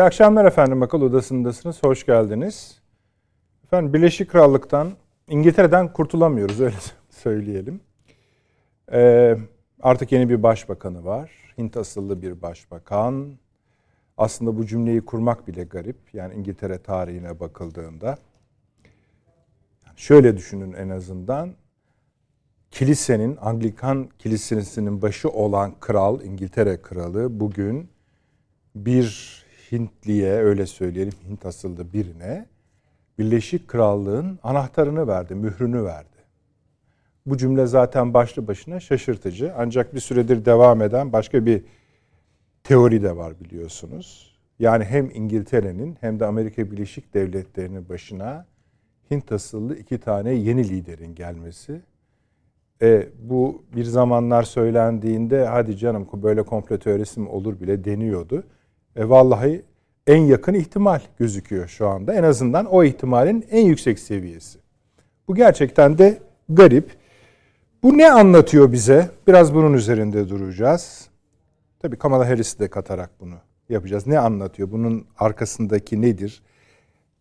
İyi akşamlar efendim. Akıl Odası'ndasınız. Hoş geldiniz. Efendim Birleşik Krallık'tan, İngiltere'den kurtulamıyoruz öyle söyleyelim. Ee, artık yeni bir başbakanı var. Hint asıllı bir başbakan. Aslında bu cümleyi kurmak bile garip. Yani İngiltere tarihine bakıldığında. Şöyle düşünün en azından. Kilisenin, Anglikan kilisesinin başı olan kral, İngiltere kralı bugün bir Hintliye öyle söyleyelim Hint asıllı birine Birleşik Krallığın anahtarını verdi, mührünü verdi. Bu cümle zaten başlı başına şaşırtıcı. Ancak bir süredir devam eden başka bir teori de var biliyorsunuz. Yani hem İngiltere'nin hem de Amerika Birleşik Devletleri'nin başına Hint asıllı iki tane yeni liderin gelmesi. E, bu bir zamanlar söylendiğinde hadi canım böyle komplo teorisi mi olur bile deniyordu. E, vallahi en yakın ihtimal gözüküyor şu anda. En azından o ihtimalin en yüksek seviyesi. Bu gerçekten de garip. Bu ne anlatıyor bize? Biraz bunun üzerinde duracağız. Tabii Kamala Harris'i de katarak bunu yapacağız. Ne anlatıyor? Bunun arkasındaki nedir?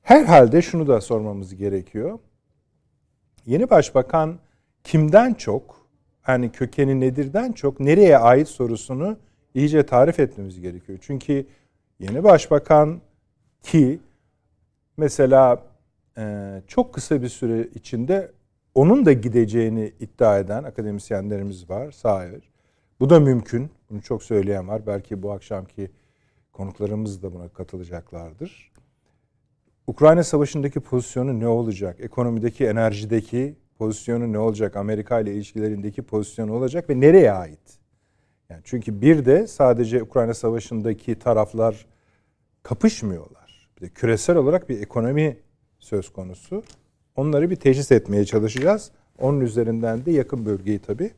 Herhalde şunu da sormamız gerekiyor. Yeni başbakan kimden çok, yani kökeni nedirden çok nereye ait sorusunu iyice tarif etmemiz gerekiyor. Çünkü yeni başbakan ki mesela e, çok kısa bir süre içinde onun da gideceğini iddia eden akademisyenlerimiz var. Sahir. Bu da mümkün. Bunu çok söyleyen var. Belki bu akşamki konuklarımız da buna katılacaklardır. Ukrayna Savaşı'ndaki pozisyonu ne olacak? Ekonomideki, enerjideki pozisyonu ne olacak? Amerika ile ilişkilerindeki pozisyonu olacak ve nereye ait? Yani çünkü bir de sadece Ukrayna Savaşı'ndaki taraflar kapışmıyorlar. Bir de küresel olarak bir ekonomi söz konusu. Onları bir teşhis etmeye çalışacağız. Onun üzerinden de yakın bölgeyi tabii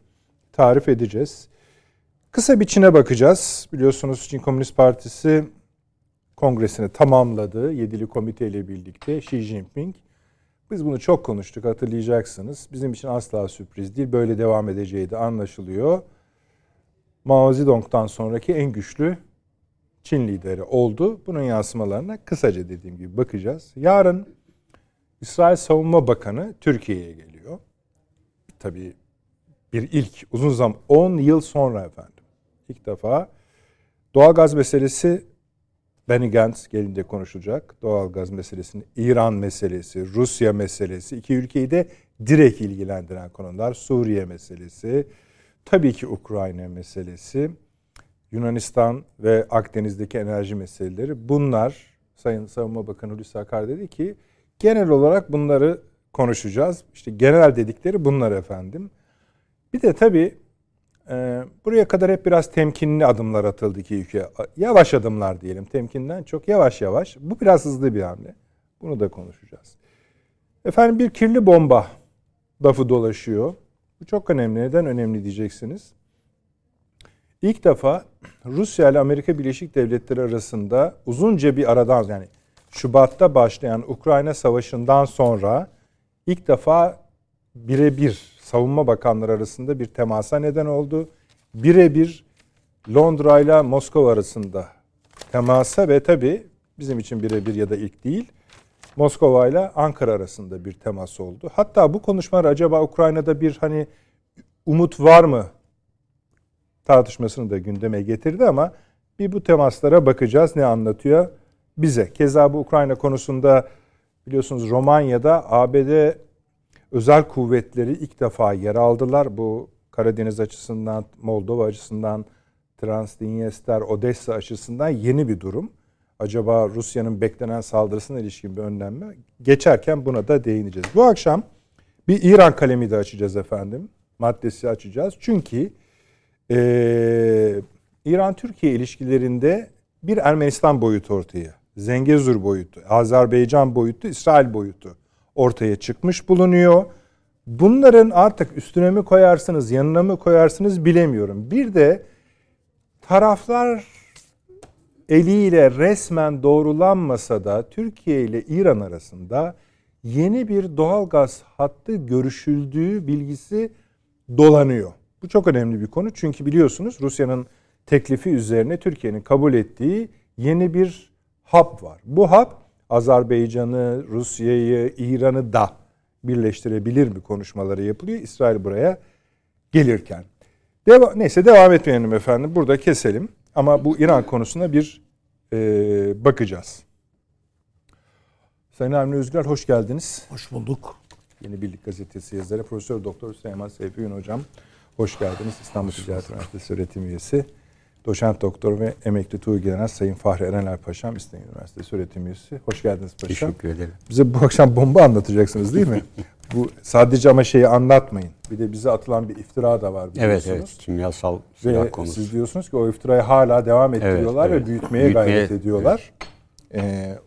tarif edeceğiz. Kısa bir Çin'e bakacağız. Biliyorsunuz Çin Komünist Partisi kongresini tamamladı. Yedili komite ile birlikte Xi Jinping. Biz bunu çok konuştuk hatırlayacaksınız. Bizim için asla sürpriz değil. Böyle devam edeceği de anlaşılıyor. Mao Zedong'dan sonraki en güçlü Çin lideri oldu. Bunun yansımalarına kısaca dediğim gibi bakacağız. Yarın İsrail Savunma Bakanı Türkiye'ye geliyor. Tabii bir ilk uzun zaman 10 yıl sonra efendim. İlk defa doğal gaz meselesi Benny Gantz gelince konuşulacak. Doğal gaz meselesini, İran meselesi, Rusya meselesi, iki ülkeyi de direkt ilgilendiren konular. Suriye meselesi, Tabii ki Ukrayna meselesi, Yunanistan ve Akdeniz'deki enerji meseleleri bunlar Sayın Savunma Bakanı Hulusi Akar dedi ki genel olarak bunları konuşacağız. İşte genel dedikleri bunlar efendim. Bir de tabii e, buraya kadar hep biraz temkinli adımlar atıldı iki ülke. Yavaş adımlar diyelim temkinden çok yavaş yavaş. Bu biraz hızlı bir hamle. Bunu da konuşacağız. Efendim bir kirli bomba lafı dolaşıyor. Bu çok önemli. Neden önemli diyeceksiniz. İlk defa Rusya ile Amerika Birleşik Devletleri arasında uzunca bir aradan yani Şubat'ta başlayan Ukrayna Savaşı'ndan sonra ilk defa birebir savunma bakanları arasında bir temasa neden oldu. Birebir Londra ile Moskova arasında temasa ve tabi bizim için birebir ya da ilk değil Moskova ile Ankara arasında bir temas oldu. Hatta bu konuşmalar acaba Ukrayna'da bir hani umut var mı tartışmasını da gündeme getirdi ama bir bu temaslara bakacağız ne anlatıyor bize. Keza bu Ukrayna konusunda biliyorsunuz Romanya'da ABD özel kuvvetleri ilk defa yer aldılar. Bu Karadeniz açısından, Moldova açısından, Transdniester, Odessa açısından yeni bir durum acaba Rusya'nın beklenen saldırısına ilişkin bir önlem mi? Geçerken buna da değineceğiz. Bu akşam bir İran kalemi de açacağız efendim. Maddesi açacağız. Çünkü e, İran-Türkiye ilişkilerinde bir Ermenistan boyutu ortaya Zengezur boyutu, Azerbaycan boyutu, İsrail boyutu ortaya çıkmış bulunuyor. Bunların artık üstüne mi koyarsınız, yanına mı koyarsınız bilemiyorum. Bir de taraflar eliyle resmen doğrulanmasa da Türkiye ile İran arasında yeni bir doğal gaz hattı görüşüldüğü bilgisi dolanıyor. Bu çok önemli bir konu çünkü biliyorsunuz Rusya'nın teklifi üzerine Türkiye'nin kabul ettiği yeni bir hap var. Bu hap Azerbaycan'ı, Rusya'yı, İran'ı da birleştirebilir mi konuşmaları yapılıyor. İsrail buraya gelirken. Deva neyse devam etmeyelim efendim. Burada keselim. Ama bu İran konusuna bir e, bakacağız. Sayın Avni Özgür hoş geldiniz. Hoş bulduk. Yeni Birlik Gazetesi yazarı Profesör Doktor Süleyman Seyfi Ün hocam. Hoş geldiniz. İstanbul Ticaret Üniversitesi öğretim üyesi. Doçent doktor ve emekli Tuğ General Sayın Fahri Erenler Paşam İstanbul Üniversitesi öğretim üyesi. Hoş geldiniz paşam. Teşekkür ederim. Bize bu akşam bomba anlatacaksınız değil mi? bu sadece ama şeyi anlatmayın. Bir de bize atılan bir iftira da var Evet evet kimyasal silah ve konusu. Siz diyorsunuz ki o iftirayı hala devam ettiriyorlar evet, evet. ve büyütmeye, büyütmeye gayret ediyorlar. Evet. Ee,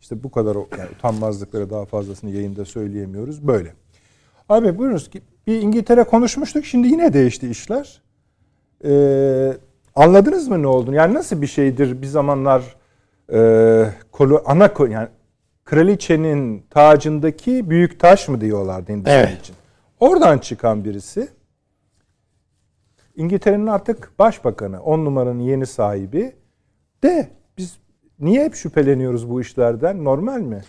işte bu kadar yani utanmazlıkları daha fazlasını yayında söyleyemiyoruz. Böyle. Abi buyurunuz ki bir İngiltere konuşmuştuk. Şimdi yine değişti işler. Ee, anladınız mı ne olduğunu? Yani nasıl bir şeydir bir zamanlar e, kolu, ana yani kraliçenin tacındaki büyük taş mı diyorlardı Hindistan evet. için. Oradan çıkan birisi İngiltere'nin artık başbakanı, on numaranın yeni sahibi de biz niye hep şüpheleniyoruz bu işlerden? Normal mi?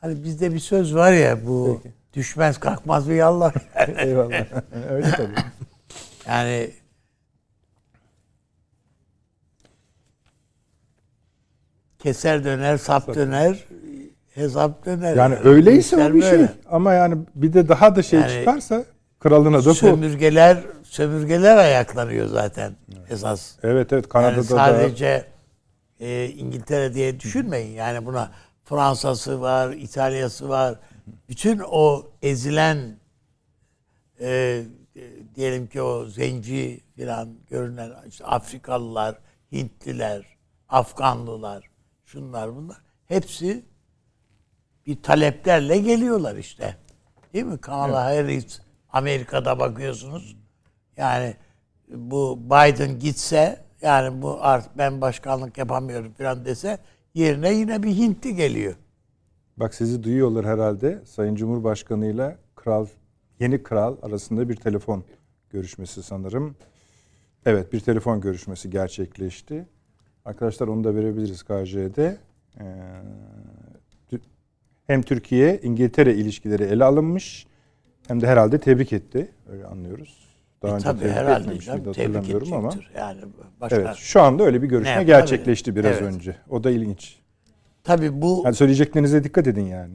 Hani bizde bir söz var ya bu Peki. düşmez kalkmaz bir yallah. Eyvallah. Öyle tabii. Yani keser döner, sap döner, hesap döner. Yani, yani. öyleyse o bir şey. Ama yani bir de daha da şey yani, çıkarsa kralına da sömürgeler sömürgeler ayaklanıyor zaten evet. esas. Evet evet Kanada'da yani sadece da... e, İngiltere diye düşünmeyin. Yani buna Fransa'sı var, İtalya'sı var. Bütün o ezilen e, diyelim ki o zenci filan görünen işte Afrikalılar, Hintliler, Afganlılar, şunlar bunlar hepsi bir taleplerle geliyorlar işte. Değil mi? Kamala evet. Harris Amerika'da bakıyorsunuz. Yani bu Biden gitse yani bu artık ben başkanlık yapamıyorum falan dese yerine yine bir Hintli geliyor. Bak sizi duyuyorlar herhalde. Sayın Cumhurbaşkanı ile kral yeni kral arasında bir telefon görüşmesi sanırım. Evet bir telefon görüşmesi gerçekleşti. Arkadaşlar onu da verebiliriz KJ'de. Ee, hem Türkiye İngiltere ilişkileri ele alınmış hem de herhalde tebrik etti. Öyle anlıyoruz. Daha e, önce tabii, tebrik herhalde etmemiş miydi hatırlamıyorum ama. Yani başka... Evet, şu anda öyle bir görüşme ne, gerçekleşti tabii. biraz evet. önce. O da ilginç. Tabii bu... Yani söyleyeceklerinize dikkat edin yani.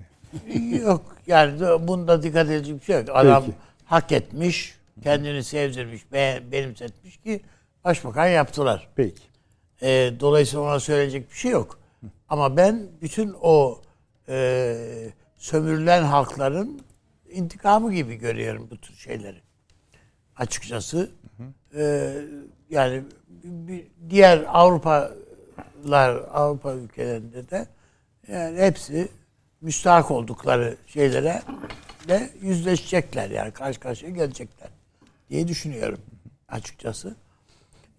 yok yani bunda dikkat edecek bir şey yok. Adam Peki. hak etmiş, kendini sevdirmiş, benimsetmiş ki başbakan yaptılar. Peki. E, dolayısıyla ona söyleyecek bir şey yok. Ama ben bütün o e, sömürülen halkların intikamı gibi görüyorum bu tür şeyleri. Açıkçası. E, yani diğer Avrupalar, Avrupa ülkelerinde de yani hepsi müstahak oldukları şeylere de yüzleşecekler yani karşı karşıya gelecekler diye düşünüyorum açıkçası.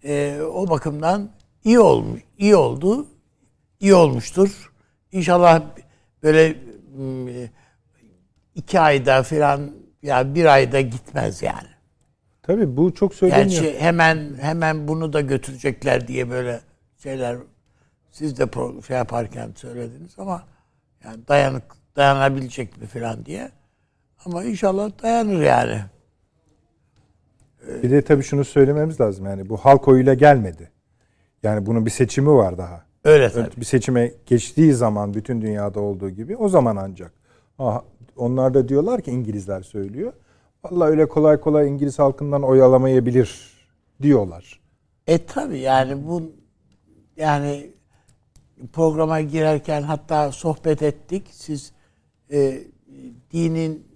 E, o bakımdan iyi olmuş, iyi oldu, iyi olmuştur. İnşallah böyle hmm, iki ayda falan ya bir ayda gitmez yani. Tabii bu çok söyleniyor. Gerçi hemen hemen bunu da götürecekler diye böyle şeyler siz de şey yaparken söylediniz ama yani dayanık dayanabilecek mi falan diye. Ama inşallah dayanır yani. Bir de tabii şunu söylememiz lazım yani bu halk oyuyla gelmedi. Yani bunun bir seçimi var daha. Öyle tabii. Bir seçime geçtiği zaman bütün dünyada olduğu gibi o zaman ancak. onlar da diyorlar ki İngilizler söylüyor. Vallahi öyle kolay kolay İngiliz halkından oy alamayabilir diyorlar. E tabi yani bu yani programa girerken hatta sohbet ettik. Siz e, dinin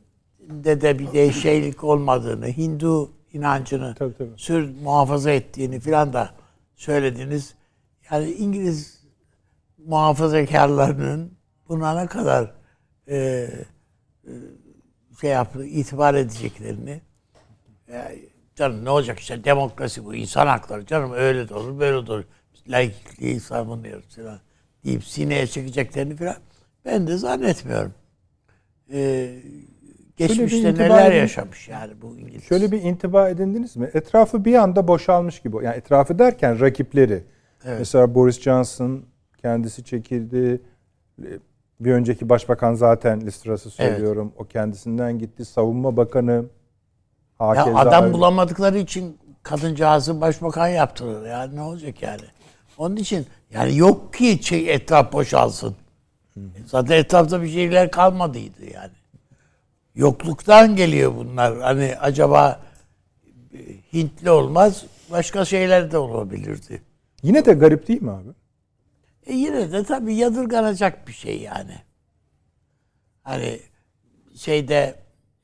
de de bir değişiklik olmadığını, Hindu inancını tabii, tabii. sür muhafaza ettiğini filan da söylediniz. Yani İngiliz muhafazakarlarının buna ne kadar e, e, şey yaptı, itibar edeceklerini ya, canım ne olacak işte demokrasi bu insan hakları canım öyle de olur böyle de olur Biz laikliği savunuyoruz falan deyip sineye çekeceklerini falan ben de zannetmiyorum. Ee, geçmişte neler edin- yaşamış yani bu İngiliz. Şöyle bir intiba edindiniz mi? Etrafı bir anda boşalmış gibi. Yani etrafı derken rakipleri. Evet. Mesela Boris Johnson kendisi çekildi. Bir önceki başbakan zaten Listras'ı söylüyorum. O kendisinden gitti. Savunma Bakanı ya adam öyle. bulamadıkları için kadıncağızı başbakan yaptılar. Yani ne olacak yani? Onun için yani yok ki şey, etraf boşalsın. Zaten etrafta bir şeyler kalmadıydı yani. Yokluktan geliyor bunlar. Hani acaba e, Hintli olmaz, başka şeyler de olabilirdi. Yine de garip değil mi abi? E yine de tabii yadırganacak bir şey yani. Hani şeyde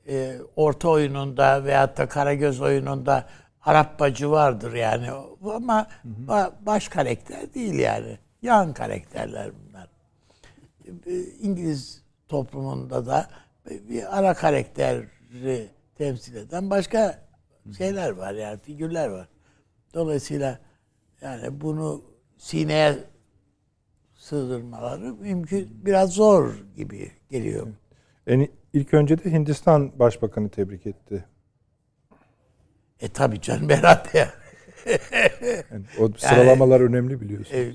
e, orta oyununda veyahut da Karagöz oyununda Arap bacı vardır yani. Ama ba- baş karakter değil yani. Yan karakterler bunlar. E, İngiliz toplumunda da bir ara karakteri temsil eden başka şeyler var yani figürler var. Dolayısıyla yani bunu sineye sığdırmaları mümkün biraz zor gibi geliyor. En, ilk önce de Hindistan Başbakanı tebrik etti. E tabii canım herhalde yani. Yani o sıralamalar önemli biliyorsun. E,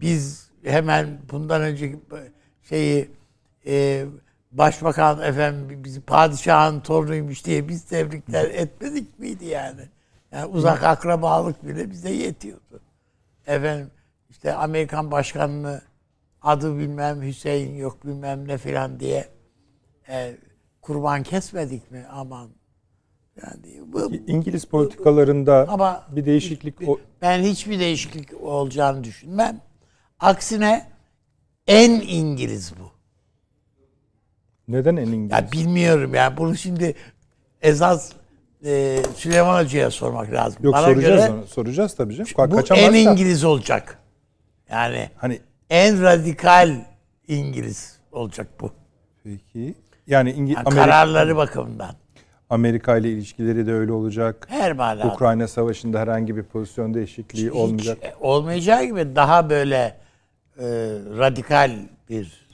biz hemen bundan önceki şeyi e, başbakan efendim bizi padişahın torunuymuş diye biz tebrikler etmedik miydi yani? Yani uzak akrabalık bile bize yetiyordu. Efendim işte Amerikan başkanını adı bilmem Hüseyin yok bilmem ne filan diye e, kurban kesmedik mi aman yani bu, İngiliz politikalarında ama bir değişiklik o, ben hiçbir değişiklik olacağını düşünmem. Aksine en İngiliz bu. Neden en İngiliz? Ya bilmiyorum yani bunu şimdi esas e, Süleyman Hoca'ya sormak lazım. Yok Bana soracağız göre onu. Soracağız tabii canım. bu Kaçamaz en da. İngiliz olacak. Yani Hani en radikal İngiliz olacak bu. peki yani, İngi- Yani Amerika, kararları bakımından. Amerika ile ilişkileri de öyle olacak. Her manada. Ukrayna Savaşı'nda herhangi bir pozisyon değişikliği Hiç olmayacak. olmayacağı gibi daha böyle e, radikal bir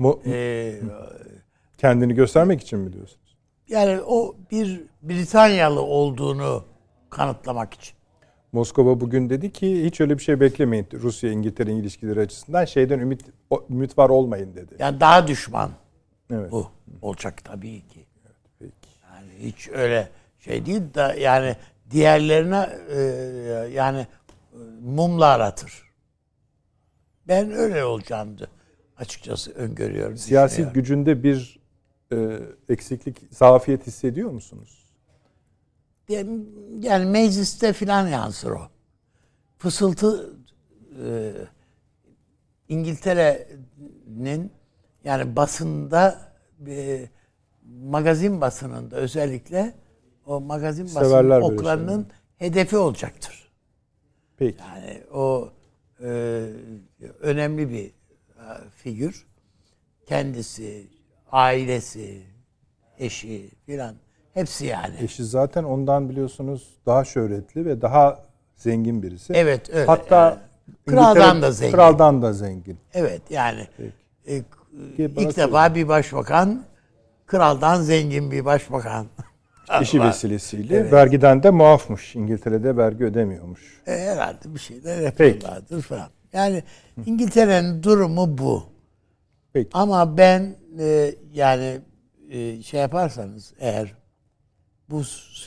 Mo- e, kendini göstermek için mi diyorsunuz? yani o bir Britanyalı olduğunu kanıtlamak için. Moskova bugün dedi ki hiç öyle bir şey beklemeyin Rusya İngiltere ilişkileri açısından şeyden ümit ümit var olmayın dedi. Yani daha düşman Evet. bu olacak tabii ki. Peki. Yani hiç öyle şey değil de yani diğerlerine e, yani e, mumla aratır. Ben öyle olacağını açıkçası öngörüyorum. Siyasi gücünde bir e, eksiklik, zafiyet hissediyor musunuz? Yani- mecliste filan yansır o. Fısıltı e, İngiltere'nin yani basında e, magazin basınında özellikle o magazin basın Severler böyle oklarının hedefi olacaktır. Peki. Yani o e, önemli bir e, figür. Kendisi, ailesi, eşi filan hepsi yani. Eşi zaten ondan biliyorsunuz daha şöhretli ve daha zengin birisi. Evet öyle. Hatta yani. kraldan da zengin. Kraldan da zengin. Evet yani e, Ki bana ilk defa bir başbakan kraldan zengin bir başbakan. İşi vesilesiyle Evet. vergiden de muafmış. İngiltere'de vergi ödemiyormuş. E, herhalde bir şeyler Peki. yapıyorlardır falan. Yani İngiltere'nin durumu bu. Peki. Ama ben e, yani e, şey yaparsanız eğer bu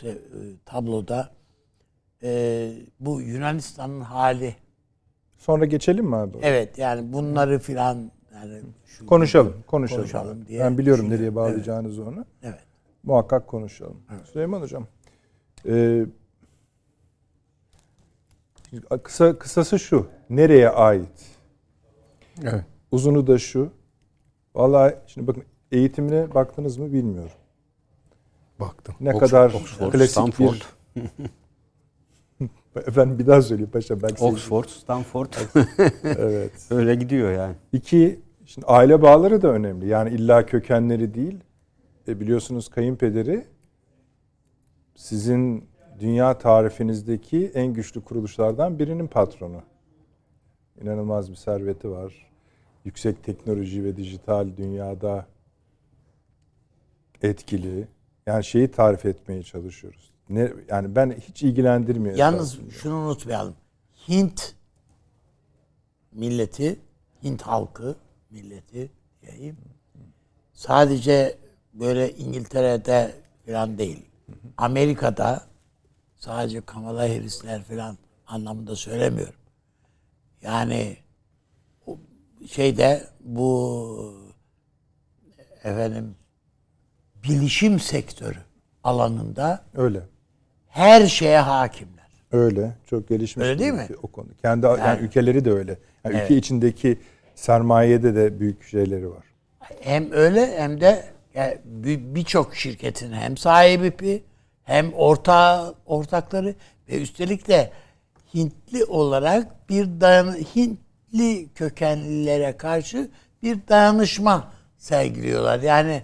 e, tabloda e, bu Yunanistan'ın hali Sonra geçelim mi abi? evet yani bunları filan yani şu, Konuşalım, konuşalım. Konuşalım diye ben biliyorum nereye bağlayacağınızı onu. evet. Muhakkak konuşalım. Süleyman Hocam, e, kısa kısası şu. Nereye ait? Evet. Uzunu da şu. Vallahi şimdi bakın eğitimine baktınız mı bilmiyorum. Baktım. Ne Oxford- kadar Oxford, klasik Stanford. bir Efendim bir daha söyleyeyim paşa. Ben Oxford, Stanford. evet. Öyle gidiyor yani. İki, şimdi aile bağları da önemli. Yani illa kökenleri değil. E biliyorsunuz kayınpederi sizin dünya tarifinizdeki en güçlü kuruluşlardan birinin patronu. İnanılmaz bir serveti var. Yüksek teknoloji ve dijital dünyada etkili. Yani şeyi tarif etmeye çalışıyoruz. Ne yani ben hiç ilgilendirmiyor. Yalnız esasında. şunu unutmayalım. Hint milleti, Hint halkı milleti diyeyim. Sadece böyle İngiltere'de falan değil. Amerika'da sadece Kamala Harris'ler falan anlamında söylemiyorum. Yani şeyde bu efendim bilişim sektörü alanında öyle her şeye hakimler. Öyle. Çok gelişmiş. Öyle değil mi? O konu. Kendi yani, yani ülkeleri de öyle. Yani evet. ülke içindeki sermayede de büyük şeyleri var. Hem öyle hem de yani birçok şirketin hem sahibi hem orta ortakları ve üstelik de Hintli olarak bir dayan Hintli kökenlilere karşı bir dayanışma sergiliyorlar. Yani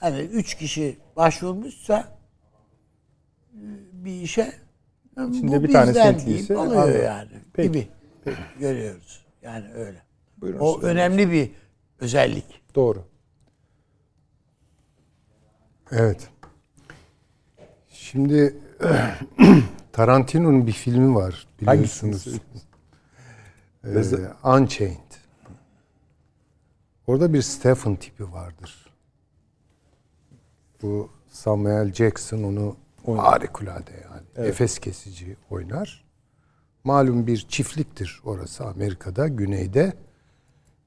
hani üç kişi başvurmuşsa bir işe Şimdi bir tane Hintliyse oluyor anladım. yani Peki. gibi Peki. görüyoruz. Yani öyle. Buyurun o önemli bir özellik. Doğru. Evet. Şimdi Tarantino'nun bir filmi var biliyorsunuz. Ee, Unchained. Orada bir Stephen tipi vardır. Bu Samuel Jackson onu Oynar. harikulade yani. Evet. Efes kesici oynar. Malum bir çiftliktir orası Amerika'da, güneyde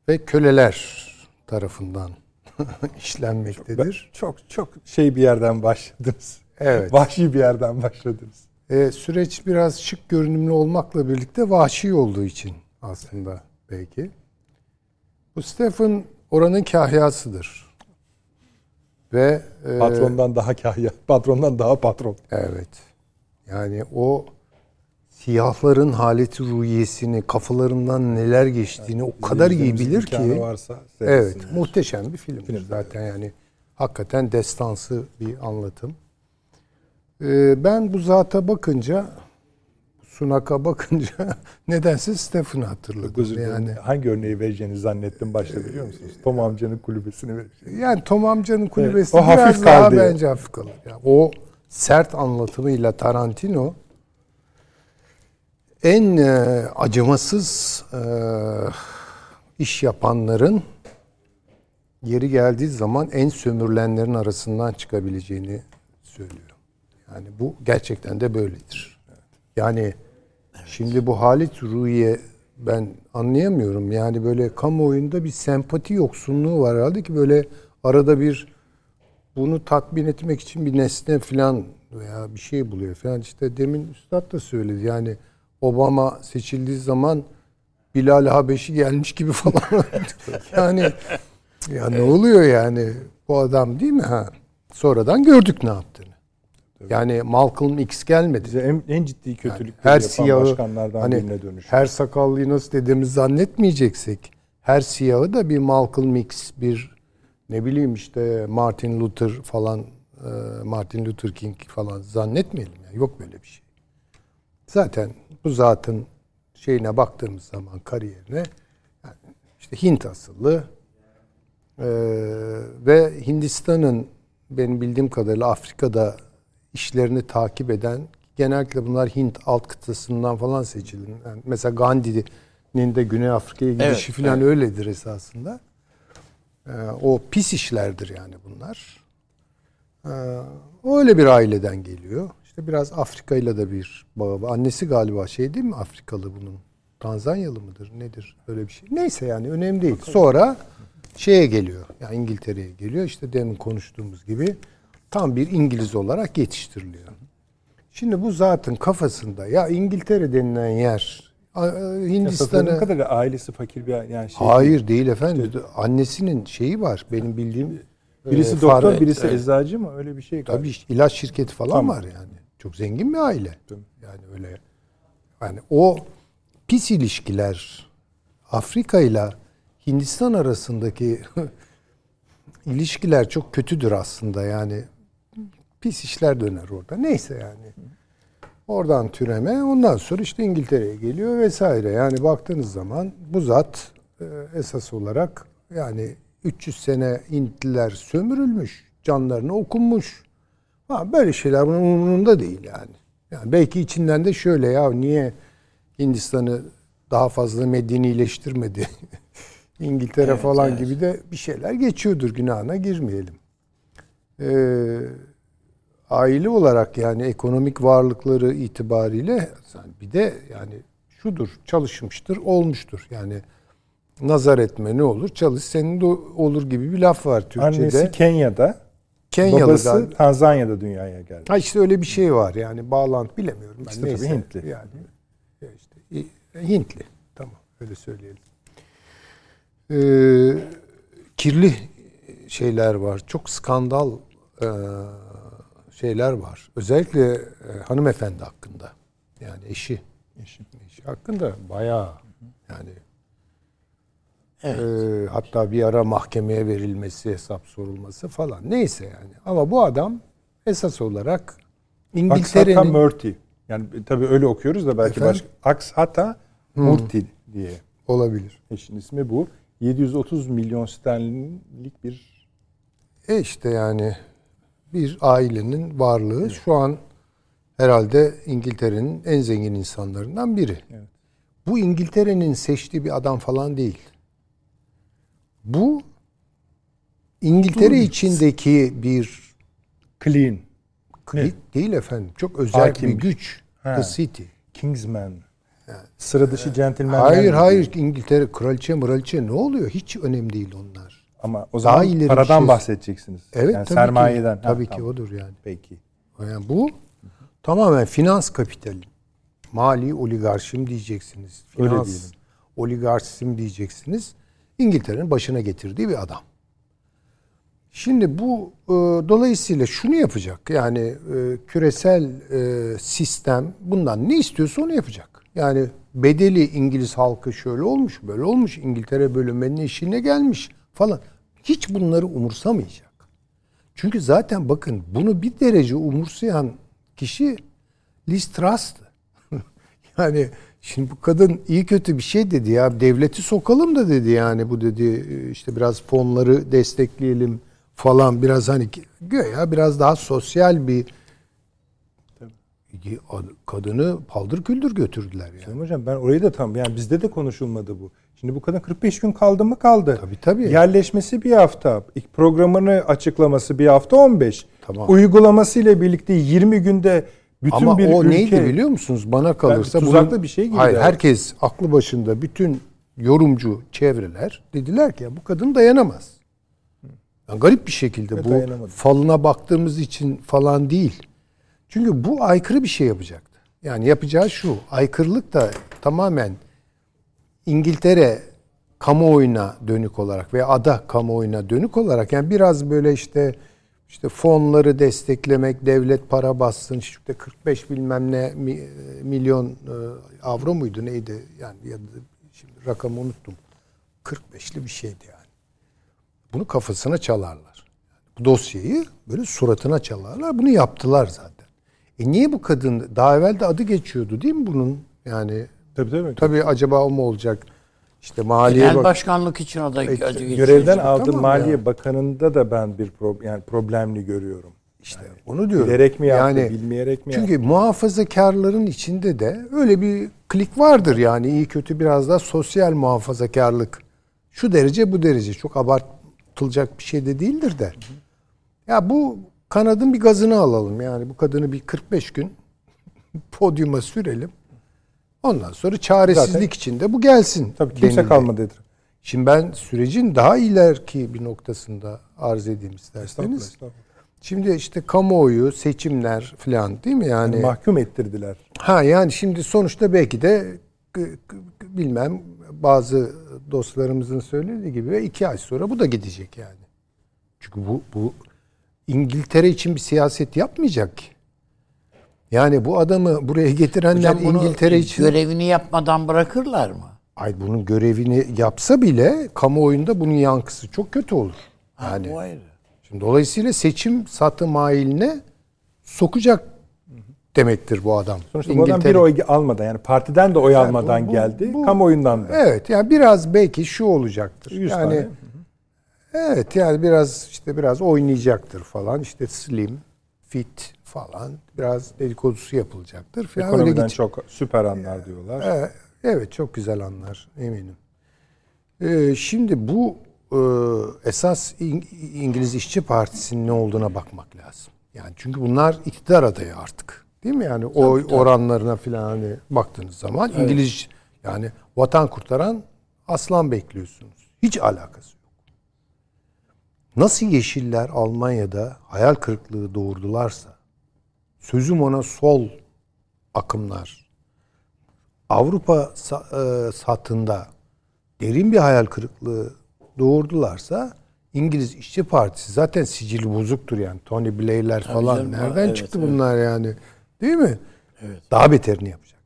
ve köleler tarafından işlenmektedir. Çok, çok çok şey bir yerden başladınız. Evet. Vahşi bir yerden başladınız. E, süreç biraz şık görünümlü olmakla birlikte vahşi olduğu için aslında belki. Bu Stephen oranın kahyasıdır. Ve e, patrondan e, daha kahya, patrondan daha patron. Evet. Yani o siyahların haleti ruhiyesini, kafalarından neler geçtiğini yani, o kadar iyi bilir ki. Varsa evet, muhteşem bir film. film zaten yani hakikaten destansı bir anlatım. Ee, ben bu zata bakınca Sunak'a bakınca nedense Stephen'ı hatırladım. Yani hangi örneği vereceğini zannettim başta biliyor musunuz? Tom amcanın kulübesini vereceğim. Yani Tom amcanın kulübesi evet, o biraz hafif daha bence hafif kalır. Yani o sert anlatımıyla Tarantino en e, acımasız e, iş yapanların yeri geldiği zaman en sömürülenlerin arasından çıkabileceğini söylüyor. Yani bu gerçekten de böyledir. Yani evet. şimdi bu Halit Ruhiye ben anlayamıyorum. Yani böyle kamuoyunda bir sempati yoksunluğu var herhalde ki böyle arada bir bunu tatmin etmek için bir nesne falan veya bir şey buluyor falan. İşte demin Üstad da söyledi. Yani Obama seçildiği zaman Bilal Habeşi gelmiş gibi falan. yani ya ne oluyor yani bu adam değil mi ha? Sonradan gördük ne yaptığını. Yani Malcolm X gelmedi. Bize en, en ciddi kötülük yani her siyahı, başkanlardan hani, birine dönüş. Her sakallıyı nasıl dediğimizi zannetmeyeceksek her siyahı da bir Malcolm X, bir ne bileyim işte Martin Luther falan e, Martin Luther King falan zannetmeyelim. Yani. Yok böyle bir şey. Zaten bu zatın şeyine baktığımız zaman kariyerine yani işte Hint asıllı ee, ve Hindistan'ın benim bildiğim kadarıyla Afrika'da işlerini takip eden genellikle bunlar Hint alt kıtasından falan seçilen. Yani mesela Gandhi'nin de Güney Afrika'ya gidişi evet, falan evet. öyledir esasında. Ee, o pis işlerdir yani bunlar. Ee, öyle bir aileden geliyor. İşte biraz Afrika ile de bir bağı var. Annesi galiba şey değil mi Afrikalı bunun? Tanzanyalı mıdır nedir? Öyle bir şey. Neyse yani önemli değil. Sonra şeye geliyor. Yani İngiltere'ye geliyor. İşte demin konuştuğumuz gibi tam bir İngiliz olarak yetiştiriliyor. Şimdi bu zatın kafasında ya İngiltere denilen yer Hindistan'ı kadar ailesi fakir bir yani şey Hayır değil, efendim. İşte, Annesinin şeyi var. Benim bildiğim birisi e, doktor, birisi evet. eczacı mı? Öyle bir şey galiba. Tabii ilaç şirketi falan tamam. var yani. Çok zengin bir aile. Yani öyle Yani o pis ilişkiler Afrika ile Hindistan arasındaki ilişkiler çok kötüdür aslında yani. Pis işler döner orada. Neyse yani. Oradan türeme ondan sonra işte İngiltere'ye geliyor vesaire. Yani baktığınız zaman bu zat e, esas olarak yani 300 sene Hintliler sömürülmüş, canlarını okunmuş. Ha, böyle şeyler bunun umurunda değil yani. Yani belki içinden de şöyle ya niye Hindistan'ı daha fazla medenileştirmedi İngiltere Evet, falan evet. gibi de bir şeyler geçiyordur günahına girmeyelim. Ee, aile olarak yani ekonomik varlıkları itibariyle bir de yani şudur çalışmıştır olmuştur yani nazar etme ne olur çalış senin de olur gibi bir laf var Türkçe'de. Annesi Kenya'da, Kenyalı'dan. babası Tanzanya'da dünyaya geldi. Ha işte öyle bir şey var yani bağlantı bilemiyorum ben. İşte Neyse. Hintli. Yani ya işte Hintli. Tamam öyle söyleyelim. Ee, kirli şeyler var. Çok skandal e, şeyler var. Özellikle e, hanımefendi hakkında. Yani eşi. Eşi, eşi hakkında bayağı yani Evet. ee, hatta bir ara mahkemeye verilmesi, hesap sorulması falan. Neyse yani. Ama bu adam esas olarak İngiltere'nin Murti. Yani tabii öyle okuyoruz da belki Efendim? başka. Akshata Murti diye. olabilir. Eşin ismi bu. 730 milyon sterlinlik bir E işte yani bir ailenin varlığı şu an herhalde İngiltere'nin en zengin insanlarından biri. Evet. Bu İngiltere'nin seçtiği bir adam falan değil. Bu İngiltere içindeki bir clean, klik değil efendim. Çok özel Hakimmiş. bir güç. Ha. The City. Kingsman. Sıra dışı centilmenler. Hayır hayır İngiltere kraliçe mıraliçe ne oluyor? Hiç önemli değil onlar. Ama o Daha zaman ileri bir paradan şey. bahsedeceksiniz. Evet yani tabii sermayeden. ki. Ha, Tabii ki tamam. odur yani. Peki. Yani bu tamamen finans kapitali. Mali oligarşim diyeceksiniz. Finans oligarşim diyeceksiniz. İngiltere'nin başına getirdiği bir adam. Şimdi bu e, dolayısıyla şunu yapacak. Yani e, küresel e, sistem bundan ne istiyorsa onu yapacak. Yani bedeli İngiliz halkı şöyle olmuş, böyle olmuş. İngiltere bölünmenin eşiğine gelmiş falan. Hiç bunları umursamayacak. Çünkü zaten bakın bunu bir derece umursayan kişi Liz Truss'tı. yani şimdi bu kadın iyi kötü bir şey dedi ya devleti sokalım da dedi yani bu dedi işte biraz fonları destekleyelim falan biraz hani göya biraz daha sosyal bir kadını paldır küldür götürdüler yani. Sayın Hocam ben orayı da tam yani bizde de konuşulmadı bu. Şimdi bu kadın 45 gün kaldı mı kaldı. Tabii, tabii. Yerleşmesi bir hafta. İlk programını açıklaması bir hafta 15. Tamam. Uygulaması ile birlikte 20 günde bütün Ama bir o ülke neydi biliyor musunuz? Bana kalırsa tuzaklı bunun- bir şey gibi Hayır, herkes aklı başında bütün yorumcu çevreler dediler ki ya bu kadın dayanamaz. Yani garip bir şekilde Evet, bu dayanamadı. falına baktığımız için falan değil. Çünkü bu aykırı bir şey yapacaktı. Yani yapacağı şu. Aykırılık da tamamen İngiltere kamuoyuna dönük olarak veya ada kamuoyuna dönük olarak yani biraz böyle işte işte fonları desteklemek, devlet para bassın, işte 45 bilmem ne mi- milyon e, avro muydu neydi yani ya da şimdi rakamı unuttum. 45'li bir şeydi yani. Bunu kafasına çalarlar. Bu dosyayı böyle suratına çalarlar. Bunu yaptılar zaten. E niye bu kadın daha evvel de adı geçiyordu değil mi bunun? Yani Tabii tabii. tabii acaba o mu olacak? İşte maliye Genel bak- başkanlık için adı geçiyor. Görevden aldığı Tamam Maliye ya. Bakanı'nda da ben bir pro- yani problemli görüyorum. İşte onu diyorum. Bilerek mi yaptı, bilmeyerek mi Çünkü muhafazakarların içinde de öyle bir klik vardır yani iyi kötü biraz da sosyal muhafazakarlık. Şu derece bu derece çok abartılacak bir şey de değildir de. Ya bu kanadın bir gazını alalım yani bu kadını bir 45 gün podyuma sürelim. Ondan sonra çaresizlik Zaten- içinde bu gelsin. Tabii kimse denildi. kalmadı etrafında. Şimdi ben sürecin daha ileriki bir noktasında arz edeyim Estağfurullah, isterseniz. estağfurullah. Şimdi işte kamuoyu, seçimler falan değil mi yani? Mahkum ettirdiler. Ha yani şimdi sonuçta belki de bilmem bazı dostlarımızın söylediği gibi iki ay sonra bu da gidecek yani. Çünkü bu, bu İngiltere için bir siyaset yapmayacak ki. Yani bu adamı buraya getirenler Hocam bunu İngiltere için görevini yapmadan bırakırlar mı? ay bunun görevini yapsa bile kamuoyunda bunun yankısı çok kötü olur. Ha, Yani bu ayrı. şimdi dolayısıyla seçim satı mailine sokacak demektir bu adam. Sonuçta bu adam bir oy almadan yani partiden de oy Yani almadan bu- bu- geldi. bu- kamuoyundan da. Evet yani biraz belki şu olacaktır. 100 yani tane. evet yani biraz işte biraz oynayacaktır falan. İşte slim, fit falan biraz dedikodusu yapılacaktır falan. Öyle Ekonomiden git- çok süper anlar diyorlar. Evet, evet çok güzel anlar eminim. Ee, şimdi bu e, esas İng- İngiliz İşçi Partisi'nin ne olduğuna bakmak lazım. Yani çünkü bunlar iktidar adayı artık. Değil mi? Yani oy oranlarına falan hani baktığınız zaman İngiliz yani vatan kurtaran aslan bekliyorsunuz. Hiç alakası yok. Nasıl Yeşiller Almanya'da hayal kırıklığı doğurdularsa sözüm ona sol akımlar Avrupa e, satında derin bir hayal kırıklığı doğurdularsa İngiliz İşçi Partisi zaten sicili bozuktur yani. Tony Blair'ler falan canım, nereden evet, çıktı evet. bunlar yani? Değil mi? Daha beterini yapacak.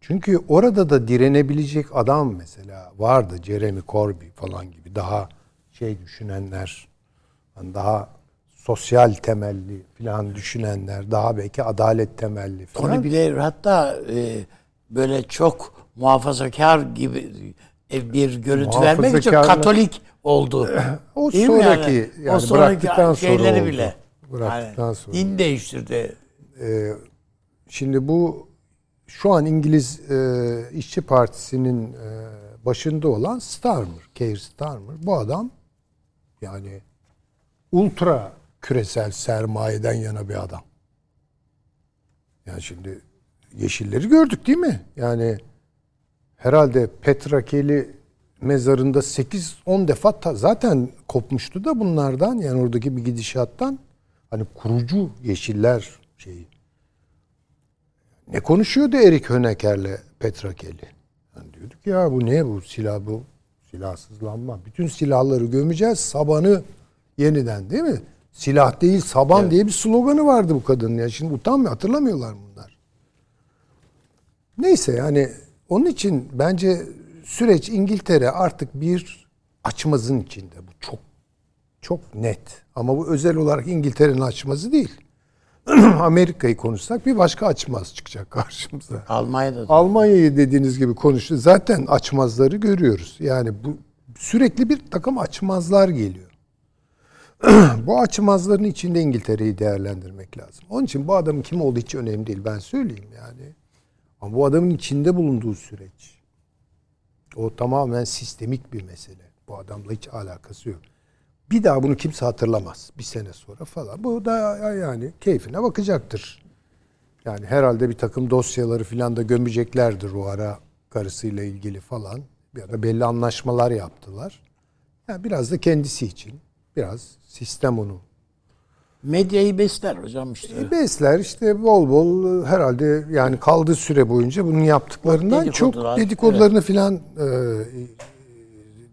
Çünkü orada da direnebilecek adam mesela vardı. Jeremy Corbyn falan gibi daha şey düşünenler, daha sosyal temelli falan düşünenler, daha belki adalet temelli falan. Tony Blair hatta e, böyle çok muhafazakar gibi e, bir görüntü vermek için Katolik oldu. O Değil sonraki yani, bıraktıktan sonra şeyleri oldu. bile. Bıraktıktan Yani sonra. Din değiştirdi. Ee, şimdi bu şu an İngiliz e, İşçi Partisi'nin e, başında olan Starmer, Keir Starmer. Bu adam yani ultra küresel sermayeden yana bir adam. Yani şimdi yeşilleri gördük değil mi? Yani herhalde Petrakeli mezarında 8-10 defa ta- zaten kopmuştu da bunlardan yani oradaki bir gidişattan hani kurucu yeşiller şeyi. Ne konuşuyordu Erik Höneker'le Petrakeli? Yani diyorduk ya bu ne bu silah bu silahsızlanma. Bütün silahları gömeceğiz sabanı yeniden değil mi? Silah değil saban diye bir sloganı vardı bu kadının ya. Şimdi utanmıyor hatırlamıyorlar bunlar. Neyse yani onun için bence süreç İngiltere artık bir açmazın içinde. Bu çok çok net. Ama bu özel olarak İngiltere'nin açmazı değil. Amerika'yı konuşsak bir başka açmaz çıkacak karşımıza. Almanya'da da. Almanya'yı dediğiniz gibi konuştu. Zaten açmazları görüyoruz. Yani bu sürekli bir takım açmazlar geliyor. bu açmazların içinde İngiltere'yi değerlendirmek lazım. Onun için bu adamın kim olduğu hiç önemli değil. Ben söyleyeyim yani. Ama bu adamın içinde bulunduğu süreç. O tamamen sistemik bir mesele. Bu adamla hiç alakası yok. Bir daha bunu kimse hatırlamaz. Bir sene sonra falan. Bu da yani keyfine bakacaktır. Yani herhalde bir takım dosyaları filan da gömeceklerdir o ara karısıyla ilgili falan. Ya da belli anlaşmalar yaptılar. Yani biraz da kendisi için. Biraz sistem onu. Medyayı besler hocam işte. E, Besler işte bol bol herhalde yani kaldığı süre boyunca bunun yaptıklarından çok Dedikodular, dedikodularını filan e, e,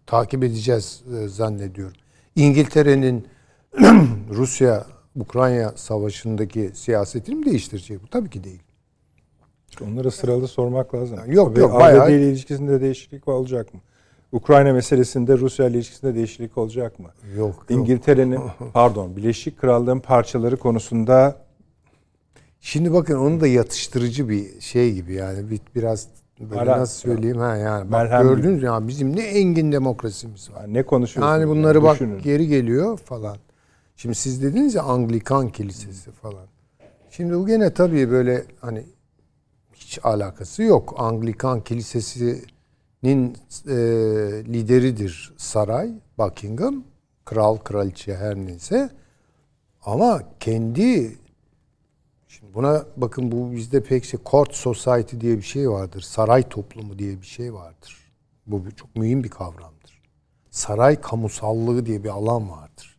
takip edeceğiz e, zannediyorum. İngiltere'nin Rusya Ukrayna savaşındaki siyasetini mi değiştirecek bu? Tabii ki değil. Onlara sıralı sormak lazım. Yok, Ve yok, ABD bayağı- ile ilişkisinde değişiklik olacak mı? Ukrayna meselesinde Rusya ile ilişkisinde değişiklik olacak mı? Yok. İngiltere'nin pardon Birleşik Krallığın parçaları konusunda Şimdi bakın onu da yatıştırıcı bir şey gibi yani bir, biraz böyle nasıl söyleyeyim ha yani bak Merhem gördünüz ya bizim ne engin demokrasimiz var. ne konuşuyorsunuz? Yani bunları bak Düşünün. geri geliyor falan. Şimdi siz dediniz ya Anglikan Kilisesi falan. Şimdi bu gene tabii böyle hani hiç alakası yok. Anglikan Kilisesi'nin e, lideridir saray, Buckingham, kral, kraliçe her neyse. Ama kendi şimdi buna bakın bu bizde pek şey court society diye bir şey vardır. Saray toplumu diye bir şey vardır. Bu çok mühim bir kavramdır. Saray kamusallığı diye bir alan vardır.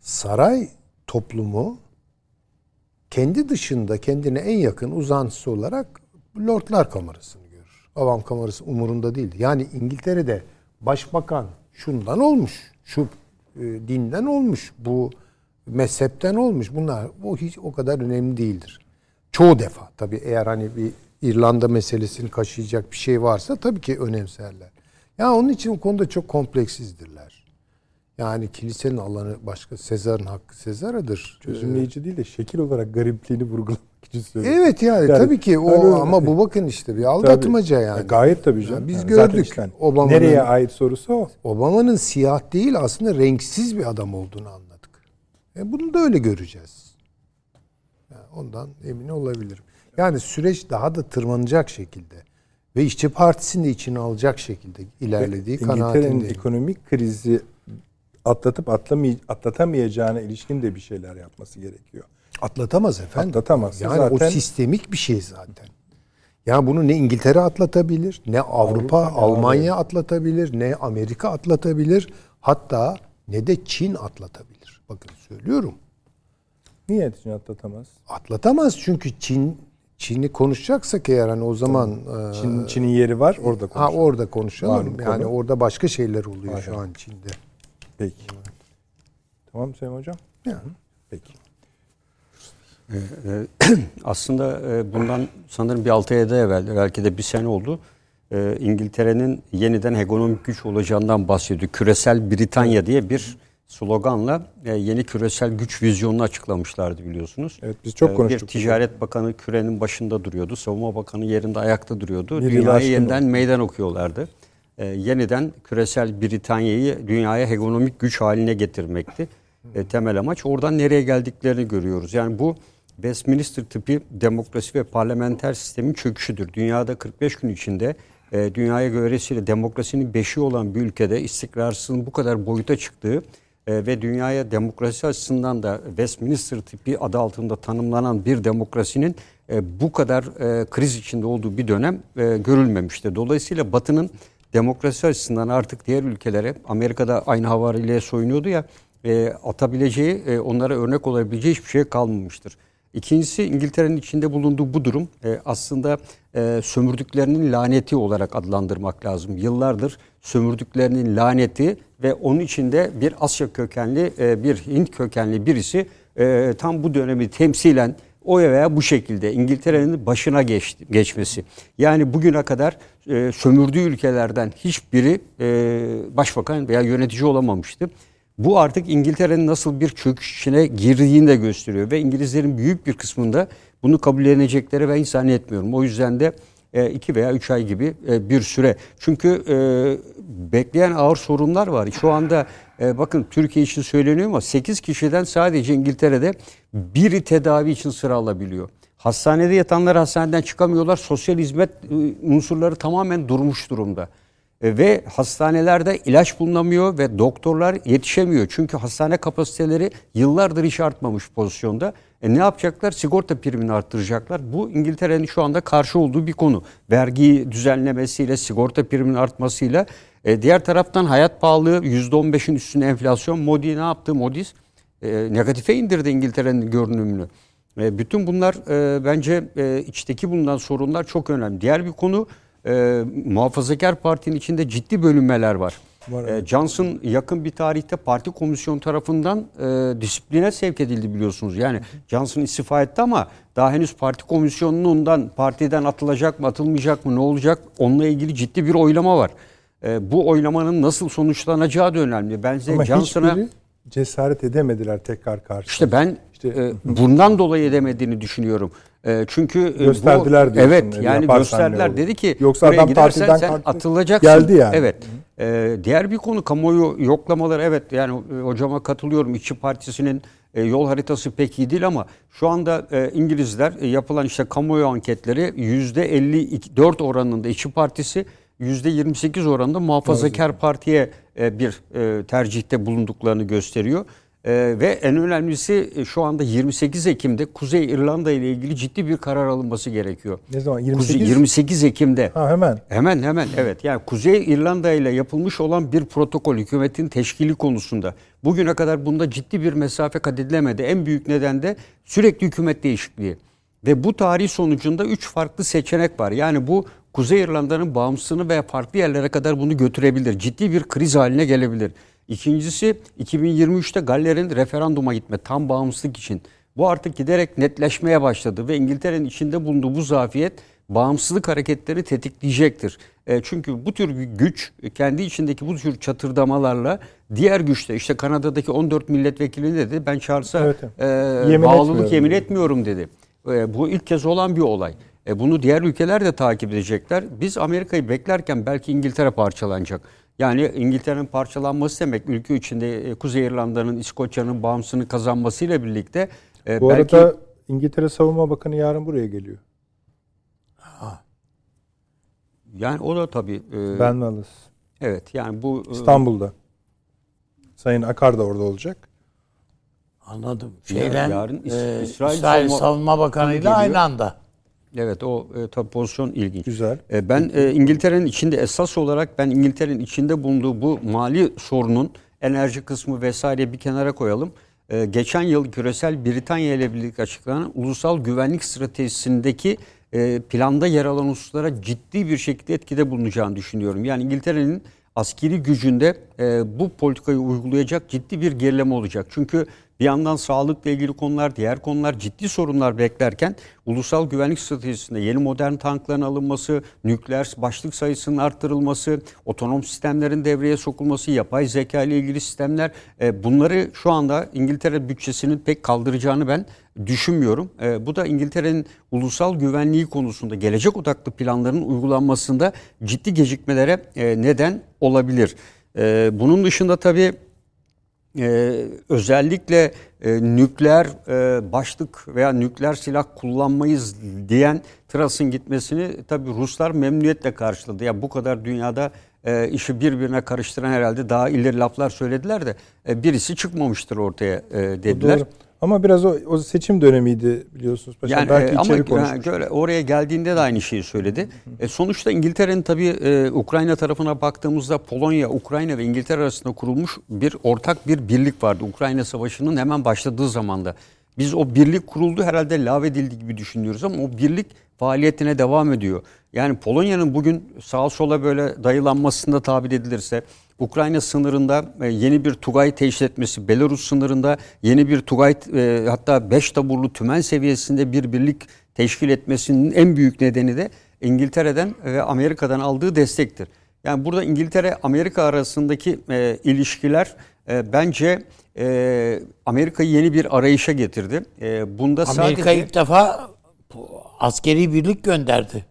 Saray toplumu kendi dışında kendine en yakın uzantısı olarak Lordlar Kamerası'nı. Avam Kamerası umurunda değil. Yani İngiltere'de başbakan şundan olmuş, şu e, dinden olmuş, bu mezhepten olmuş. Bunlar bu hiç o kadar önemli değildir. Çoğu defa tabii eğer hani bir İrlanda meselesini kaşıyacak bir şey varsa tabii ki önemserler. Ya onun için o konuda çok kompleksizdirler. Yani kilisenin alanı başka, Sezar'ın hakkı Sezar'adır. Çözümleyici değil de şekil olarak garipliğini vurgulamak için söylüyorum. Evet yani, Yani tabii ki o öyle- ama bu bakın işte bir aldatmaca Tabii. yani. Gayet tabii canım. Yani biz Yani zaten gördük Obama'nın- Nereye ait sorusu o. Obama'nın siyah değil aslında renksiz bir adam olduğunu anladık. E bunu da öyle göreceğiz. Yani ondan emin olabilirim. Yani süreç daha da tırmanacak şekilde ve işçi partisini de içine alacak şekilde ilerlediği İngiltere'nin kanaatindeyim. ekonomik krizi atlatıp atlamay atlatamayacağına ilişkin de bir şeyler yapması gerekiyor. Atlatamaz efendim. Atlatamaz. Yani Zaten- o sistemik bir şey zaten. Yani bunu ne İngiltere atlatabilir, ne Avrupa, Avrupa, Almanya atlatabilir, ne Amerika atlatabilir, hatta ne de Çin atlatabilir. Bakın söylüyorum. Niye için atlatamaz? Atlatamaz çünkü Çin Çin'i konuşacaksak eğer hani o zaman e, Çin, Çin'in yeri var orada ha konuşalım. orada Var konuşalım. mı Yani konu? orada başka şeyler oluyor Var, şu an Çin'de. Peki. Tamam Sayın Hocam. Yani. Peki. Ee, aslında e, bundan sanırım bir 6 ayda evvel, belki de bir sene oldu. Ee, İngiltere'nin yeniden ekonomik güç olacağından bahsediyor. Küresel Britanya diye bir sloganla e, yeni küresel güç vizyonunu açıklamışlardı biliyorsunuz. Evet biz çok konuştuk. Bir ticaret bakanı kürenin başında duruyordu. Savunma bakanı yerinde ayakta duruyordu. Bir aşkın yeniden meydan okuyorlardı. Yeniden küresel Britanya'yı dünyaya hegemonik güç haline getirmekti. E, temel amaç. Oradan nereye geldiklerini görüyoruz. Yani bu Westminster tipi demokrasi ve parlamenter sistemin çöküşüdür. Dünyada 45 gün içinde e, dünyaya göresiyle demokrasinin beşiği olan bir ülkede istikrarsızlığın bu kadar boyuta çıktığı e, ve dünyaya demokrasi açısından da Westminster tipi adı altında tanımlanan bir demokrasinin e, bu kadar e, kriz içinde olduğu bir dönem e, görülmemişti. Dolayısıyla Batı'nın demokrasi açısından artık diğer ülkelere Amerika'da aynı havariyle soyunuyordu ya e, atabileceği e, onlara örnek olabileceği hiçbir şey kalmamıştır. İkincisi İngiltere'nin içinde bulunduğu bu durum e, aslında e, sömürdüklerinin laneti olarak adlandırmak lazım. Yıllardır sömürdüklerinin laneti ve onun içinde bir Asya kökenli e, bir Hint kökenli birisi e, tam bu dönemi temsilen o veya bu şekilde İngiltere'nin başına geç, geçmesi. Yani bugüne kadar e, sömürdüğü ülkelerden hiçbiri e, başbakan veya yönetici olamamıştı. Bu artık İngiltere'nin nasıl bir çöküş içine girdiğini de gösteriyor ve İngilizlerin büyük bir kısmında bunu kabullenecekleri ben zannetmiyorum. O yüzden de e, iki veya üç ay gibi e, bir süre. Çünkü e, bekleyen ağır sorunlar var. Şu anda bakın Türkiye için söyleniyor ama 8 kişiden sadece İngiltere'de biri tedavi için sıra alabiliyor. Hastanede yatanlar hastaneden çıkamıyorlar. Sosyal hizmet unsurları tamamen durmuş durumda. E, Ve hastanelerde ilaç bulunamıyor ve doktorlar yetişemiyor. Çünkü hastane kapasiteleri yıllardır hiç artmamış pozisyonda. E ne yapacaklar? Sigorta primini arttıracaklar. Bu İngiltere'nin şu anda karşı olduğu bir konu. Vergi düzenlemesiyle, sigorta priminin artmasıyla. E, diğer taraftan hayat pahalılığı %15'in üstüne enflasyon. Modi ne yaptı? Modis e, negatife indirdi İngiltere'nin görünümünü. E, bütün bunlar e, bence e, içteki bulunan sorunlar çok önemli. Diğer bir konu e, muhafazakar partinin içinde ciddi bölünmeler var. Var, E, Johnson yakın bir tarihte parti komisyonu tarafından e, disipline sevk edildi biliyorsunuz. Yani Johnson istifa etti ama daha henüz parti komisyonundan partiden atılacak mı atılmayacak mı ne olacak onunla ilgili ciddi bir oylama var. E, bu oylamanın nasıl sonuçlanacağı da önemli. Bence Johnson'a cesaret edemediler tekrar karşı. işte ben İşte- e, bundan dolayı edemediğini düşünüyorum. E, çünkü e, bu- Gösterdiler diyorsun, Evet yani yani gösterdiler. Dedi ki Yoksa adam gidersen sen kalktı, atılacaksın. geldi yani. Evet. E, diğer bir konu kamuoyu yoklamaları evet yani e, hocama katılıyorum. İşçi Partisi'nin e, yol haritası pek iyi değil ama şu anda e, İngilizler e, yapılan işte kamuoyu anketleri %54 oranında İşçi Partisi %28 oranında muhafazakar partiye e, bir e, tercihte bulunduklarını gösteriyor. E, ve en önemlisi e, şu anda 28 Ekim'de Kuzey İrlanda ile ilgili ciddi bir karar alınması gerekiyor. Ne zaman? Kuzey- 28? 28 Ekim'de. Ha hemen. Hemen hemen evet. Yani Kuzey İrlanda ile yapılmış olan bir protokol hükümetin teşkili konusunda bugüne kadar bunda ciddi bir mesafe kat edilemedi. En büyük neden de sürekli hükümet değişikliği. Ve bu tarih sonucunda üç farklı seçenek var. Yani bu Kuzey İrlanda'nın bağımsızlığını veya farklı yerlere kadar bunu götürebilir. Ciddi bir kriz haline gelebilir. İkincisi 2023'te Galler'in referanduma gitme tam bağımsızlık için. Bu artık giderek netleşmeye başladı ve İngiltere'nin içinde bulunduğu bu zafiyet bağımsızlık hareketleri tetikleyecektir. E, çünkü bu tür bir güç kendi içindeki bu tür çatırdamalarla diğer güçte işte Kanada'daki 14 milletvekili dedi ben Charles'a Evet, e, Yemin bağlılık yemin etmiyorum dedi. E, bu ilk kez olan bir olay. E, bunu diğer ülkeler de takip edecekler. Biz Amerika'yı beklerken belki İngiltere parçalanacak. Yani İngiltere'nin parçalanması demek ülke içinde e, Kuzey İrlanda'nın, İskoçya'nın bağımsızlığını kazanmasıyla birlikte e, Bu belki arada İngiltere Savunma Bakanı yarın buraya geliyor. yani o da tabii e, Ben Wallace. evet yani bu e, İstanbul'da. Sayın Akar da orada olacak. Anladım. Şeyden yarın İs- e, İsrail İsrail, Savunma- Savunma Bakanı ile aynı anda. Evet o e, tabii pozisyon ilginç. Güzel. E, ben e, İngiltere'nin içinde esas olarak ben İngiltere'nin içinde bulunduğu bu mali sorunun enerji kısmı vesaire bir kenara koyalım. E, geçen yıl küresel Britanya ile birlikte açıklanan ulusal güvenlik stratejisindeki e, planda yer alan hususlara ciddi bir şekilde etkide bulunacağını düşünüyorum. Yani İngiltere'nin askeri gücünde e, bu politikayı uygulayacak ciddi bir gerileme olacak. Çünkü bir yandan sağlıkla ilgili konular, diğer konular ciddi sorunlar beklerken ulusal güvenlik stratejisinde yeni modern tankların alınması, nükleer başlık sayısının arttırılması, otonom sistemlerin devreye sokulması, yapay zeka ile ilgili sistemler e, bunları şu anda İngiltere bütçesinin pek kaldıracağını ben düşünmüyorum. E, bu da İngiltere'nin ulusal güvenliği konusunda gelecek odaklı planların uygulanmasında ciddi gecikmelere e, neden olabilir. E, bunun dışında tabii ee, özellikle e, nükleer e, başlık veya nükleer silah kullanmayız diyen Tras'ın gitmesini tabii Ruslar memnuniyetle karşıladı. Ya bu kadar dünyada e, işi birbirine karıştıran herhalde daha ileri laflar söylediler de e, birisi çıkmamıştır ortaya e, dediler. Doğru. Ama biraz o, o seçim dönemiydi biliyorsunuz paşam. Yani Belki e, ama içeri yani konuşmuş. göre, oraya geldiğinde de aynı şeyi söyledi. E, sonuçta İngiltere'nin tabii e, Ukrayna tarafına baktığımızda Polonya, Ukrayna ve İngiltere arasında kurulmuş bir ortak bir birlik vardı. Ukrayna Savaşı'nın hemen başladığı zamanda. Biz o birlik kuruldu herhalde lağvedildi gibi düşünüyoruz ama o birlik faaliyetine devam ediyor. Yani Polonya'nın bugün sağa sola böyle dayılanmasında tabir edilirse Ukrayna sınırında e, yeni bir Tugay teşhis etmesi, Belarus sınırında yeni bir Tugay e, hatta 5 taburlu tümen seviyesinde bir birlik teşkil etmesinin en büyük nedeni de İngiltere'den ve Amerika'dan aldığı destektir. Yani burada İngiltere Amerika arasındaki e, ilişkiler bence e, Amerika'yı yeni bir arayışa getirdi. E, bunda Amerika sadece ilk defa askeri birlik gönderdi.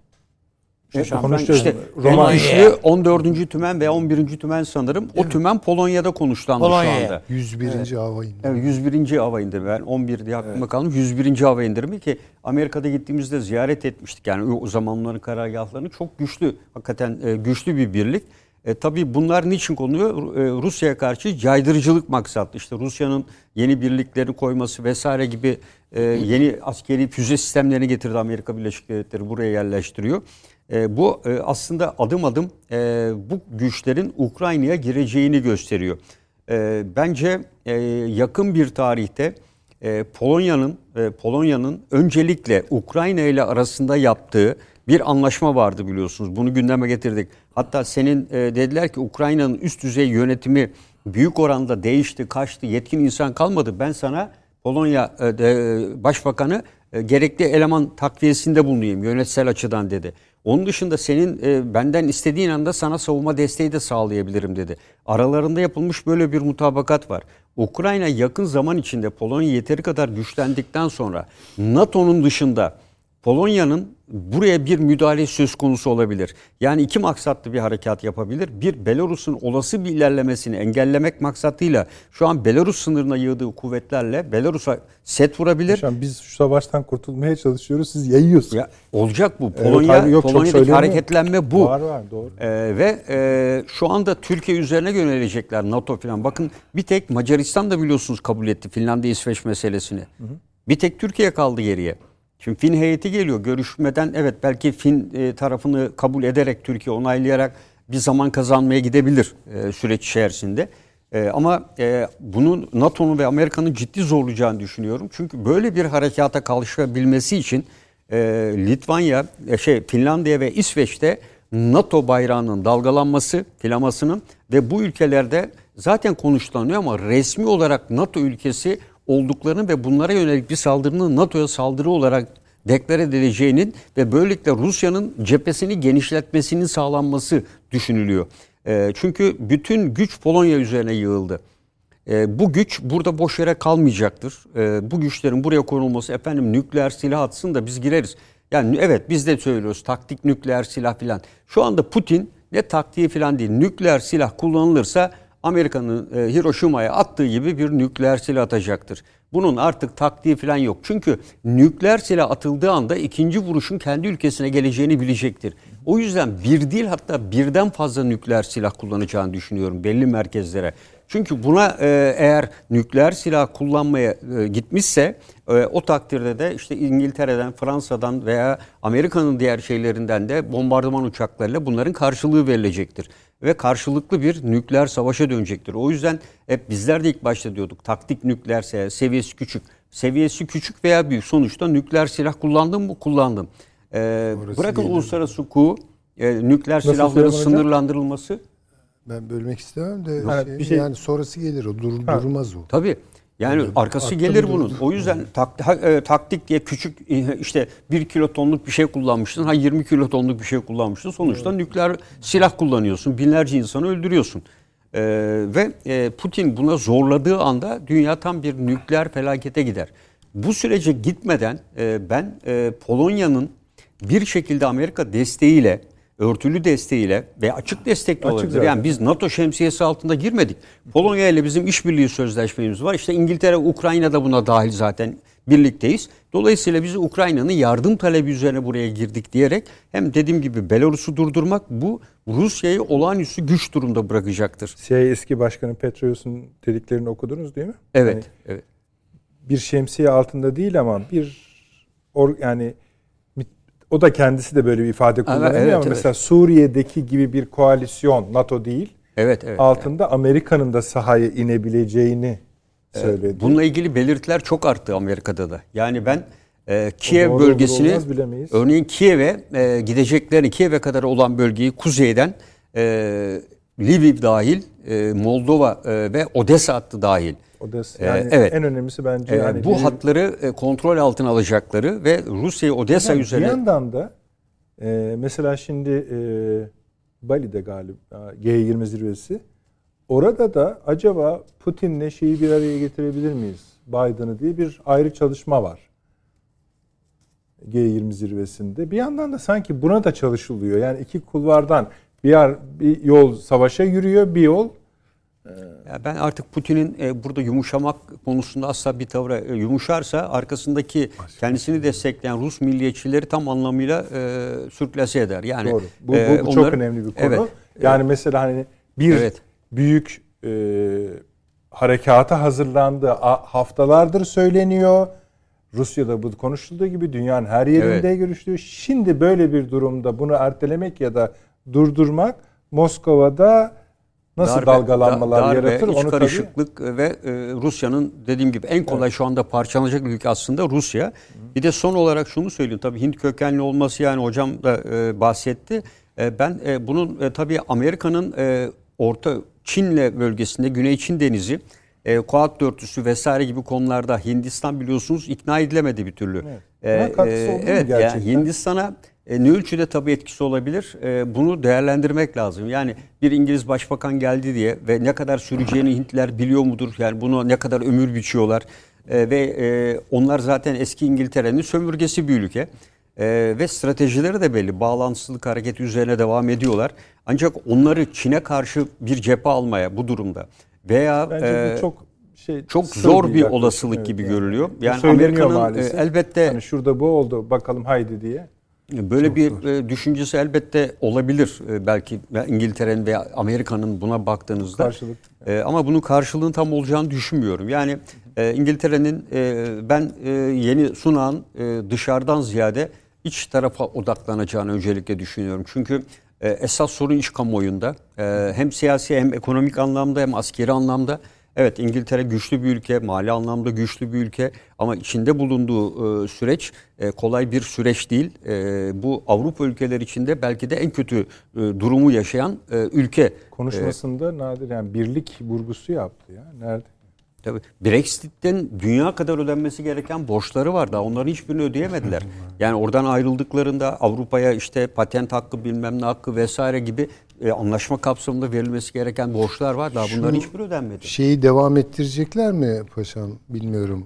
Evet, konuşacağız. işte Roma- Roma işi 14. tümen veya 11. tümen sanırım. O tümen Polonya'da konuşlandı Polonya'ya. şu anda. 101. hava indi. Evet, 101. hava indirimi. Ben 11 diye aklımda kalmış. 101. hava indirimi ki Amerika'da gittiğimizde ziyaret etmiştik. Yani o zamanların karargahlarını çok güçlü, hakikaten e, güçlü bir birlik. E, tabii bunlar niçin konuluyor? E, Rusya'ya karşı caydırıcılık maksatlı. İşte Rusya'nın yeni birlikleri koyması vesaire gibi e, yeni askeri füze sistemlerini getirdi Amerika Birleşik Devletleri buraya yerleştiriyor. E, bu e, aslında adım adım e, bu güçlerin Ukrayna'ya gireceğini gösteriyor. E, bence e, yakın bir tarihte e, Polonya'nın e, Polonya'nın öncelikle Ukrayna ile arasında yaptığı bir anlaşma vardı biliyorsunuz. Bunu gündeme getirdik. Hatta senin e, dediler ki Ukrayna'nın üst düzey yönetimi büyük oranda değişti, kaçtı, yetkin insan kalmadı. Ben sana Polonya e, de, Başbakanı e, gerekli eleman takviyesinde bulunayım yönetsel açıdan dedi. Onun dışında senin e, benden istediğin anda sana savunma desteği de sağlayabilirim dedi. Aralarında yapılmış böyle bir mutabakat var. Ukrayna yakın zaman içinde Polonya yeteri kadar güçlendikten sonra NATO'nun dışında Polonya'nın buraya bir müdahale söz konusu olabilir. Yani iki maksatlı bir harekat yapabilir. Bir Belarus'un olası bir ilerlemesini engellemek maksatıyla şu an Belarus sınırına yığdığı kuvvetlerle Belarus'a set vurabilir. Paşam biz şu savaştan kurtulmaya çalışıyoruz. Siz yayıyorsunuz. Ya, olacak bu. Evet, Polonya, hayır, yok, Polonya'daki hareketlenme bu. Var var doğru. Ee, ve e, şu anda Türkiye üzerine yönelecekler NATO falan. Bakın bir tek Macaristan da biliyorsunuz kabul etti Finlandiya İsveç meselesini. Bir tek Türkiye kaldı geriye. Şimdi Fin heyeti geliyor. Görüşmeden evet belki Fin e, tarafını kabul ederek Türkiye onaylayarak bir zaman kazanmaya gidebilir e, süreç içerisinde. E, ama bunun NATO'nun ve Amerika'nın ciddi zorlayacağını düşünüyorum. Çünkü böyle bir harekata kalkışabilmesi için Litvanya, şey Finlandiya ve İsveç'te NATO bayrağının dalgalanması, filamasının ve bu ülkelerde zaten konuşlanıyor ama resmi olarak NATO ülkesi olduklarını ve bunlara yönelik bir saldırının NATO'ya saldırı olarak deklar edileceğinin ve böylelikle Rusya'nın cephesini genişletmesinin sağlanması düşünülüyor. E, çünkü bütün güç Polonya üzerine yığıldı. E, bu güç burada boş yere kalmayacaktır. E, bu güçlerin buraya konulması efendim nükleer silah atsın da biz gireriz. Yani evet biz de söylüyoruz taktik nükleer silah filan. Şu anda Putin ne taktiği filan değil nükleer silah kullanılırsa Amerika'nın e, Hiroşima'ya attığı gibi bir nükleer silah atacaktır. Bunun artık taktiği falan yok. Çünkü nükleer silah atıldığı anda ikinci vuruşun kendi ülkesine geleceğini bilecektir. O yüzden bir değil hatta birden fazla nükleer silah kullanacağını düşünüyorum belli merkezlere. Çünkü buna e, eğer nükleer silah kullanmaya e, gitmişse e, o takdirde de işte İngiltere'den, Fransa'dan veya Amerika'nın diğer şeylerinden de bombardıman uçaklarıyla bunların karşılığı verilecektir. Ve karşılıklı bir nükleer savaşa dönecektir. O yüzden hep bizler de ilk başta diyorduk taktik nükleer seviyesi küçük. Seviyesi küçük veya büyük sonuçta nükleer silah kullandım mı kullandım. Ee, bırakın uluslararası hukuku e, nükleer Nasıl silahların sınırlandırılması ben bölmek istemem de ha, şey, bir şey... yani sonrası gelir o dur, durmaz o. Tabii. Yani Öyle, arkası gelir bunun. O yüzden tak, e, taktik diye küçük e, işte bir kilo tonluk bir şey kullanmışsın. Ha 20 kilo tonluk bir şey kullanmışsın. Sonuçta evet. nükleer silah kullanıyorsun. Binlerce insanı öldürüyorsun. Ee, ve e, Putin buna zorladığı anda dünya tam bir nükleer felakete gider. Bu sürece gitmeden e, ben e, Polonya'nın bir şekilde Amerika desteğiyle örtülü desteğiyle ve açık destekle açık olabilir. Zaten. Yani biz NATO şemsiyesi altında girmedik. Polonya ile bizim işbirliği sözleşmemiz var. İşte İngiltere, Ukrayna da buna dahil zaten birlikteyiz. Dolayısıyla biz Ukrayna'nın yardım talebi üzerine buraya girdik diyerek hem dediğim gibi Belarus'u durdurmak bu Rusya'yı olağanüstü güç durumda bırakacaktır. CIA eski başkanı Petroyus'un dediklerini okudunuz değil mi? Evet, yani evet. Bir şemsiye altında değil ama bir or, yani o da kendisi de böyle bir ifade kullanıyor evet, evet, ama evet. mesela Suriye'deki gibi bir koalisyon NATO değil. Evet, evet. Altında evet. Amerika'nın da sahaya inebileceğini söyledi. Bununla ilgili belirtiler çok arttı Amerika'da da. Yani ben e, Kiev doğru bölgesini örneğin Kiev'e e, gidecekleri Kiev'e kadar olan bölgeyi kuzeyden e, Lviv dahil, e, Moldova e, ve Odessa hattı dahil Odessa. Ee, yani evet. en önemlisi bence. Ee, yani bu bir, hatları e, kontrol altına alacakları ve Rusya'yı Odessa yani üzerine... Bir yandan da e, mesela şimdi e, Bali'de galiba G20 zirvesi. Orada da acaba Putin'le şeyi bir araya getirebilir miyiz? Biden'ı diye bir ayrı çalışma var. G20 zirvesinde. Bir yandan da sanki buna da çalışılıyor. Yani iki kulvardan bir, yer, bir yol savaşa yürüyor, bir yol ya ben artık Putin'in e, burada yumuşamak konusunda asla bir tavra e, yumuşarsa arkasındaki kendisini destekleyen Rus milliyetçileri tam anlamıyla e, sürklase eder. Yani Doğru. Bu, bu, e, bu onlar, çok önemli bir konu. Evet, yani mesela hani bir evet. büyük e, harekata hazırlandı. Haftalardır söyleniyor. Rusya'da bu konuşulduğu gibi dünyanın her yerinde evet. görüşülüyor. Şimdi böyle bir durumda bunu ertelemek ya da durdurmak Moskova'da nasıl darbe, dalgalanmalar darbe, yaratır onu karışıklık tabii... ve e, Rusya'nın dediğim gibi en kolay evet. şu anda parçalanacak ülke aslında Rusya. Hı. Bir de son olarak şunu söyleyeyim tabii Hint kökenli olması yani hocam da e, bahsetti. E, ben e, bunun e, tabii Amerika'nın e, Orta Çin'le bölgesinde Güney Çin Denizi e, Koat Dörtüsü vesaire gibi konularda Hindistan biliyorsunuz ikna edilemedi bir türlü. Evet, e, e, evet yani Hindistan'a e, ne ölçüde tabii etkisi olabilir? E, bunu değerlendirmek lazım. Yani bir İngiliz başbakan geldi diye ve ne kadar süreceğini Hintliler biliyor mudur? Yani bunu ne kadar ömür biçiyorlar? E, ve e, onlar zaten eski İngiltere'nin sömürgesi bir ülke. E, ve stratejileri de belli. Bağlantısızlık hareketi üzerine devam ediyorlar. Ancak onları Çin'e karşı bir cephe almaya bu durumda veya Bence e, bu çok şey çok zor bir olasılık evet, gibi yani. görülüyor. Yani Amerika'nın e, elbette hani şurada bu oldu bakalım haydi diye. Böyle Çok bir zor. E, düşüncesi elbette olabilir e, belki İngiltere'nin veya Amerika'nın buna baktığınızda. Karşılık. E, ama bunun karşılığının tam olacağını düşünmüyorum. Yani İngiltere'nin ben yeni sunan dışarıdan ziyade iç tarafa odaklanacağını öncelikle düşünüyorum. Çünkü esas sorun iç kamuoyunda hem siyasi hem ekonomik anlamda hem askeri anlamda Evet İngiltere güçlü bir ülke, mali anlamda güçlü bir ülke ama içinde bulunduğu e, süreç e, kolay bir süreç değil. E, bu Avrupa ülkeleri içinde belki de en kötü e, durumu yaşayan e, ülke. Konuşmasında e, nadir yani birlik vurgusu yaptı ya. Nerede? Tabii Brexit'ten dünya kadar ödenmesi gereken borçları var da onların hiçbirini ödeyemediler. Yani oradan ayrıldıklarında Avrupa'ya işte patent hakkı bilmem ne hakkı vesaire gibi e, anlaşma kapsamında verilmesi gereken borçlar var daha bunların hiçbiri ödenmedi. Şeyi devam ettirecekler mi paşam bilmiyorum.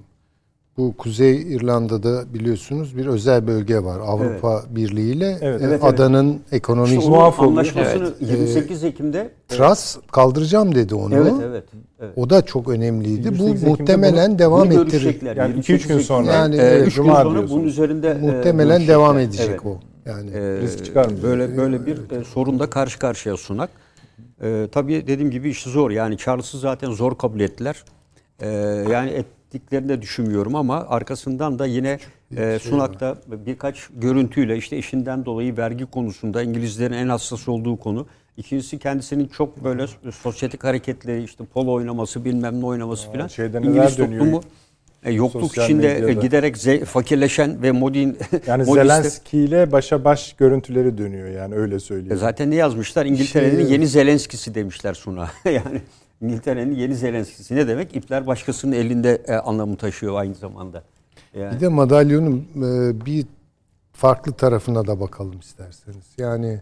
Bu Kuzey İrlanda'da biliyorsunuz bir özel bölge var Avrupa Birliği ile Evet, e, evet, adanın ekonomik İşte muaf anlaşmasını 28 Ekim'de Tras kaldıracağım dedi onu. evet evet. evet. O da çok önemliydi. 28 Bu Ekim'de muhtemelen bunu- devam ettirir. Yani 28 iki, üç gün sonra. Yani e, evet, gün Cuma sonra bunun üzerinde e, Muhtemelen devam edecek Evet. o. Yani E, Risk çıkarmıyor. Böyle böyle bir e, sorunla karşı karşıya sunak. E, tabii dediğim gibi işi zor. Yani Charles'ı zaten zor kabul ettiler. E, yani ettiklerini de düşünmüyorum ama arkasından da yine e, Sunak'ta birkaç görüntüyle işte eşinden dolayı vergi konusunda İngilizlerin en hassas olduğu konu. İkincisi kendisinin çok böyle sosyetik hareketleri işte polo oynaması bilmem ne oynaması filan. İngiliz dönüyor? E, yokluk Sosyal içinde e, medyada. giderek ze- fakirleşen ve modin Yani Zelenski ile başa baş görüntüleri dönüyor yani öyle e söyleyeyim. Zaten ne yazmışlar? İngiltere'nin Şey- yeni Zelenskisi demişler Suna. yani İngiltere'nin yeni Zelenskisi ne demek? İpler başkasının elinde e, anlamı taşıyor aynı zamanda. Yani Bir de madalyonun e, bir farklı tarafına da bakalım isterseniz. Yani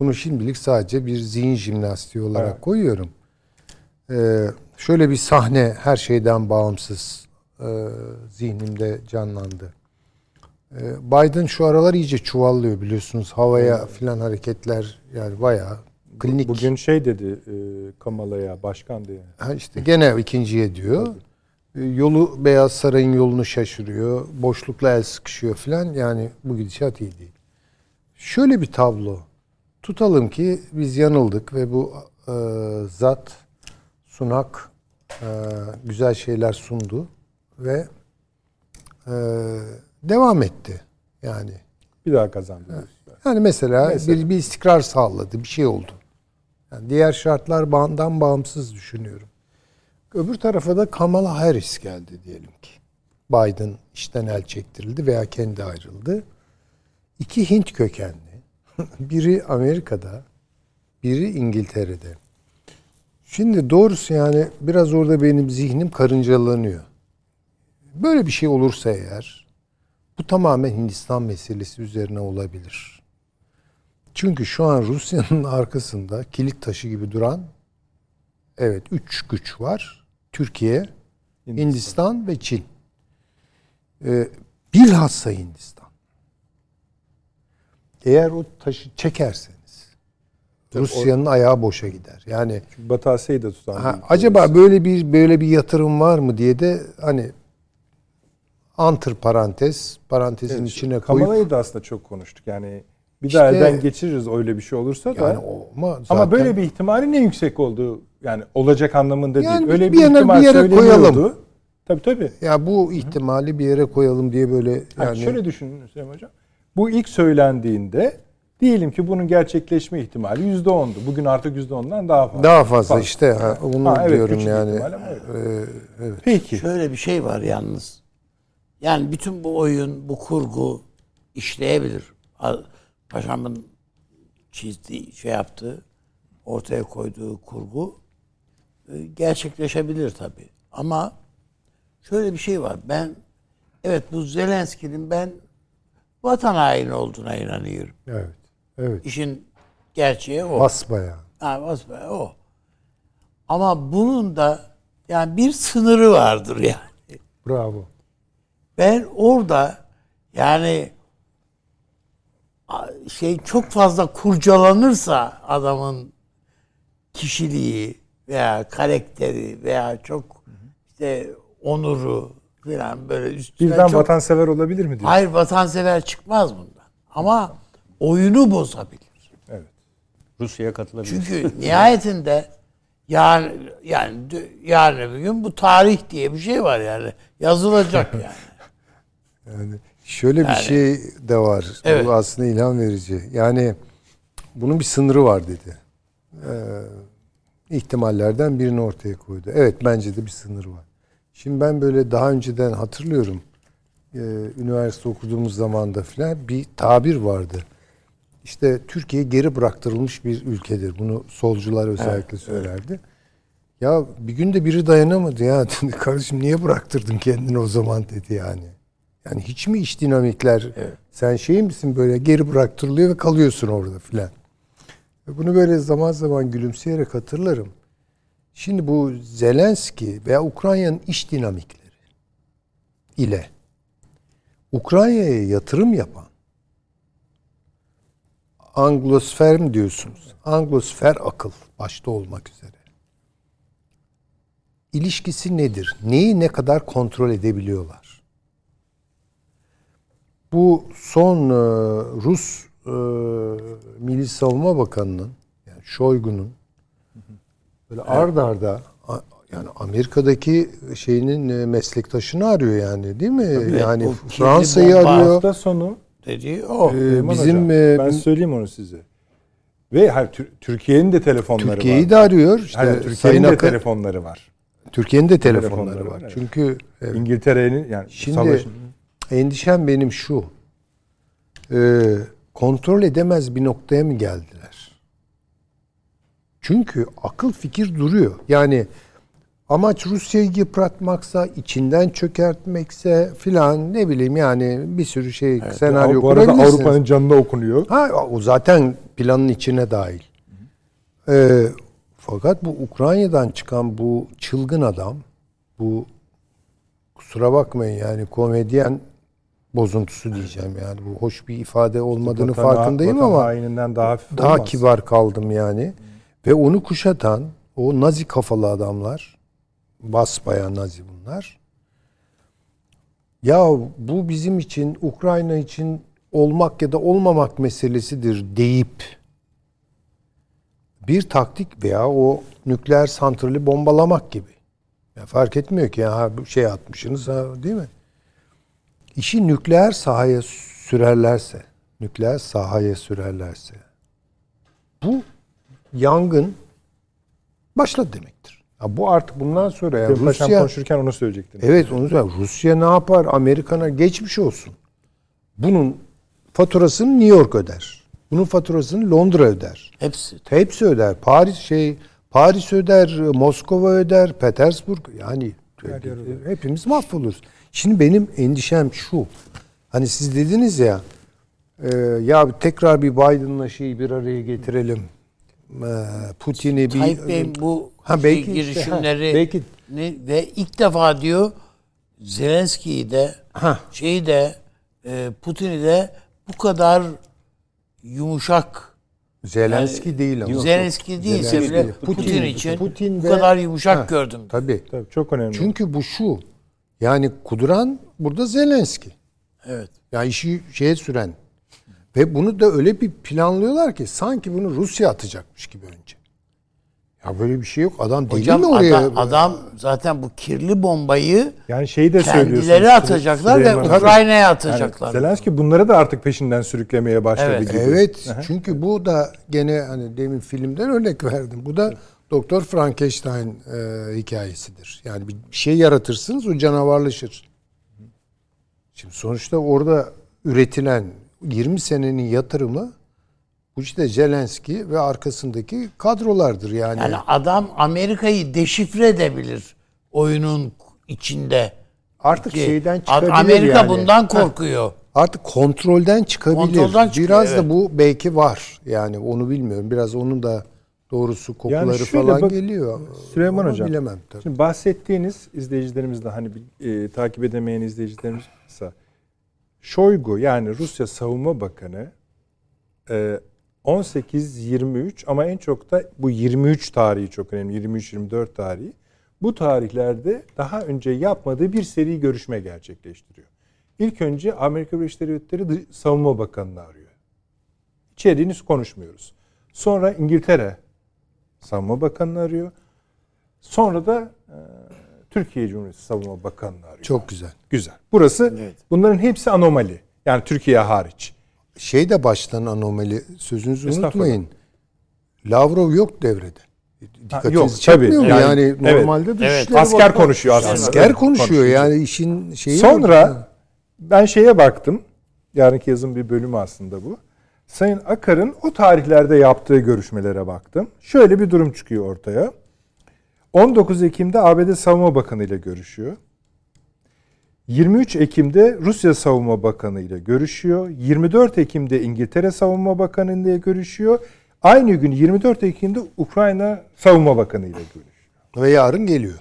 bunu şimdilik sadece bir zihin jimnastiği olarak Evet. koyuyorum. E, şöyle bir sahne her şeyden bağımsız e, zihnimde canlandı. E, Biden şu aralar iyice çuvallıyor biliyorsunuz. Havaya filan hareketler yani bayağı klinik. Bugün şey dedi e, Kamala'ya başkan diye. Ha işte gene ikinciye diyor. E, Yolu Beyaz Saray'ın yolunu şaşırıyor. Boşlukla el sıkışıyor filan. Yani bu gidişat iyi değil. Şöyle bir tablo. Tutalım ki biz yanıldık ve bu e, zat sunak e, güzel şeyler sundu ve e, devam etti. Yani Bir daha kazandı. yani mesela, Mesela. Bir, bir istikrar sağladı, bir şey oldu. Yani diğer şartlar bağından bağımsız düşünüyorum. Öbür tarafa da Kamala Harris geldi diyelim ki. Biden işten el çektirildi veya kendi ayrıldı. İki Hint kökenli. biri Amerika'da, biri İngiltere'de. Şimdi doğrusu yani biraz orada benim zihnim karıncalanıyor. Böyle bir şey olursa eğer bu tamamen Hindistan meselesi üzerine olabilir. Çünkü şu an Rusya'nın arkasında kilit taşı gibi duran evet üç güç var. Türkiye, Hindistan, ve Çin. Ee, bilhassa Hindistan. Eğer o taşı çekerseniz Rusya'nın ayağı boşa gider. Yani Çünkü Batı Asya'yı da tutan. Ha, acaba böyle bir böyle bir yatırım var mı diye de hani antır parantez parantezin Evet, içine koyup Kamala'yı da aslında çok konuştuk. Yani bir daha İşte- elden geçiririz öyle bir şey olursa da. yani o, ama, Ama zaten- böyle bir ihtimalin ne yüksek olduğu yani olacak anlamında Yani değil. Öyle bir bir, yana- ihtimal bir yere söyleniyordu. koyalım. Tabii tabii. ya bu ihtimali bir yere koyalım diye böyle Yani yani şöyle düşünün Hüseyin Hocam. Bu ilk söylendiğinde diyelim ki bunun gerçekleşme ihtimali yüzde ondu. Bugün artık yüzde ondan daha fazla. daha fazla işte ha, onu Ha, evet, diyorum yani. ama. Ee, evet. Peki. Şöyle bir şey var yalnız. Yani bütün bu oyun, bu kurgu işleyebilir. Paşamın çizdiği, şey yaptığı, ortaya koyduğu kurgu e, gerçekleşebilir tabii. Ama şöyle bir şey var. Ben evet bu Zelenski'nin ben vatan haini olduğuna inanıyorum. Evet. Evet. İşin gerçeği o. Basbayağı. Ha, basbayağı o. Ama bunun da yani bir sınırı vardır yani. Bravo. Ben orada yani şey çok fazla kurcalanırsa adamın kişiliği veya karakteri veya çok işte onuru falan böyle üstüne Birden çok vatansever olabilir mi diyor. hayır vatansever çıkmaz bundan. Ama oyunu bozabilir. Evet. Rusya'ya katılabilir. Çünkü nihayetinde yani yani yarın bir gün bu tarih diye bir şey var yani yazılacak yani. Yani şöyle bir şey de var. Evet. Bu aslında ilham verici. Yani bunun bir sınırı var dedi. Ee, ihtimallerden birini ortaya koydu. Evet bence de bir sınırı var. Şimdi ben böyle daha önceden hatırlıyorum. Ee, üniversite okuduğumuz zamanda filan bir tabir vardı. İşte Türkiye geri bıraktırılmış bir ülkedir. Bunu solcular özellikle söylerdi. Ya bir gün de biri dayanamadı ya. Dedi, Kardeşim niye bıraktırdın kendini o zaman dedi yani. Yani hiç mi iş dinamikler sen şey misin böyle geri bıraktırılıyor ve kalıyorsun orada filan. Bunu böyle zaman zaman gülümseyerek hatırlarım. Şimdi bu Zelenski veya Ukrayna'nın iş dinamikleri ile Ukrayna'ya yatırım yapan Anglosfer mi diyorsunuz? Anglosfer akıl başta olmak üzere. İlişkisi nedir? Neyi ne kadar kontrol edebiliyorlar? Bu son e, Rus e, Milli Savunma Bakanı'nın yani Shoigu'nun böyle ard arda yani Amerika'daki şeyinin e, meslektaşını arıyor yani değil mi? yani o kirli Fransa'yı arıyor. Hafta sonu Dediği o. Ee, bizim Hocam, e, ben söyleyeyim onu size. Ve hayır, Tür- Türkiye'nin de telefonları Türkiye'yi var. de arıyor. İşte Sayın Türkiye'nin de telefonları var. Türkiye'nin de telefonları, Telefonları var. var, evet. Çünkü evet. İngiltere'nin yani Şimdi savaş endişem benim şu. Ee, kontrol edemez bir noktaya mı geldiler? Çünkü akıl fikir duruyor. Yani amaç Rusya'yı yıpratmaksa, içinden çökertmekse filan ne bileyim yani bir sürü şey senaryo bu arada. Avrupa'nın canına okunuyor. Ha o zaten planın içine dahil. Ee, fakat bu Ukrayna'dan çıkan bu çılgın adam, bu kusura bakmayın yani komedyen bozuntusu diyeceğim yani bu hoş bir ifade olmadığını Vatan- farkındayım vatan ama haininden daha daha olmaz. kibar kaldım yani. Ve onu kuşatan o nazi kafalı adamlar basbayağı nazi bunlar. Ya bu bizim için Ukrayna için olmak ya da olmamak meselesidir deyip bir taktik veya o nükleer santrali bombalamak gibi. Ya fark etmiyor ki ya şey atmışsınız ha, değil mi? İşi nükleer sahaya sürerlerse, nükleer sahaya sürerlerse bu yangın başladı demektir. Ya bu artık bundan sonra ya Sayın Paşam Rusya konuşurken onu söyleyecektin. Evet onu söyleyeyim. Rusya ne yapar? Amerikan'a geçmiş olsun. Bunun faturasını New York öder. Bunun faturasını Londra öder. Hepsi. Hepsi öder. Paris şey Paris öder, Moskova öder, Petersburg yani hepimiz mahvoluruz. Şimdi benim endişem şu. Hani siz dediniz ya e, ya tekrar bir Biden'la şeyi bir araya getirelim. E, Putin'i bir Tayyip Bey'in bu Ha, şey belki işte, ha, girişimleri belki- ne, ve ilk defa diyor Zelenski'yi de Ha. şeyi de e, Putin'i de bu kadar yumuşak Zelenski değil ama. Zelenski değilse Zelenski bile değil. Putin, Putin- için Putin bu ve- kadar yumuşak Ha, gördüm. Tabii. Tabii çok önemli. Çünkü bu şu. Yani kuduran burada Zelenski. Evet. Yani işi şeye süren. Ve bunu da öyle bir planlıyorlar ki sanki bunu Rusya atacakmış gibi önce. Ya böyle bir şey yok. Adam deli Hocam mi oraya? adam, adam zaten bu kirli bombayı yani şeyi de kendileri atacaklar ve Süleyman- Ukrayna'ya Yani atacaklar. Zelenski bunları da artık peşinden sürüklemeye başladı Evet. gibi. Evet. Çünkü bu da gene hani demin filmden örnek verdim. Bu da Doktor Frankenstein e, hikayesidir. Yani bir şey yaratırsınız o canavarlaşır. Şimdi sonuçta orada üretilen 20 senenin yatırımı bu işte Zelenski ve arkasındaki kadrolardır yani. Yani adam Amerika'yı deşifre edebilir oyunun içinde. artık Ki şeyden çıkabilir Amerika yani. bundan korkuyor. Artık kontrolden çıkabilir. Kontrolden çıkıyor, Biraz evet. da bu belki var. Yani onu bilmiyorum. Biraz onun da doğrusu kokuları şöyle falan bak- geliyor. Süleyman Ama Hocam. Bilemem tabii. Şimdi bahsettiğiniz izleyicilerimiz de hani e, takip edemeyen izleyicilerimiz ise Şoygu yani Rusya Savunma Bakanı e, 18-23 ama en çok da bu 23 tarihi çok önemli. 23-24 tarihi. Bu tarihlerde daha önce yapmadığı bir seri görüşme gerçekleştiriyor. İlk önce Amerika Birleşik Devletleri Savunma Bakanı'nı arıyor. İçeriğini konuşmuyoruz. Sonra İngiltere Savunma Bakanı'nı arıyor. Sonra da e, Türkiye Cumhuriyeti Savunma Bakanı'nı arıyor. Çok güzel. güzel. Burası Evet. bunların hepsi anomali. Yani Türkiye hariç. Şey de baştan anomali. Sözünüzü unutmayın. Lavrov yok devrede. Dikkatinizi yok, çekmiyor tabii. mu? Yani, Yani, evet. normalde Evet. Dışişleri Asker Bakanı- konuşuyor aslında. Asker Evet, konuşuyor. Yani işin şeyi Sonra ben şeye baktım. Yarınki yazın bir bölümü aslında bu. Sayın Akar'ın o tarihlerde yaptığı görüşmelere baktım. Şöyle bir durum çıkıyor ortaya. 19 Ekim'de ABD Savunma Bakanı ile görüşüyor. 23 Ekim'de Rusya Savunma Bakanı ile görüşüyor. 24 Ekim'de İngiltere Savunma Bakanı ile görüşüyor. Aynı gün 24 Ekim'de Ukrayna Savunma Bakanı ile görüşüyor. Ve yarın geliyor.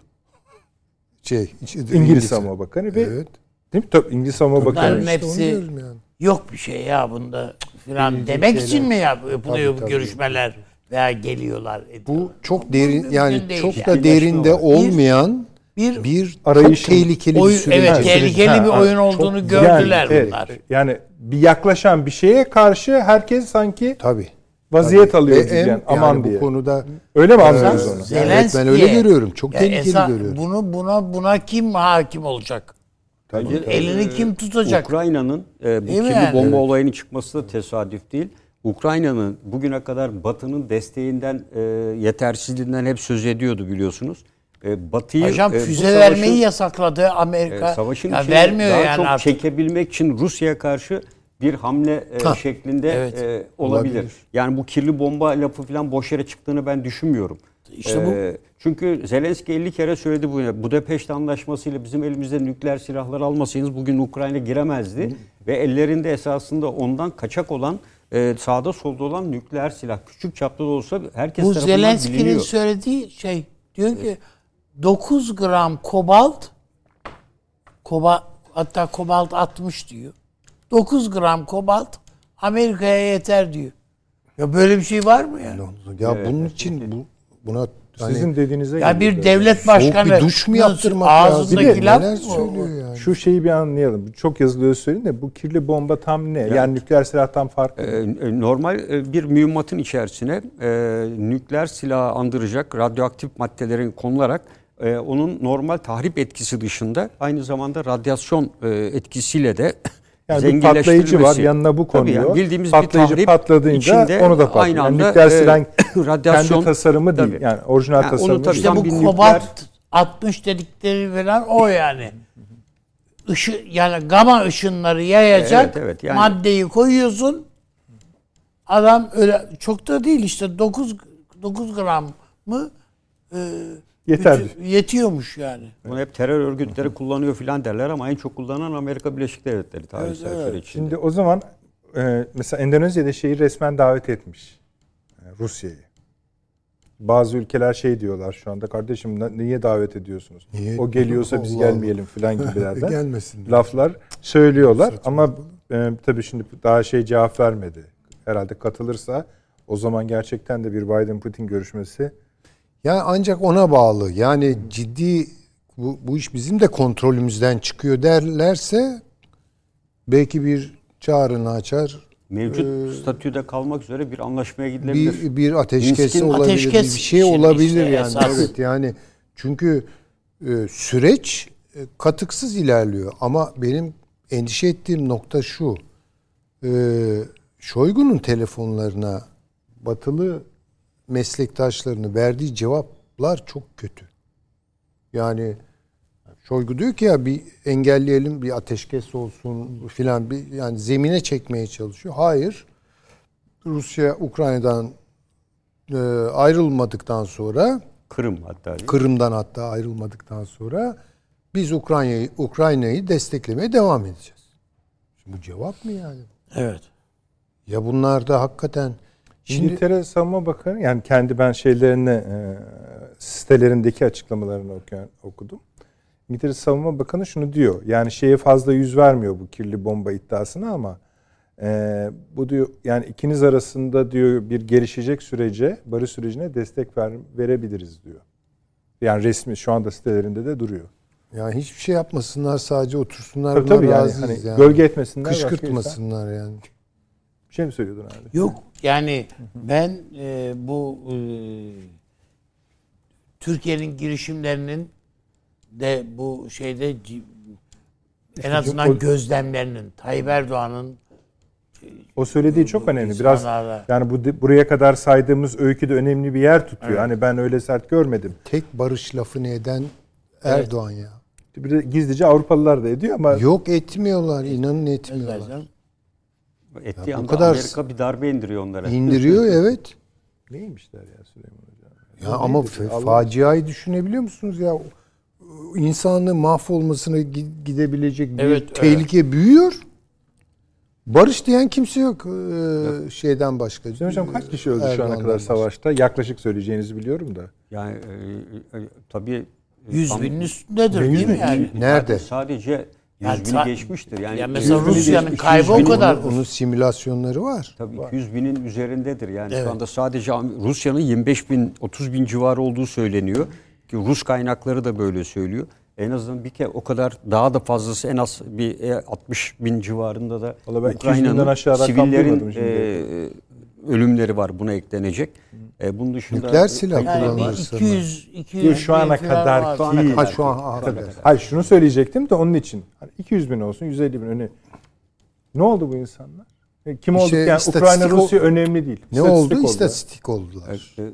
Şey, İngiliz, İngiliz Savunma Bakanı ve Evet. değil mi? Tabii İngiliz Savunma Bunların Bakanı. onu Hepsi- yani. Yok bir şey ya bunda filan demek şeyler. için mi yap- yapılıyor Tabii, bu tabii. görüşmeler veya geliyorlar Bu ediyorlar? çok derin yani çok yani. da derinde olmayan bir bir Arayışın- çok tehlikeli oyun, bir süreç. evet tehlikeli Ha, bir ha, oyun çok- olduğunu gördüler yani, bunlar. evet, yani bir yaklaşan bir şeye karşı herkes sanki Tabii. vaziyet Tabii. alıyor en- yani, aman yani diye. Bu konuda Öyle mi anlıyoruz onu? Evet, ben öyle görüyorum. Çok tehlikeli görüyorum. Bunu buna buna kim hakim olacak? Bence, Elini e, kim tutacak? Ukrayna'nın e, bu kirli yani? bomba Evet. olayının çıkması da tesadüf değil. Ukrayna'nın bugüne kadar Batı'nın desteğinden, e, yetersizliğinden hep söz ediyordu biliyorsunuz. E, Batı'yı Hocam e, füze savaşın- vermeyi yasakladı Amerika. e, savaşın ya içine vermiyor daha yani çok artık. çekebilmek için Rusya'ya karşı bir hamle e, Ha, şeklinde evet. e, olabilir. Olabilir. Yani bu kirli bomba lafı falan boş yere çıktığını ben düşünmüyorum. İşte bu- E, çünkü Zelenski 50 kere söyledi bu. Budapeşt Anlaşması'yla bizim elimizde nükleer silahlar almasaydınız bugün Ukrayna giremezdi. Ve ellerinde esasında ondan kaçak olan e, sağda solda olan nükleer silah küçük çapta da olsa herkes Bu tarafından Zelenski'nin biliniyor. söylediği şey diyor ki 9 gram kobalt koba hatta kobalt 60 diyor. 9 gram kobalt Amerika'ya yeter diyor. Ya böyle bir şey var mı ya? ya bunun için bu buna hani Sizin dediğinize Ya bir devlet soğuk başkanı bir duş mu yaptırmak lazım? ağzındaki Bir de laf Neler söylüyor yani? Şu şeyi bir anlayalım. Çok yazılıyor söyleyin de bu kirli bomba tam ne? Yani nükleer silahtan farklı. E, e, normal e, bir mühimmatın içerisine e, nükleer silahı andıracak radyoaktif maddelerin konularak e, onun normal tahrip etkisi dışında aynı zamanda radyasyon e, etkisiyle de Yani bir patlayıcı var, yanına bu Tabii konuyor. bildiğimiz Patlayıcı bir içinde onu da patlıyor. Aynı Yani anda nükleer e, silahın radyasyon Kendi tasarımı değil. Tabii. Yani orijinal Yani onu tasarımı tabii değil. İşte Tam bu nükleer- kobalt 60 dedikleri falan o yani. Işı, yani gama ışınları yayacak Evet, evet, yani- maddeyi koyuyorsun. Adam öyle çok da değil işte 9 9 gram mı e, Yeter. bütün- yetiyormuş yani. Bunu hep terör örgütleri kullanıyor filan derler ama en çok kullanan Amerika Birleşik Devletleri tarihsel Evet, evet. süreç içinde. Şimdi o zaman e, mesela Endonezya'da şeyi resmen davet etmiş. e, Rusya'yı. Bazı ülkeler şey diyorlar şu anda kardeşim niye davet ediyorsunuz? Niye? O geliyorsa biz Allah Allah. gelmeyelim filan gibilerden. Gelmesin. laflar söylüyorlar Saçma ama e, tabii şimdi daha şey cevap vermedi. Herhalde katılırsa o zaman gerçekten de bir Biden-Putin görüşmesi Yani ancak ona bağlı. Yani ciddi bu, bu iş bizim de kontrolümüzden çıkıyor derlerse belki bir çağrını açar. Mevcut statüde kalmak üzere bir anlaşmaya gidilebilir. Bir, bir Minsk'in olabilir. ateşkes bir şey olabilir işte yani. esas. Evet yani çünkü e, süreç e, katıksız ilerliyor ama benim endişe ettiğim nokta şu. E, Şoygu'nun telefonlarına batılı meslektaşlarını verdiği cevaplar çok kötü. Yani Şoygu diyor ki ya bir engelleyelim bir ateşkes olsun filan bir yani zemine çekmeye çalışıyor. Hayır. Rusya Ukrayna'dan e, ayrılmadıktan sonra Kırım hatta. değil mi? Kırım'dan hatta ayrılmadıktan sonra biz Ukrayna'yı Ukrayna'yı desteklemeye devam edeceğiz. Şimdi bu cevap mı yani? Evet. Ya bunlar da hakikaten şimdi İngiltere Savunma Bakanı yani kendi ben şeylerini e, sitelerindeki açıklamalarını okuyan, okudum. İngiltere Savunma Bakanı şunu diyor. Yani şeye fazla yüz vermiyor bu kirli bomba iddiasına ama e, bu diyor yani ikiniz arasında diyor bir gelişecek sürece, barış sürecine destek ver, verebiliriz diyor. Yani resmi şu anda sitelerinde de duruyor. yani hiçbir şey yapmasınlar sadece otursunlar Tabii tabii yani, hani yani. gölge etmesinler. Kışkırtmasınlar yani. Bir şey mi söylüyordun abi? Yok yani ben e, bu e, Türkiye'nin girişimlerinin de bu şeyde en azından gözlemlerinin Tayyip Erdoğan'ın O söylediği çok önemli. Biraz yani bu buraya kadar saydığımız öyküde önemli bir yer tutuyor. Hani ben öyle sert görmedim. Tek barış lafını eden Erdoğan ya. Bir de gizlice Avrupalılar da ediyor ama Yok etmiyorlar, inanın etmiyorlar. Ettiği bu anda kadar- Amerika bir darbe indiriyor onlara. İndiriyor evet. neymişler ya Süleyman Hocam? Ya ama fa- faciayı düşünebiliyor musunuz ya? İnsanlığın mahvolmasına gi- gidebilecek bir Evet, tehlike büyüyor. Barış diyen kimse yok ee, şeyden başka. Hüseyin Hocam kaç kişi öldü şu ana Erdoğan'dan kadar başka. savaşta? Yaklaşık söyleyeceğinizi biliyorum da. Yani e, e, tabii e, 100 tam- binin üstündedir Yüz değil mi yani? Nerede? Sadece 100 Yani bini ta- geçmiştir. Yani Ya mesela 100 bini Rusya'nın kaybı 100 o kadar. Onun, onun simülasyonları var. Tabii 200 binin üzerindedir. Yani Evet. şu anda sadece Rusya'nın 25 bin, 30 bin civarı olduğu söyleniyor. Ki Rus kaynakları da böyle söylüyor. En azından bir kere o kadar daha da fazlası en az bir e, 60 bin civarında da Vallahi ben 200 binden Ukrayna'nın sivillerin şimdi. e, ölümleri var buna eklenecek. E, bunun dışında Nükleer silah Yani kullanılırsa. 200 200 Yok, şu ana kadar ki- Ha şu an Tabii. evet. Hayır şunu söyleyecektim de onun için. Hani 200 bin olsun 150 bin öne. Ne oldu bu insanlar? E, Kim olduk yani istatistik Ukrayna Rusya önemli değil. Ne İstatistik oldu? oldu. İstatistik oldular. e, e,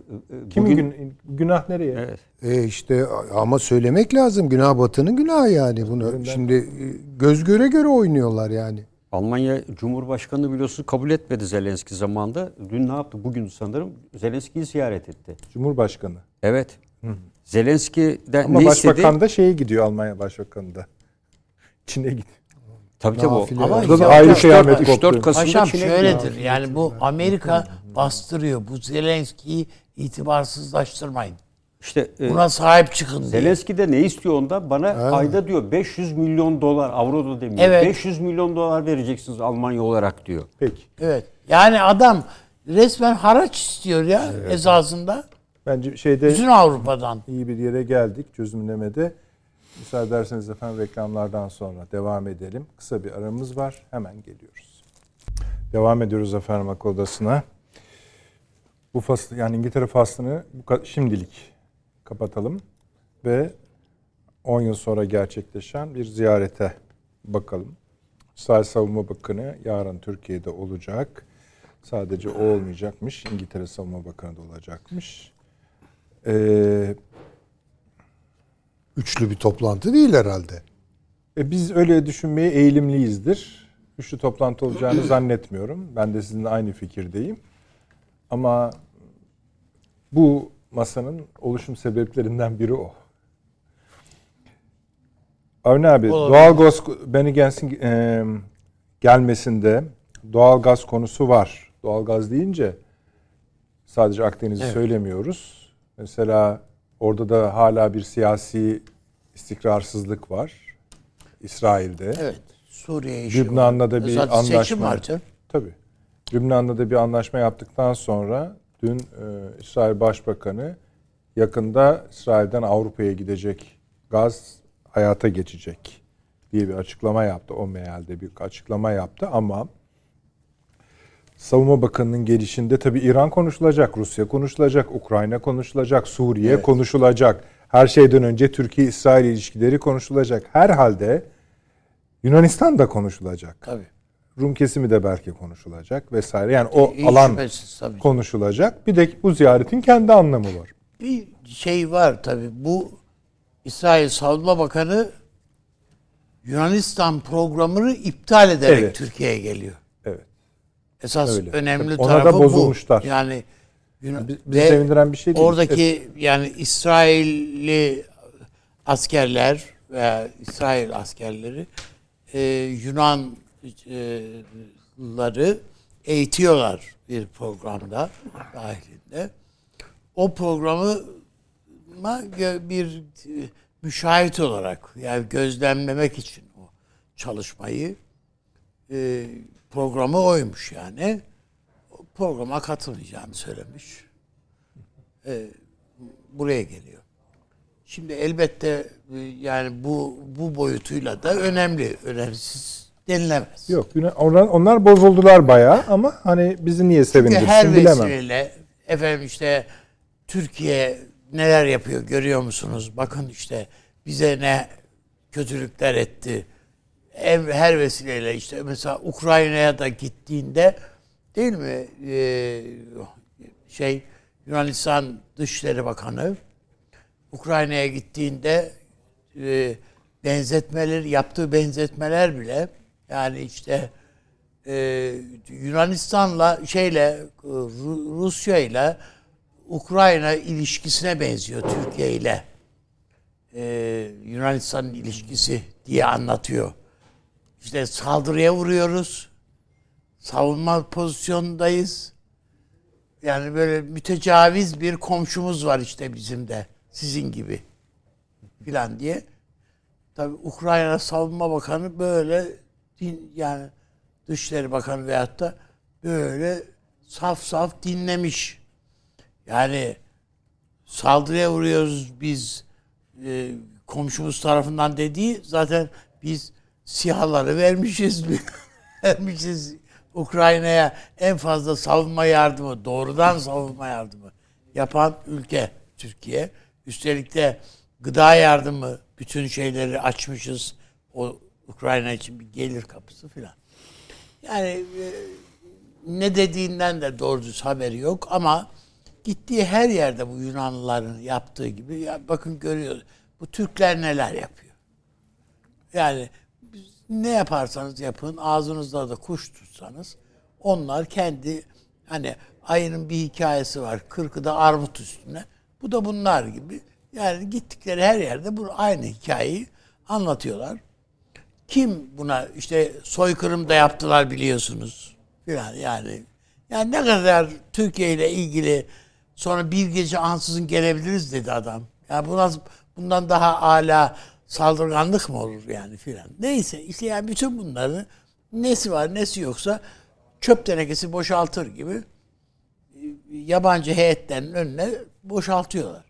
Kimin bugün- gün, günah nereye? Evet. E işte ama söylemek lazım. Günah Batı'nın günahı yani bunu. Şimdi e, göz göre göre oynuyorlar yani. Almanya Cumhurbaşkanı biliyorsunuz kabul etmedi Zelenski zamanında. Dün ne yaptı? Bugün sanırım Zelenski'yi ziyaret etti. Cumhurbaşkanı. Evet. Zelenski'den Ama ne başbakan istedi? da şeye gidiyor Almanya başbakanı da. Çin'e gidiyor. Tabii tabii o. Ama Orada Orada da Ya ayrı kıyamet 3-4 koptu. Kasım'da Paşam Çin'e şöyledir yani bu Amerika bastırıyor. Bu Zelenski'yi itibarsızlaştırmayın. İşte e, Buna sahip çıkın diye. Zelenski de ne istiyor onda? Bana ayda diyor 500 milyon dolar, avro da demiyor. Evet. 500 milyon dolar vereceksiniz Almanya olarak diyor. Peki. Evet. Yani adam resmen haraç istiyor ya esasında. Bence şeyde Bütün Avrupa'dan. iyi bir yere geldik çözümlemede. Müsaade ederseniz efendim reklamlardan sonra devam edelim. Kısa bir aramız var. Hemen geliyoruz. Devam ediyoruz efendim akıl odasına. Bu faslı yani İngiltere faslını şimdilik kapatalım ve 10 yıl sonra gerçekleşen bir ziyarete bakalım. İsrail Savunma Bakanı yarın Türkiye'de olacak. Sadece o olmayacakmış. İngiltere Savunma Bakanı da olacakmış. Ee, Üçlü bir toplantı değil herhalde. E, biz öyle düşünmeye eğilimliyizdir. Üçlü toplantı olacağını zannetmiyorum. Ben de sizinle aynı fikirdeyim. Ama bu masanın oluşum sebeplerinden biri o. Avni abi, Olabilir. doğal gaz Benny Gantz'in e, gelmesinde doğal gaz konusu var. Doğal gaz deyince sadece Akdeniz'i Evet. söylemiyoruz. Mesela orada da hala bir siyasi istikrarsızlık var. İsrail'de. Evet. Suriye işi Lübnan'la da var. bir Zaten Seçim anlaşma. var canım. Tabii. Lübnan'da da bir anlaşma yaptıktan sonra dün e, İsrail Başbakanı yakında İsrail'den Avrupa'ya gidecek gaz hayata geçecek diye bir açıklama yaptı. O mealde bir açıklama yaptı ama Savunma Bakanı'nın gelişinde tabii İran konuşulacak, Rusya konuşulacak, Ukrayna konuşulacak, Suriye konuşulacak. Her şeyden önce Türkiye-İsrail ilişkileri konuşulacak. Herhalde Yunanistan da konuşulacak. Tabii. Rum kesimi de belki konuşulacak vesaire. Yani o Hiç alan şüphesiz tabii. konuşulacak. Bir de bu ziyaretin kendi anlamı var. Bir şey var tabii. Bu İsrail Savunma Bakanı Yunanistan programını iptal ederek Evet. Türkiye'ye geliyor. Evet. Esas Öyle. önemli Ona da tarafı bozulmuşlar. bu. Yani Yunan- Bi- Bizi sevindiren bir şey değil. Oradaki yani İsrailli askerler veya İsrail askerleri e, Yunanları eğitiyorlar bir programda dahilinde. O programı bir müşahit olarak yani gözlemlemek için o çalışmayı programı oymuş yani. Programa katılmayacağını söylemiş. Buraya geliyor. Şimdi elbette yani bu bu boyutuyla da önemli, önemsiz denilemez. Yok. Onlar, onlar bozuldular bayağı ama hani bizi niye sevindirsin her bilemem. vesileyle efendim işte Türkiye neler yapıyor görüyor musunuz? Bakın işte bize ne kötülükler etti. Her vesileyle işte mesela Ukrayna'ya da gittiğinde değil mi Ee, şey Yunanistan Dışişleri Bakanı Ukrayna'ya gittiğinde e, benzetmeler yaptığı benzetmeler bile yani işte e, Yunanistan'la şeyle e, Ru- Rusya'yla Ukrayna ilişkisine benziyor Türkiye ile e, Yunanistan'ın ilişkisi diye anlatıyor. İşte saldırıya vuruyoruz. Savunma pozisyondayız. Yani böyle mütecaviz bir komşumuz var işte bizim de. Sizin gibi. Filan diye. Tabi Ukrayna Savunma Bakanı böyle din, yani Dışişleri Bakanı veyahut da böyle saf saf dinlemiş. Yani saldırıya vuruyoruz biz e, komşumuz tarafından dediği zaten biz sihaları vermişiz vermişiz Ukrayna'ya en fazla savunma yardımı doğrudan savunma yardımı yapan ülke Türkiye. Üstelik de gıda yardımı bütün şeyleri açmışız. O Ukrayna için bir gelir kapısı filan. Yani e, ne dediğinden de doğru düz haberi yok ama gittiği her yerde bu Yunanlıların yaptığı gibi ya bakın görüyoruz. Bu Türkler neler yapıyor. Yani ne yaparsanız yapın ağzınızda da kuş tutsanız onlar kendi hani ayının bir hikayesi var. Kırkı da armut üstüne. Bu da bunlar gibi. Yani gittikleri her yerde bu aynı hikayeyi anlatıyorlar. Kim buna işte soykırım da yaptılar biliyorsunuz. Filan yani yani ne kadar Türkiye ile ilgili sonra bir gece ansızın gelebiliriz dedi adam. Yani bu bundan daha âlâ saldırganlık mı olur yani filan. Neyse işte yani bütün bunların nesi var nesi yoksa çöp tenekesi boşaltır gibi yabancı heyetlerin önüne boşaltıyorlar.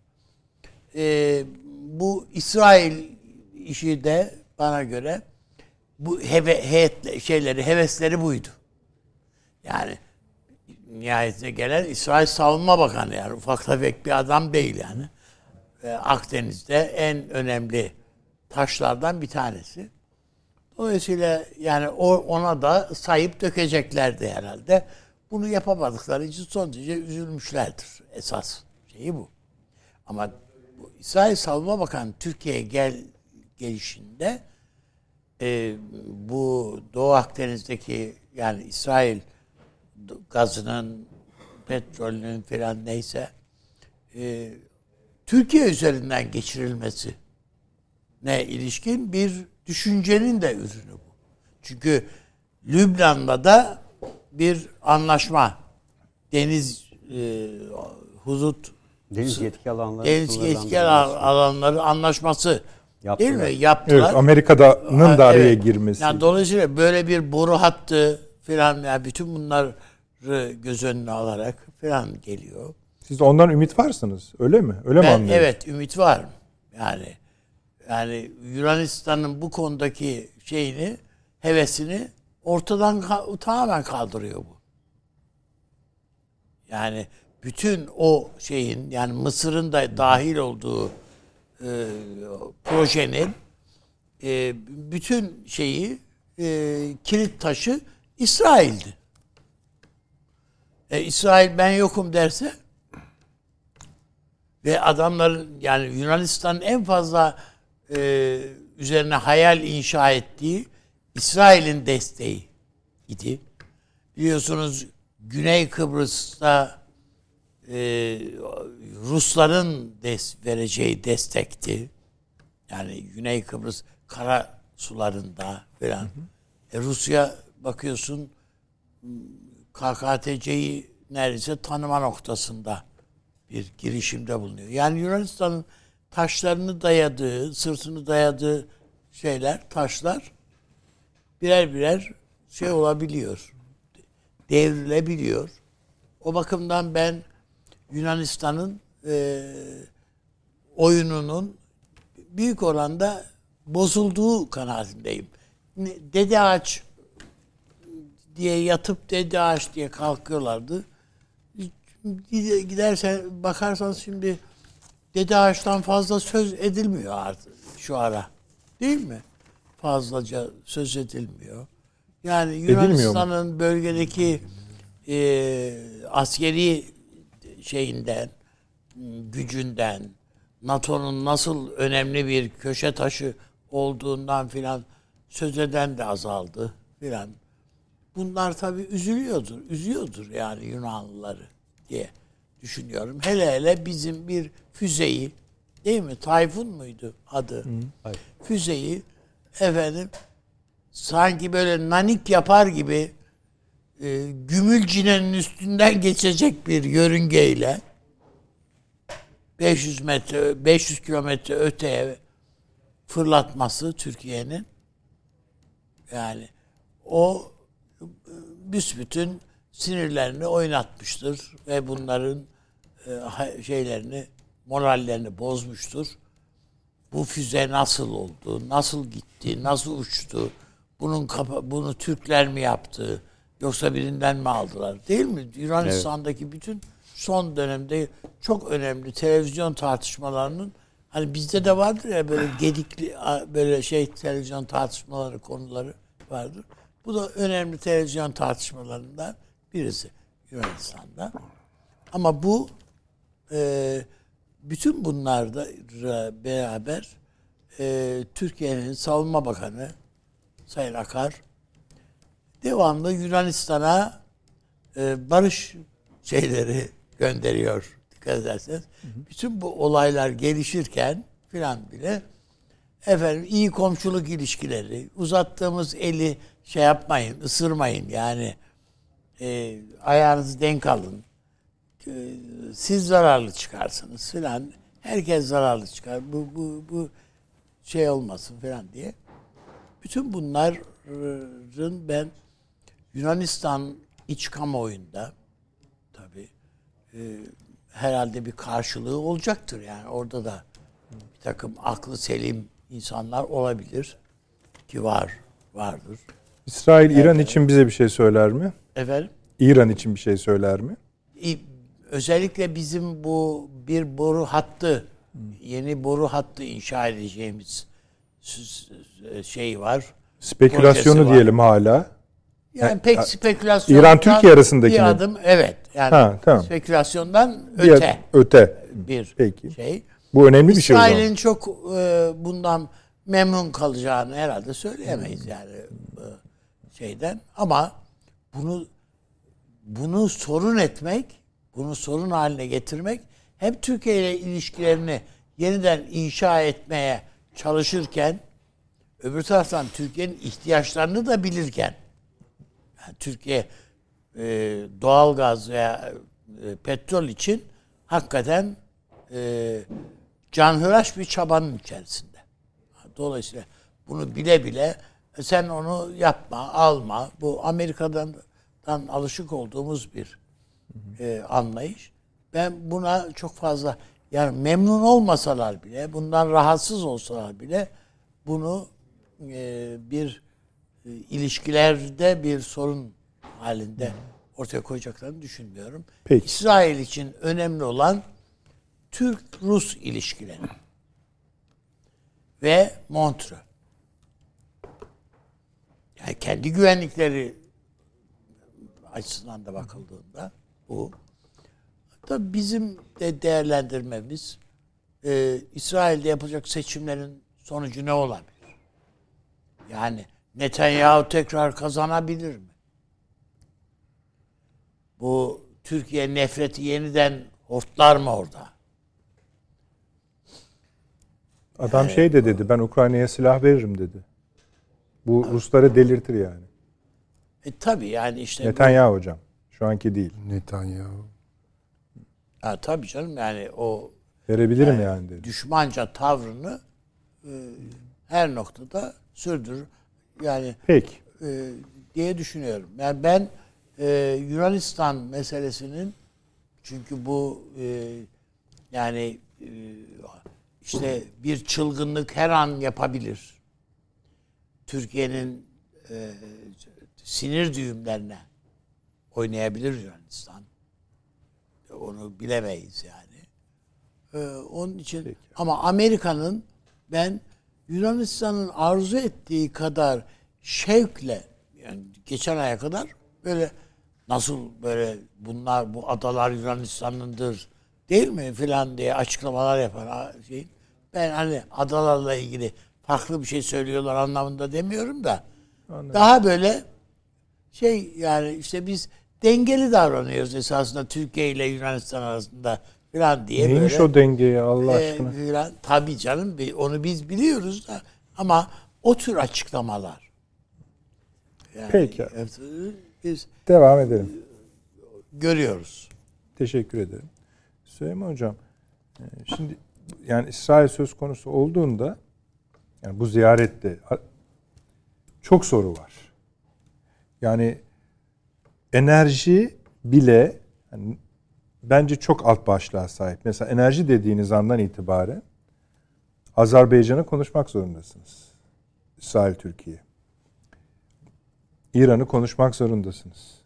Ee, bu İsrail işi de bana göre bu heve, heyet şeyleri, hevesleri buydu. Yani nihayetine gelen İsrail Savunma Bakanı yani ufak tefek bir adam değil yani. Ee, Akdeniz'de en önemli taşlardan bir tanesi. Dolayısıyla yani o ona da sayıp dökeceklerdi herhalde. Bunu yapamadıkları için son derece üzülmüşlerdir. Esas şeyi bu. Ama bu İsrail Savunma Bakanı Türkiye'ye gel gelişinde e, bu Doğu Akdeniz'deki yani İsrail gazının, petrolünün falan neyse e, Türkiye üzerinden geçirilmesi ne ilişkin bir düşüncenin de ürünü bu. Çünkü Lübnan'la da bir anlaşma deniz e, hudut Deniz yetki alanları deniz yetki alanları anlaşması Yaptılar. değil mi? Yaptılar. Evet, Amerika'nın da araya Evet. girmesi. Yani dolayısıyla böyle bir boru hattı filan yani bütün bunları göz önüne alarak filan geliyor. Siz ondan ümit varsınız. Öyle mi? Öyle mi Ben anlıyorsunuz? evet ümit var. Yani yani Yunanistan'ın bu konudaki şeyini, hevesini ortadan tamamen kaldırıyor bu. Yani bütün o şeyin yani Mısır'ın da dahil olduğu e, projenin e, bütün şeyi e, kilit taşı İsrail'di. E, İsrail ben yokum derse ve adamların yani Yunanistan'ın en fazla e, üzerine hayal inşa ettiği İsrail'in desteği idi. Biliyorsunuz Güney Kıbrıs'ta e, Rusların des vereceği destekti. Yani Güney Kıbrıs kara sularında falan. E, Rusya bakıyorsun KKTC'yi neredeyse tanıma noktasında bir girişimde bulunuyor. Yani Yunanistan'ın taşlarını dayadığı, sırtını dayadığı şeyler, taşlar birer birer şey olabiliyor. Devrilebiliyor. O bakımdan ben Yunanistan'ın e, oyununun büyük oranda bozulduğu kanaatindeyim. Dede ağaç diye yatıp dede ağaç diye kalkıyorlardı. Gidersen bakarsan şimdi dede ağaçtan fazla söz edilmiyor artık şu ara. Değil mi? Fazlaca söz edilmiyor. Yani Yunanistan'ın bölgedeki e, askeri şeyinden, gücünden, NATO'nun nasıl önemli bir köşe taşı olduğundan filan söz eden de azaldı filan. Bunlar tabii üzülüyordur, üzüyordur yani Yunanlıları diye düşünüyorum. Hele hele bizim bir füzeyi değil mi? Tayfun muydu adı? Hayır. Füzeyi efendim sanki böyle nanik yapar gibi e, Gümülcine'nin üstünden geçecek bir yörüngeyle 500 metre 500 kilometre öteye fırlatması Türkiye'nin yani o e, büsbütün sinirlerini oynatmıştır ve bunların e, şeylerini morallerini bozmuştur. Bu füze nasıl oldu? Nasıl gitti? Nasıl uçtu? Bunun bunu Türkler mi yaptı? Yoksa birinden mi aldılar? Değil mi? Yunanistan'daki bütün son dönemde çok önemli televizyon tartışmalarının hani bizde de vardır ya böyle gedikli böyle şey televizyon tartışmaları konuları vardır. Bu da önemli televizyon tartışmalarından birisi Yunanistan'da. Ama bu e, bütün bunlarda beraber e, Türkiye'nin savunma bakanı Sayın Akar devamlı Yunanistan'a e, barış şeyleri gönderiyor. Dikkat ederseniz. Bütün bu olaylar gelişirken filan bile efendim iyi komşuluk ilişkileri uzattığımız eli şey yapmayın ısırmayın. Yani e, ayağınızı denk alın. E, siz zararlı çıkarsınız filan. Herkes zararlı çıkar. Bu bu bu şey olmasın filan diye. Bütün bunların ben Yunanistan iç kamuoyunda tabi herhalde bir karşılığı olacaktır yani orada da bir takım aklı selim insanlar olabilir ki var vardır. İsrail İran için bize bir şey söyler mi? Efendim İran için bir şey söyler mi? Özellikle bizim bu bir boru hattı yeni boru hattı inşa edeceğimiz şey var. Spekülasyonu var. diyelim hala. Yani Ya- pek spekülasyon İran Türkiye arasındaki bir mi? adım evet. Yani Ha, tamam. spekülasyondan öte Öte. bir Peki. şey. Bu önemli bir şey. İsrail'in çok e, bundan memnun kalacağını herhalde söyleyemeyiz yani e, şeyden ama bunu bunu sorun etmek, bunu sorun haline getirmek hem Türkiye ile ilişkilerini yeniden inşa etmeye çalışırken öbür taraftan Türkiye'nin ihtiyaçlarını da bilirken Türkiye e, doğal gaz veya e, petrol için hakikaten e, canhıraş bir çabanın içerisinde. Dolayısıyla bunu bile bile e, sen onu yapma, alma. Bu Amerika'dan dan alışık olduğumuz bir e, anlayış. Ben buna çok fazla yani memnun olmasalar bile, bundan rahatsız olsalar bile bunu e, bir e, ilişkilerde bir sorun halinde ortaya koyacaklarını düşünmüyorum. Peki. İsrail için önemli olan Türk-Rus ilişkileri ve Montreux. Yani kendi güvenlikleri açısından da bakıldığında bu. Tabii bizim de değerlendirmemiz e, İsrail'de yapılacak seçimlerin sonucu ne olabilir? Yani Netanyahu tekrar kazanabilir mi? Bu Türkiye nefreti yeniden hortlar mı orada? Adam şey de dedi ben Ukrayna'ya silah veririm dedi. Bu Rusları delirtir yani. E tabii yani işte bu- Netanyahu hocam. Şu anki değil. Netanyahu. ha, tabii canım yani o Verebilirim yani dedi. düşmanca tavrını e, her noktada sürdürür. Yani Peki. e, diye düşünüyorum. Yani ben e, Yunanistan meselesinin çünkü bu e, yani e, işte bir çılgınlık her an yapabilir. Türkiye'nin e, sinir düğümlerine oynayabilir Yunanistan. Onu bilemeyiz yani. Ee, onun için ama Amerika'nın ben Yunanistan'ın arzu ettiği kadar şevkle yani geçen aya kadar böyle nasıl böyle bunlar bu adalar Yunanistan'ındır değil mi filan diye açıklamalar yapar şey. Ben hani adalarla ilgili farklı bir şey söylüyorlar anlamında demiyorum da daha böyle şey yani işte biz dengeli davranıyoruz esasında Türkiye ile Yunanistan arasında falan diye Neymiş böyle. o dengeye Allah e, aşkına? falan. Tabii canım onu biz biliyoruz da ama o tür açıklamalar. Yani, Peki. e, Biz Devam edelim. görüyoruz. Teşekkür ederim. Süleyman Hocam, e, şimdi yani İsrail söz konusu olduğunda yani bu ziyarette çok soru var. Yani enerji bile yani bence çok alt başlığa sahip. Mesela enerji dediğiniz andan itibaren Azerbaycan'ı konuşmak zorundasınız. İsrail, Türkiye. İran'ı konuşmak zorundasınız.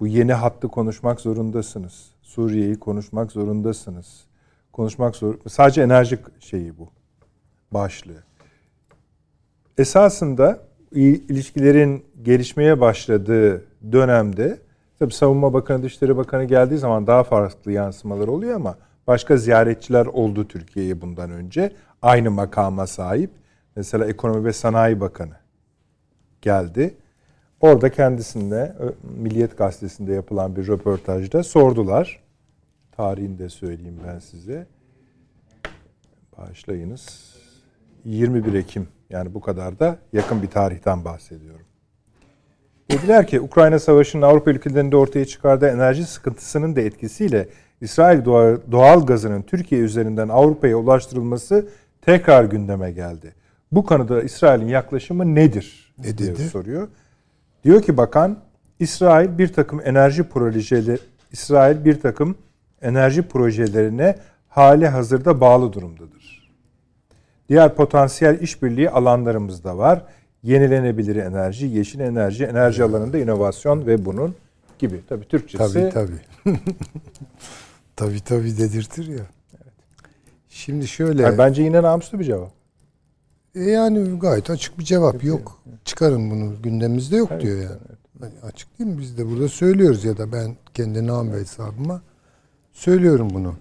Bu yeni hattı konuşmak zorundasınız. Suriye'yi konuşmak zorundasınız. Konuşmak zor. Sadece enerji şeyi bu. Başlığı. Esasında il- ilişkilerin gelişmeye başladığı dönemde tabi Savunma Bakanı, Dışişleri Bakanı geldiği zaman daha farklı yansımalar oluyor ama başka ziyaretçiler oldu Türkiye'ye bundan önce. Aynı makama sahip. Mesela Ekonomi ve Sanayi Bakanı geldi. Orada kendisine Milliyet Gazetesi'nde yapılan bir röportajda sordular. Tarihini de söyleyeyim ben size. Bağışlayınız. 21 Ekim yani bu kadar da yakın bir tarihten bahsediyorum. Dediler ki Ukrayna Savaşı'nın Avrupa ülkelerinde ortaya çıkardığı enerji sıkıntısının da etkisiyle İsrail doğa- doğal gazının Türkiye üzerinden Avrupa'ya ulaştırılması tekrar gündeme geldi. Bu konuda İsrail'in yaklaşımı nedir? Ne dedi? soruyor. Diyor ki bakan İsrail bir takım enerji projeleri İsrail bir takım enerji projelerine hali hazırda bağlı durumdadır. Diğer potansiyel işbirliği alanlarımız da var. Yenilenebilir enerji, yeşil enerji, enerji alanında inovasyon ve bunun gibi. Tabii Türkçesi Tabii tabii. tabii tabii dedirtir ya. Şimdi şöyle. Yani bence yine namuslu bir cevap. E Yani gayet açık bir cevap yok. Çıkarın bunu gündemimizde yok Evet, diyor yani. Hani açık değil mi? Biz de burada söylüyoruz ya da ben kendi nam ve hesabıma söylüyorum bunu.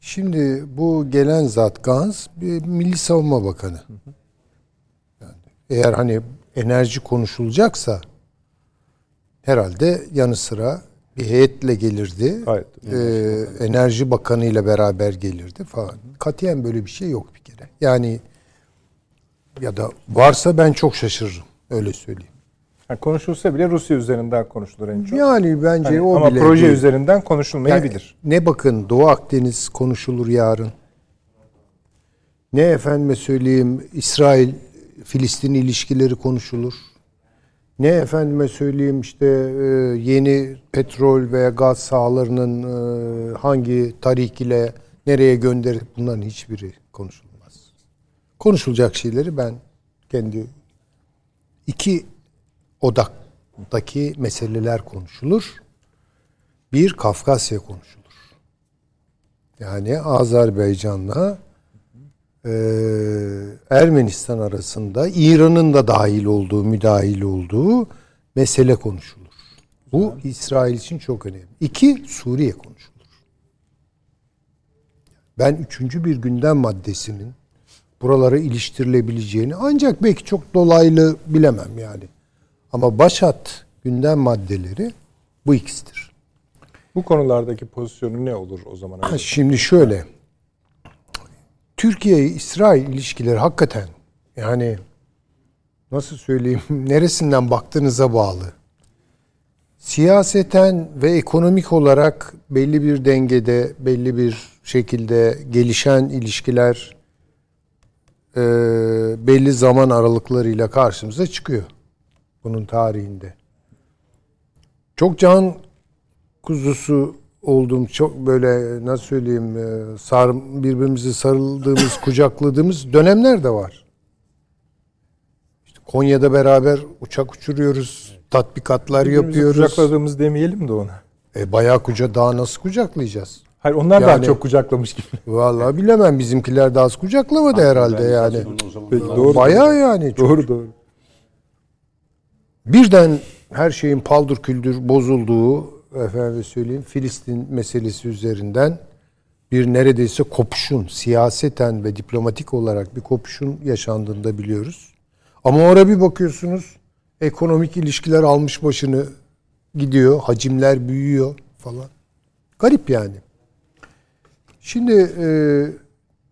Şimdi bu gelen zat Gans bir Milli Savunma Bakanı. Yani eğer hani enerji konuşulacaksa herhalde yanı sıra bir heyetle gelirdi. Gayet. Ee, Enerji Bakanı ile beraber gelirdi falan. Katiyen böyle bir şey yok bir kere. Yani ya da varsa ben çok şaşırırım. Öyle söyleyeyim. Yani konuşulsa bile Rusya üzerinden konuşulur en çok. Yani bence Hani o ama bile proje değil. üzerinden Yani konuşulmayabilir. ne bakın Doğu Akdeniz konuşulur yarın. Ne efendime söyleyeyim İsrail Filistin ilişkileri konuşulur. Ne efendime söyleyeyim işte e, yeni petrol veya gaz sahalarının e, hangi tarih ile nereye gönderip bunların hiçbiri konuşulmaz. Konuşulacak şeyleri ben kendi iki odaktaki meseleler konuşulur. Bir Kafkasya konuşulur. Yani Azerbaycan'la e, Ermenistan arasında İran'ın da dahil olduğu, müdahil olduğu mesele konuşulur. Bu İsrail için çok önemli. İki, Suriye konuşulur. Ben üçüncü bir gündem maddesinin buralara iliştirilebileceğini ancak belki çok dolaylı bilemem yani. Ama başat gündem maddeleri bu ikisidir. Bu konulardaki pozisyonu ne olur o zaman? Ha, şimdi şöyle. Türkiye-İsrail ilişkileri hakikaten yani nasıl söyleyeyim neresinden baktığınıza bağlı. Siyaseten ve ekonomik olarak belli bir dengede, belli bir şekilde gelişen ilişkiler e, belli zaman aralıklarıyla karşımıza çıkıyor. Bunun tarihinde. Çok can kuzusu olduğum çok böyle nasıl söyleyeyim e, sar, birbirimizi sarıldığımız kucakladığımız dönemler de var. İşte Konya'da beraber uçak uçuruyoruz, tatbikatlar Birbirimizi yapıyoruz. Kucakladığımız demeyelim de ona. E, bayağı kuca daha nasıl kucaklayacağız? Hayır onlar daha Yani- çok kucaklamış gibi. Vallahi bilemem bizimkiler de az kucaklamadı herhalde yani. Peki, doğru. Bayağı yani. Çok- Doğru doğru. Birden her şeyin paldır küldür bozulduğu efendim söyleyeyim Filistin meselesi üzerinden bir neredeyse kopuşun siyaseten ve diplomatik olarak bir kopuşun yaşandığını da biliyoruz. Ama oraya bir bakıyorsunuz ekonomik ilişkiler almış başını gidiyor, hacimler büyüyor falan. Garip yani. Şimdi e,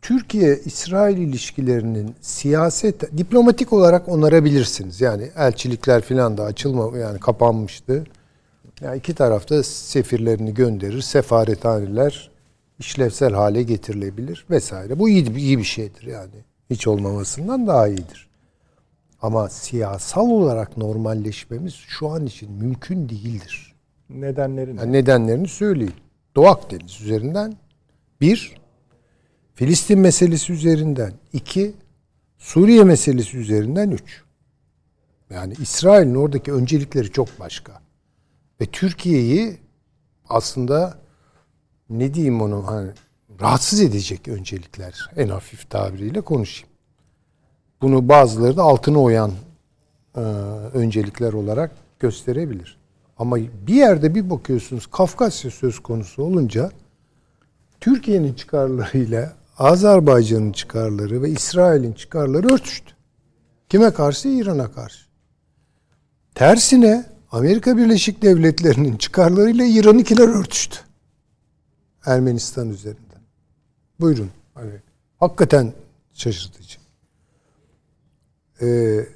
Türkiye-İsrail ilişkilerinin siyaset, diplomatik olarak onarabilirsiniz. Yani elçilikler falan da açılma yani kapanmıştı. Yani iki tarafta sefirlerini gönderir, sefarethaneler işlevsel hale getirilebilir vesaire. Bu iyi, iyi bir şeydir yani. Hiç olmamasından daha iyidir. Ama siyasal olarak normalleşmemiz şu an için mümkün değildir. Nedenleri ne? Yani nedenlerini söyleyeyim. Doğu Akdeniz üzerinden bir, Filistin meselesi üzerinden iki, Suriye meselesi üzerinden üç. Yani İsrail'in oradaki öncelikleri çok başka. Ve Türkiye'yi aslında ne diyeyim onu hani rahatsız edecek öncelikler en hafif tabiriyle konuşayım. Bunu bazıları da altına oyan e, öncelikler olarak gösterebilir. Ama bir yerde bir bakıyorsunuz Kafkasya söz konusu olunca Türkiye'nin çıkarlarıyla Azerbaycan'ın çıkarları ve İsrail'in çıkarları örtüştü. Kime karşı? İran'a karşı. Tersine Amerika Birleşik Devletleri'nin çıkarlarıyla İran'ınkiler örtüştü. Ermenistan üzerinden. Buyurun. Hani hakikaten şaşırtıcı. Ee,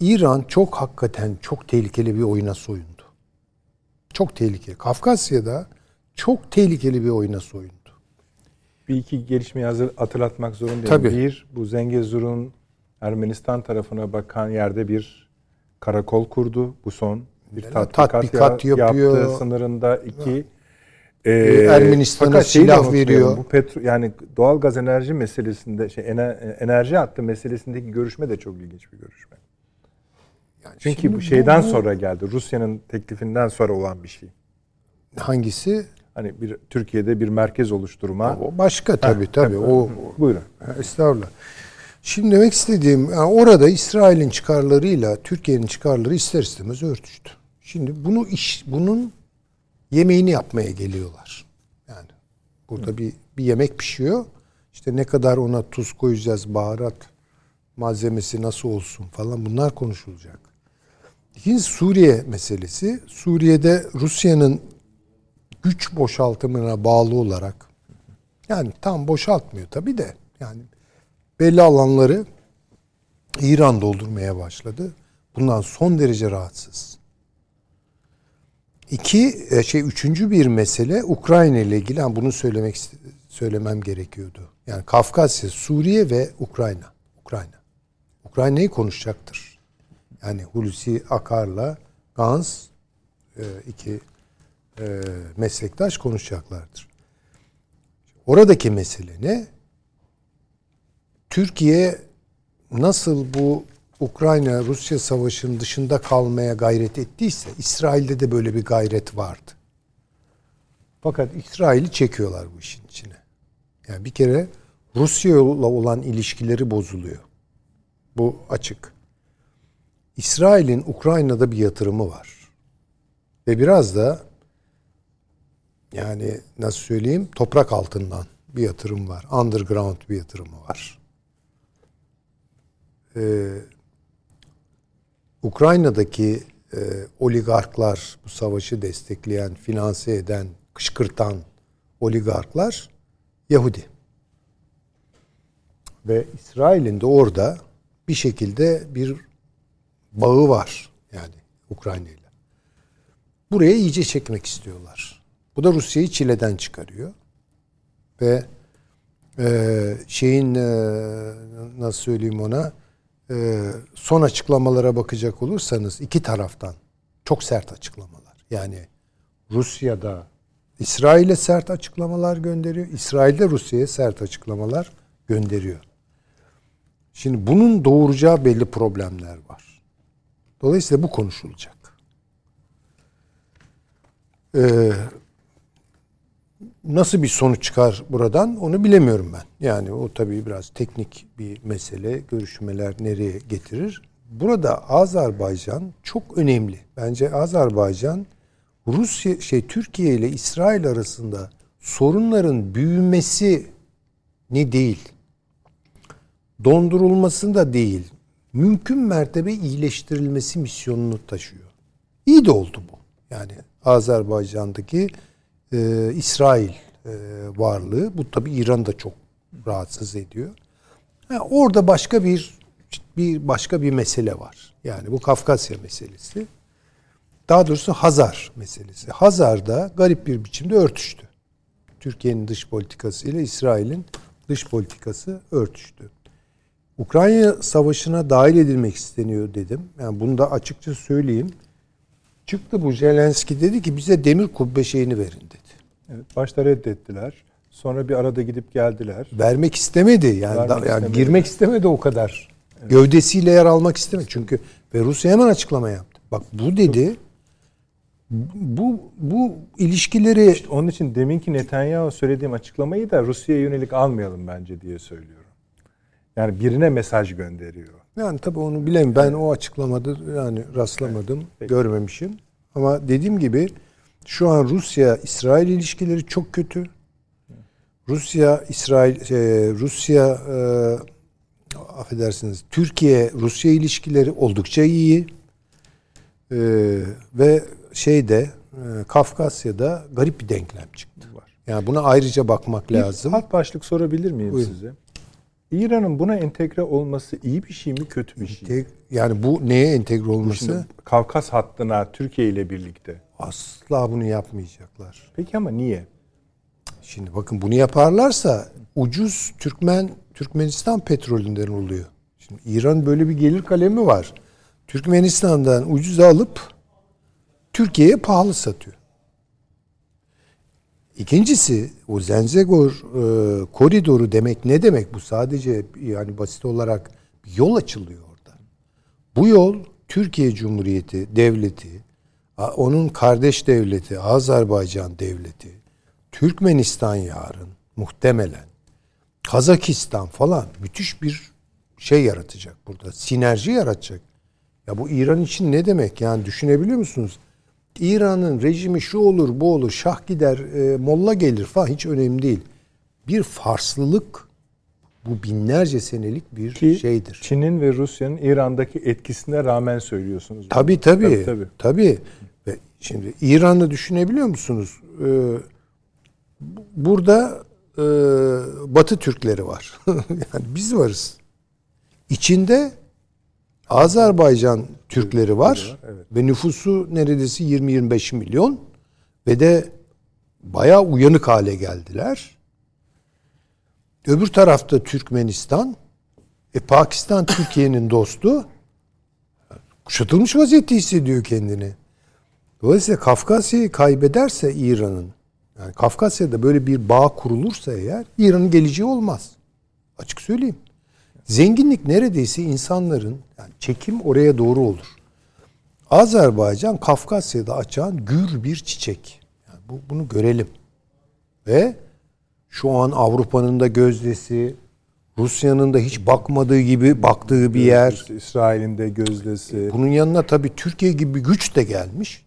İran çok hakikaten çok tehlikeli bir oyuna soyundu. Çok tehlikeli. Kafkasya'da çok tehlikeli bir oyuna soyundu. Bir iki gelişmeyi hazır hatırlatmak zorundayım. Tabii. Bir, bu Zengezur'un Ermenistan tarafına bakan yerde bir karakol kurdu. Bu son bir Evet, tatbikat, tatbikat ya- yapıyor. yaptı sınırında. iki Ee, Ermenistan'a silah veriyor. Bu petro, yani doğal gaz enerji meselesinde şey ener- enerji hattı meselesindeki görüşme de çok ilginç bir görüşme. Yani Çünkü bu şeyden bu- sonra geldi. Rusya'nın teklifinden sonra olan bir şey. hangisi? Hani bir Türkiye'de bir merkez oluşturma. O başka tabii tabii. O, o Buyurun. Estağfurullah. Şimdi demek istediğim yani orada İsrail'in çıkarlarıyla Türkiye'nin çıkarları ister istemez örtüştü. Şimdi bunu iş bunun yemeğini yapmaya geliyorlar. Yani burada bir bir yemek pişiyor. İşte ne kadar ona tuz koyacağız, baharat malzemesi nasıl olsun falan bunlar konuşulacak. İkincisi Suriye meselesi. Suriye'de Rusya'nın güç boşaltımına bağlı olarak yani tam boşaltmıyor tabii de yani belli alanları İran doldurmaya başladı. Bundan son derece rahatsız. İki, e, şey üçüncü bir mesele Ukrayna ile ilgili. Yani bunu söylemek söylemem gerekiyordu. Yani Kafkasya, Suriye ve Ukrayna. Ukrayna. Ukrayna'yı konuşacaktır. Yani Hulusi Akar'la Gans e, iki e, meslektaş konuşacaklardır. Oradaki mesele ne? Türkiye nasıl bu Ukrayna-Rusya savaşının dışında kalmaya gayret ettiyse İsrail'de de böyle bir gayret vardı. Fakat İsrail'i çekiyorlar bu işin içine. Yani bir kere Rusya'yla olan ilişkileri bozuluyor. Bu açık. İsrail'in Ukrayna'da bir yatırımı var. Ve biraz da yani nasıl söyleyeyim toprak altından bir yatırım var. Underground bir yatırımı var. Ee, Ukrayna'daki e, oligarklar, bu savaşı destekleyen, finanse eden, kışkırtan oligarklar Yahudi. Ve İsrail'in de orada bir şekilde bir bağı var yani Ukrayna ile. Buraya iyice çekmek istiyorlar. Bu da Rusya'yı çileden çıkarıyor. Ve e, şeyin e, nasıl söyleyeyim ona e, son açıklamalara bakacak olursanız iki taraftan çok sert açıklamalar. Yani Rusya'da İsrail'e sert açıklamalar gönderiyor. İsrail'de Rusya'ya sert açıklamalar gönderiyor. Şimdi bunun doğuracağı belli problemler var. Dolayısıyla bu konuşulacak. Ee, nasıl bir sonuç çıkar buradan onu bilemiyorum ben. Yani o tabii biraz teknik bir mesele. Görüşmeler nereye getirir? Burada Azerbaycan çok önemli. Bence Azerbaycan Rusya şey Türkiye ile İsrail arasında sorunların büyümesi ne değil. Dondurulmasında değil. Mümkün mertebe iyileştirilmesi misyonunu taşıyor. İyi de oldu bu. Yani Azerbaycan'daki e, İsrail e, varlığı bu tabi İran'ı da çok rahatsız ediyor. Ha, orada başka bir bir başka bir mesele var. Yani bu Kafkasya meselesi. Daha doğrusu Hazar meselesi. Hazar da garip bir biçimde örtüştü. Türkiye'nin dış politikası ile İsrail'in dış politikası örtüştü. Ukrayna savaşına dahil edilmek isteniyor dedim. Yani bunu da açıkça söyleyeyim. Çıktı bu Zelenski dedi ki bize demir kubbe şeyini verin dedi. Evet, başta reddettiler. Sonra bir arada gidip geldiler. Vermek istemedi. Yani, Vermek da, yani istemedi. girmek istemedi o kadar. Gövdesiyle yer almak istemedi. Çünkü ve Rusya hemen açıklama yaptı. Bak bu dedi. Bu bu ilişkileri İşte onun için deminki Netanyahu söylediğim açıklamayı da Rusya'ya yönelik almayalım bence diye söylüyorum. Yani birine mesaj gönderiyor. Yani tabii onu bilemiyorum. Ben o açıklamada yani rastlamadım, görmemişim. Ama dediğim gibi şu an Rusya-İsrail ilişkileri çok kötü. Rusya, İsrail, e, Rusya, e, affedersiniz, Türkiye-Rusya ilişkileri oldukça iyi. E, ve şeyde e, Kafkasya'da garip bir denklem çıktı. Var. Yani buna ayrıca bakmak Bir lazım. alt başlık sorabilir miyim Buyurun. size? İran'ın buna entegre olması iyi bir şey mi kötü bir şey? mi? Yani bu neye entegre olması? Şimdi Kafkas hattına Türkiye ile birlikte. Asla bunu yapmayacaklar. Peki ama niye? Şimdi bakın bunu yaparlarsa ucuz Türkmen Türkmenistan petrolünden oluyor. Şimdi İran böyle bir gelir kalemi var. Türkmenistan'dan ucuza alıp Türkiye'ye pahalı satıyor. İkincisi o Zenzegor e, koridoru demek ne demek? Bu sadece yani basit olarak yol açılıyor orada. Bu yol Türkiye Cumhuriyeti devleti, onun kardeş devleti Azerbaycan devleti, Türkmenistan yarın muhtemelen Kazakistan falan müthiş bir şey yaratacak burada. Sinerji yaratacak. Ya bu İran için ne demek? Yani düşünebiliyor musunuz? İran'ın rejimi şu olur, bu olur, şah gider, e, molla gelir falan hiç önemli değil. Bir Farslılık bu binlerce senelik bir Ki şeydir. Çin'in ve Rusya'nın İran'daki etkisine rağmen söylüyorsunuz. Tabii tabii. Tabii, Tabii tabii. Ve şimdi İran'ı düşünebiliyor musunuz? Ee, bu- burada e, Batı Türkleri var. yani biz varız. İçinde Azerbaycan Türkleri var. evet. Ve nüfusu neredeyse 20-25 milyon. Ve de bayağı uyanık hale geldiler. Öbür tarafta Türkmenistan. E, Pakistan Türkiye'nin dostu kuşatılmış vaziyette hissediyor kendini. Dolayısıyla Kafkasya'yı kaybederse İran'ın, yani Kafkasya'da böyle bir bağ kurulursa eğer İran'ın geleceği olmaz. Açık söyleyeyim. Zenginlik neredeyse insanların, yani çekim oraya doğru olur. Azerbaycan Kafkasya'da açan gür bir çiçek. Yani bu, bunu görelim. Ve şu an Avrupa'nın da gözdesi, Rusya'nın da hiç bakmadığı gibi baktığı bir yer. İsrail'in de gözdesi. Bunun yanına tabii Türkiye gibi bir güç de gelmiş.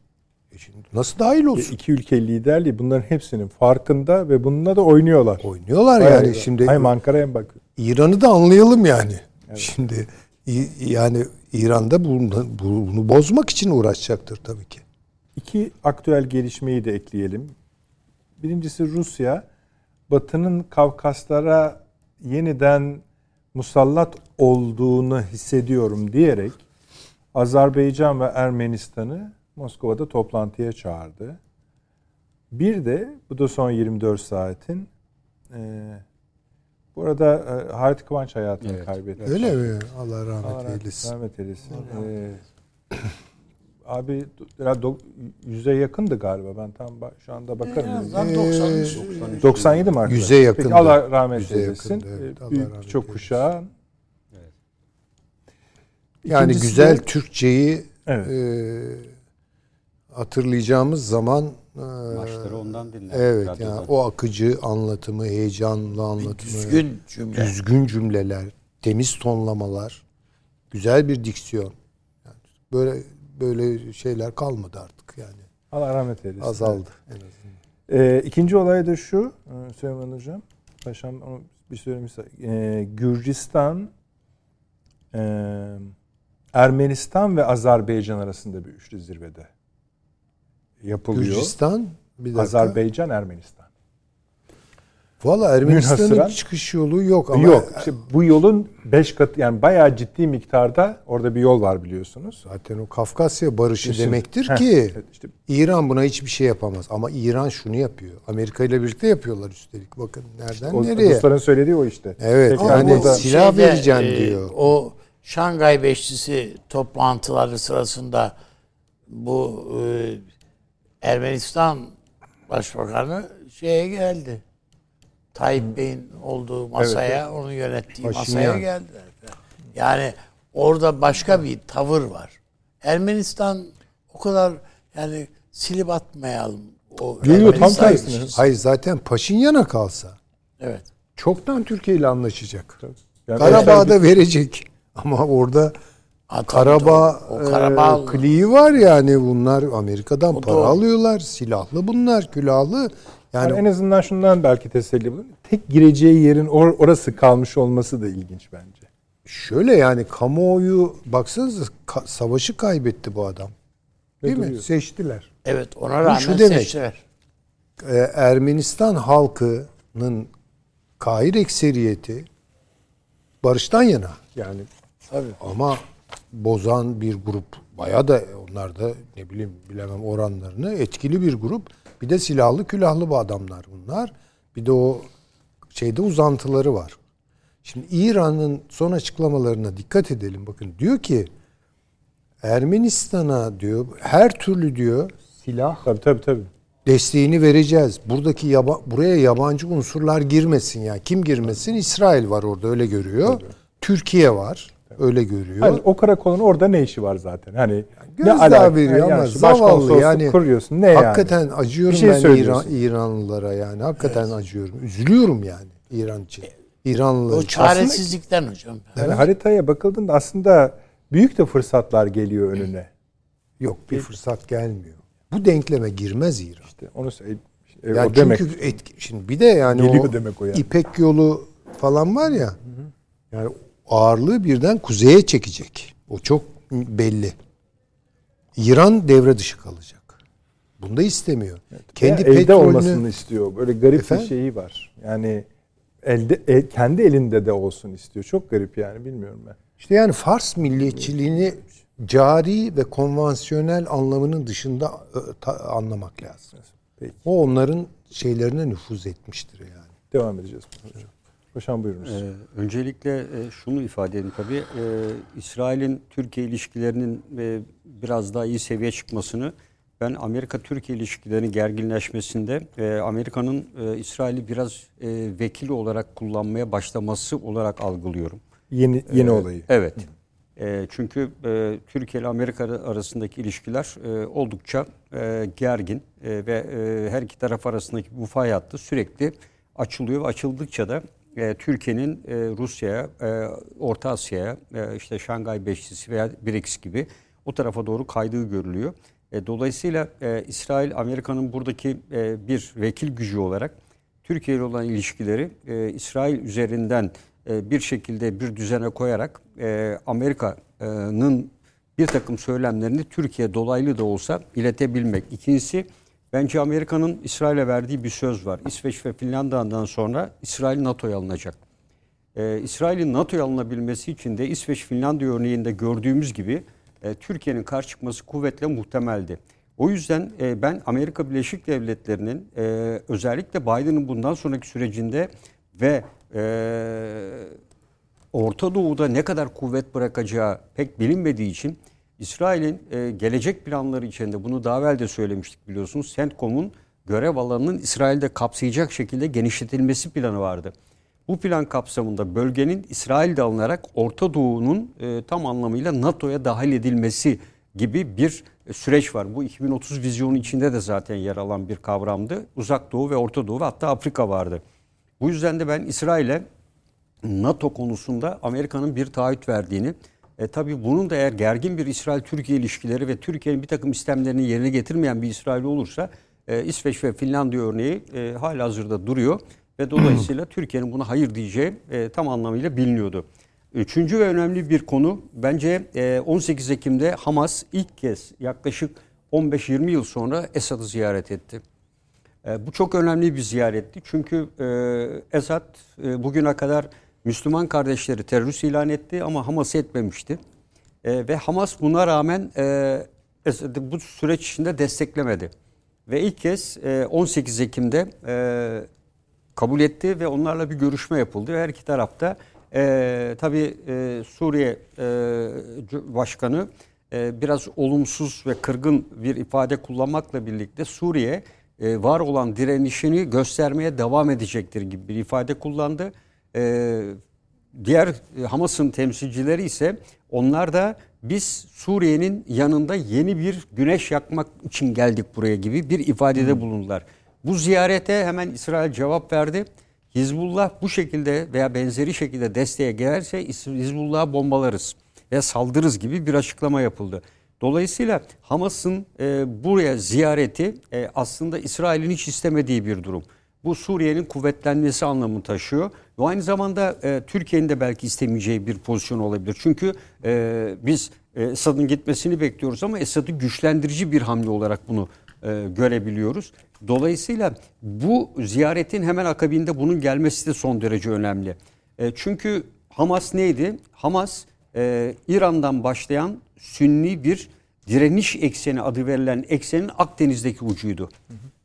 Şimdi nasıl dahil olsun? İki ülke liderliği bunların hepsinin farkında ve bununla da oynuyorlar. Oynuyorlar Bayağı yani şimdi Hem Ankara'ya hem Bakü. İran'ı da anlayalım yani. Şimdi İ- yani İran'da bunu, bunu bozmak için uğraşacaktır tabii ki. İki aktüel gelişmeyi de ekleyelim. Birincisi Rusya, Batı'nın Kavkaslara yeniden musallat olduğunu hissediyorum diyerek Azerbaycan ve Ermenistan'ı Moskova'da toplantıya çağırdı. Bir de bu da son 24 saatin e, bu arada e, Halit Kıvanç hayatını Evet. kaybetti. Öyle mi? Allah rahmet Allah eylesin. Rahmet eylesin. Ee, abi yüze yakındı galiba. Ben tam ba- şu anda bakarım. Azından 90 97 mi arkadaşlar? Yüze yakındı. Peki Allah rahmet Yüze eylesin. yakındı, evet. Ee, Allah Büyük rahmet çok kuşağın. Yani İkincisi güzel Türkçeyi Evet. e, hatırlayacağımız zaman e, Maçları ondan dinler. Evet radyodan. yani o akıcı anlatımı, heyecanlı anlatımı, düzgün cümle. düzgün cümleler, temiz tonlamalar, güzel bir diksiyon. Yani böyle böyle şeyler kalmadı artık yani. Allah rahmet eylesin. Azaldı en azından. Ee, ikinci olay da şu. e, Süleyman Hocam. Paşam onu bir söylemiş. Ee, Gürcistan, e, Ermenistan ve Azerbaycan arasında bir üçlü zirvede. Yapılıyor. Gürcistan, bir dakika. Azerbaycan, Ermenistan. Valla Ermenistan'ın çıkış yolu yok ama Yok. işte bu yolun 5 katı yani bayağı ciddi miktarda orada bir yol var biliyorsunuz. zaten o Kafkasya barışı Kesin. demektir Heh, ki evet, işte İran buna hiçbir şey yapamaz. Ama İran şunu yapıyor. Amerika ile birlikte yapıyorlar üstelik. Bakın nereden o, nereye. Rusların söylediği o işte. Evet, Tekrar yani burada- silah vereceğim diyor. e, O Şangay Beşlisi toplantıları sırasında bu e, Ermenistan Başbakanı şeye geldi. Tayyip Bey'in olduğu masaya, onun yönettiği Paşinyan. masaya geldiler. Yani orada başka bir tavır var. Ermenistan o kadar yani silip atmayalım. O Yo, yo, tam Ermenistan tersine. Hayır zaten Paşinyan'a kalsa Evet. çoktan Türkiye ile anlaşacak. Yani Karabağ'da verecek. Ama orada Ha, Karabağ, o Karabağ e, kliği var yani bunlar Amerika'dan O para doğru. alıyorlar. Silahlı bunlar, külahlı. Yani Yani en azından şundan belki teselli bulun. Tek gireceği yerin or- orası kalmış olması da ilginç bence. şöyle yani kamuoyu baksanıza ka- savaşı kaybetti bu adam. Değil mi? duruyor. Seçtiler. Evet ona rağmen şu demek. seçtiler. Ee, Ermenistan halkının kahir ekseriyeti barıştan yana. Yani Tabii. ama bozan bir grup bayağı da onlar da ne bileyim bilemem oranlarını etkili bir grup. Bir de silahlı külahlı bu adamlar bunlar. Bir de o şeyde uzantıları var. Şimdi İran'ın son açıklamalarına dikkat edelim. Bakın diyor ki Ermenistan'a diyor her türlü diyor silah Tabii tabii tabii. desteğini vereceğiz. Buradaki yaba, buraya yabancı unsurlar girmesin ya. Kim girmesin? İsrail var orada öyle görüyor. Türkiye var öyle görüyor. Hani o karakolun orada ne işi var zaten? Hani Gözdağı alaka? veriyor Yani ama zavallı yani. kuruyorsun. Ne yani? hakikaten acıyorum Bir şey ben İran. İranlılara yani. Hakikaten acıyorum. Üzülüyorum yani İran için. İranlılar O çaresizlikten hocam. Yani haritaya bakıldığında aslında büyük de fırsatlar geliyor önüne. Yok bir fırsat gelmiyor. Bu denkleme girmez İran. İşte onu söyle. e, Yani o demek. çünkü etki, şimdi bir de yani Geliyor o demek o yani. İpek yolu falan var ya. Yani ağırlığı birden kuzeye çekecek. O çok belli. İran devre dışı kalacak. Bunu da istemiyor. Kendi Ya elde petrolünü olmasını istiyor. Böyle garip Efendim? bir şeyi var. Yani elde e, kendi elinde de olsun istiyor. Çok garip yani bilmiyorum ben. işte yani Fars milliyetçiliğini cari ve konvansiyonel anlamının dışında e, ta- anlamak lazım. Peki. O onların şeylerine nüfuz etmiştir yani. Devam edeceğiz hocam. Paşam buyurunuz. Ee, öncelikle e, şunu ifade edeyim tabii. Ee, İsrail'in Türkiye ilişkilerinin e, biraz daha iyi seviye çıkmasını ben Amerika-Türkiye ilişkilerinin gerginleşmesinde e, Amerika'nın e, İsrail'i biraz e, vekili olarak kullanmaya başlaması olarak algılıyorum. Yeni yeni Ee, olayı. Evet. E, çünkü e, Türkiye ile Amerika arasındaki ilişkiler e, oldukça e, gergin e, ve e, her iki taraf arasındaki bu fay hattı sürekli açılıyor ve açıldıkça da e, Türkiye'nin e, Rusya'ya, e, Orta Asya'ya, e, işte Şangay Beşlisi veya BRICS gibi o tarafa doğru kaydığı görülüyor. E, dolayısıyla e, İsrail, Amerika'nın buradaki e, bir vekil gücü olarak Türkiye ile olan ilişkileri e, İsrail üzerinden e, bir şekilde bir düzene koyarak e, Amerika'nın bir takım söylemlerini Türkiye dolaylı da olsa iletebilmek. İkincisi bence Amerika'nın İsrail'e verdiği bir söz var. İsveç ve Finlandiya'dan sonra İsrail NATO'ya alınacak. Ee, İsrail'in NATO'ya alınabilmesi için de İsveç Finlandiya örneğinde gördüğümüz gibi e, Türkiye'nin karşı çıkması kuvvetle muhtemeldi. O yüzden e, ben Amerika Birleşik Devletleri'nin e, özellikle Biden'ın bundan sonraki sürecinde ve e, Orta Doğu'da ne kadar kuvvet bırakacağı pek bilinmediği için İsrail'in e, gelecek planları içinde bunu daha evvel de söylemiştik biliyorsunuz. CENTCOM'un görev alanının İsrail'de kapsayacak şekilde genişletilmesi planı vardı. Bu plan kapsamında bölgenin İsrail'de alınarak Orta Doğu'nun e, tam anlamıyla NATO'ya dahil edilmesi gibi bir e, süreç var. Bu 2030 vizyonu içinde de zaten yer alan bir kavramdı. Uzak Doğu ve Orta Doğu ve hatta Afrika vardı. Bu yüzden de ben İsrail'e NATO konusunda Amerika'nın bir taahhüt verdiğini, e, tabii bunun da eğer gergin bir İsrail-Türkiye ilişkileri ve Türkiye'nin bir takım istemlerini yerine getirmeyen bir İsrail olursa e, İsveç ve Finlandiya örneği e, hala hazırda duruyor ve dolayısıyla Türkiye'nin buna hayır diyeceği e, tam anlamıyla biliniyordu. Üçüncü ve önemli bir konu bence e, 18 Ekim'de Hamas ilk kez yaklaşık 15-20 yıl sonra Esad'ı ziyaret etti. E, bu çok önemli bir ziyaretti. Çünkü e, Esad e, bugüne kadar Müslüman kardeşleri terörist ilan etti ama Hamas'ı etmemişti. E, ve Hamas buna rağmen e, bu süreç içinde desteklemedi. Ve ilk kez e, 18 Ekim'de e, kabul etti ve onlarla bir görüşme yapıldı. Her iki tarafta e, tabii e, Suriye e, Başkanı e, biraz olumsuz ve kırgın bir ifade kullanmakla birlikte Suriye e, var olan direnişini göstermeye devam edecektir gibi bir ifade kullandı. E, diğer e, Hamas'ın temsilcileri ise onlar da biz Suriye'nin yanında yeni bir güneş yakmak için geldik buraya gibi bir ifadede bulundular. Bu ziyarete hemen İsrail cevap verdi. Hizbullah bu şekilde veya benzeri şekilde desteğe gelirse Hizbullah'a bombalarız ve saldırırız gibi bir açıklama yapıldı. Dolayısıyla Hamas'ın e, buraya ziyareti e, aslında İsrail'in hiç istemediği bir durum. Bu Suriye'nin kuvvetlenmesi anlamı taşıyor. Ve aynı zamanda e, Türkiye'nin de belki istemeyeceği bir pozisyon olabilir. Çünkü e, biz e, Esad'ın gitmesini bekliyoruz ama Esad'ı güçlendirici bir hamle olarak bunu e, görebiliyoruz. Dolayısıyla bu ziyaretin hemen akabinde bunun gelmesi de son derece önemli. E, çünkü Hamas neydi? Hamas e, İran'dan başlayan Sünni bir direniş ekseni adı verilen eksenin Akdeniz'deki ucuydu.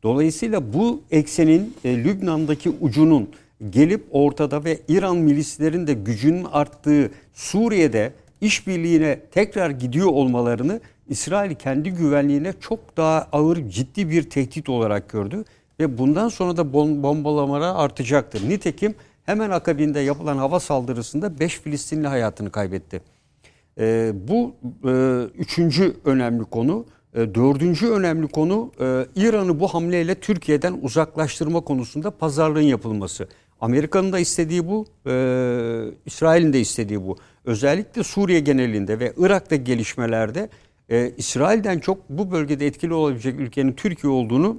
Dolayısıyla bu eksenin e, Lübnan'daki ucunun gelip ortada ve İran milislerin de gücünün arttığı Suriye'de işbirliğine tekrar gidiyor olmalarını İsrail kendi güvenliğine çok daha ağır ciddi bir tehdit olarak gördü ve bundan sonra da bombalamalar artacaktır. Nitekim hemen akabinde yapılan hava saldırısında 5 Filistinli hayatını kaybetti. E, bu e, üçüncü önemli konu. E, dördüncü önemli konu e, İran'ı bu hamleyle Türkiye'den uzaklaştırma konusunda pazarlığın yapılması. Amerika'nın da istediği bu, e, İsrail'in de istediği bu. Özellikle Suriye genelinde ve Irak'ta gelişmelerde İsrail'den çok bu bölgede etkili olabilecek ülkenin Türkiye olduğunu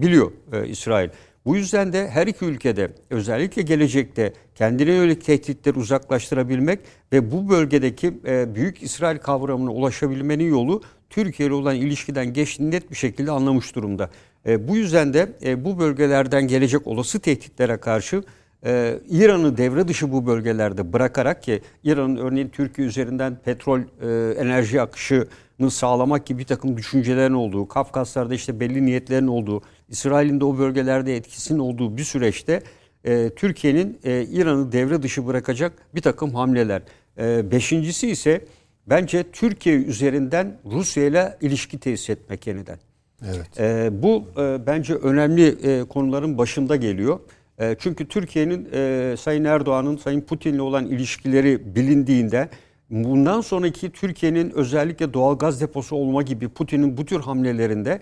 biliyor İsrail. Bu yüzden de her iki ülkede özellikle gelecekte kendine yönelik tehditleri uzaklaştırabilmek ve bu bölgedeki büyük İsrail kavramına ulaşabilmenin yolu Türkiye ile olan ilişkiden geçtiğini net bir şekilde anlamış durumda. E, bu yüzden de e, bu bölgelerden gelecek olası tehditlere karşı e, İran'ı devre dışı bu bölgelerde bırakarak ki İran'ın örneğin Türkiye üzerinden petrol e, enerji akışını sağlamak gibi bir takım düşüncelerin olduğu, Kafkaslar'da işte belli niyetlerin olduğu, İsrail'in de o bölgelerde etkisinin olduğu bir süreçte e, Türkiye'nin e, İran'ı devre dışı bırakacak bir takım hamleler. E, beşincisi ise bence Türkiye üzerinden Rusya ile ilişki tesis etmek yeniden. Evet. E, bu e, bence önemli e, konuların başında geliyor. E, çünkü Türkiye'nin e, Sayın Erdoğan'ın Sayın Putin'le olan ilişkileri bilindiğinde bundan sonraki Türkiye'nin özellikle doğal gaz deposu olma gibi Putin'in bu tür hamlelerinde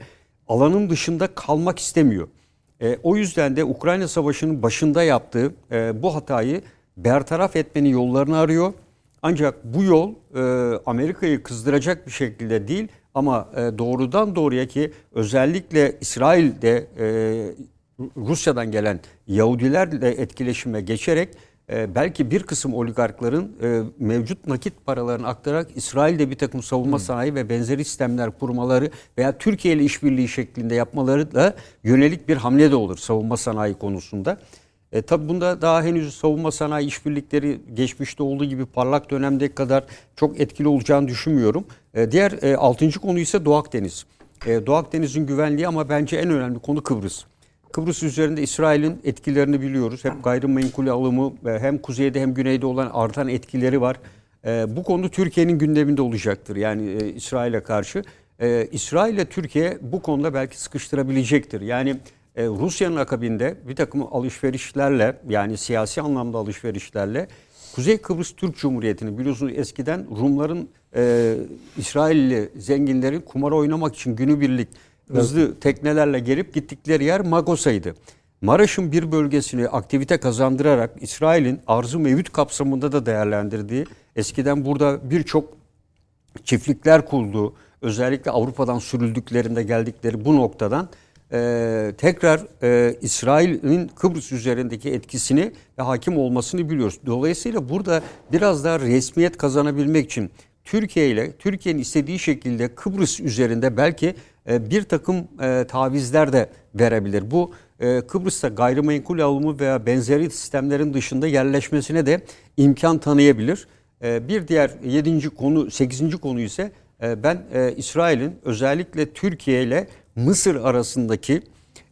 alanın dışında kalmak istemiyor. E, o yüzden de Ukrayna Savaşı'nın başında yaptığı e, bu hatayı bertaraf etmenin yollarını arıyor. Ancak bu yol e, Amerika'yı kızdıracak bir şekilde değil ama e, doğrudan doğruya ki özellikle İsrail'de e, Rusya'dan gelen Yahudilerle etkileşime geçerek e, belki bir kısım oligarkların e, mevcut nakit paralarını aktararak İsrail'de bir takım savunma hmm. sanayi ve benzeri sistemler kurmaları veya Türkiye ile işbirliği şeklinde yapmaları da yönelik bir hamle de olur savunma sanayi konusunda. E, tabi bunda daha henüz savunma sanayi işbirlikleri geçmişte olduğu gibi parlak dönemde kadar çok etkili olacağını düşünmüyorum. E, diğer e, altıncı konu ise Doğu Akdeniz. E, Doğu Akdeniz'in güvenliği ama bence en önemli konu Kıbrıs. Kıbrıs üzerinde İsrail'in etkilerini biliyoruz. Hep gayrimenkul alımı hem kuzeyde hem güneyde olan artan etkileri var. E, bu konu Türkiye'nin gündeminde olacaktır. Yani e, İsrail'e karşı. E, İsrail ile Türkiye bu konuda belki sıkıştırabilecektir. Yani Rusya'nın akabinde bir takım alışverişlerle yani siyasi anlamda alışverişlerle Kuzey Kıbrıs Türk Cumhuriyeti'ni biliyorsunuz eskiden Rumların e, İsrailli zenginlerin kumar oynamak için günübirlik hızlı teknelerle gelip gittikleri yer Magosa'ydı. Maraş'ın bir bölgesini aktivite kazandırarak İsrail'in arzu mevcut kapsamında da değerlendirdiği, eskiden burada birçok çiftlikler kurduğu, özellikle Avrupa'dan sürüldüklerinde geldikleri bu noktadan e, tekrar e, İsrail'in Kıbrıs üzerindeki etkisini ve hakim olmasını biliyoruz. Dolayısıyla burada biraz daha resmiyet kazanabilmek için Türkiye ile Türkiye'nin istediği şekilde Kıbrıs üzerinde belki e, bir takım e, tavizler de verebilir. Bu e, Kıbrıs'ta gayrimenkul alımı veya benzeri sistemlerin dışında yerleşmesine de imkan tanıyabilir. E, bir diğer yedinci konu, sekizinci konu ise e, ben e, İsrail'in özellikle Türkiye ile Mısır arasındaki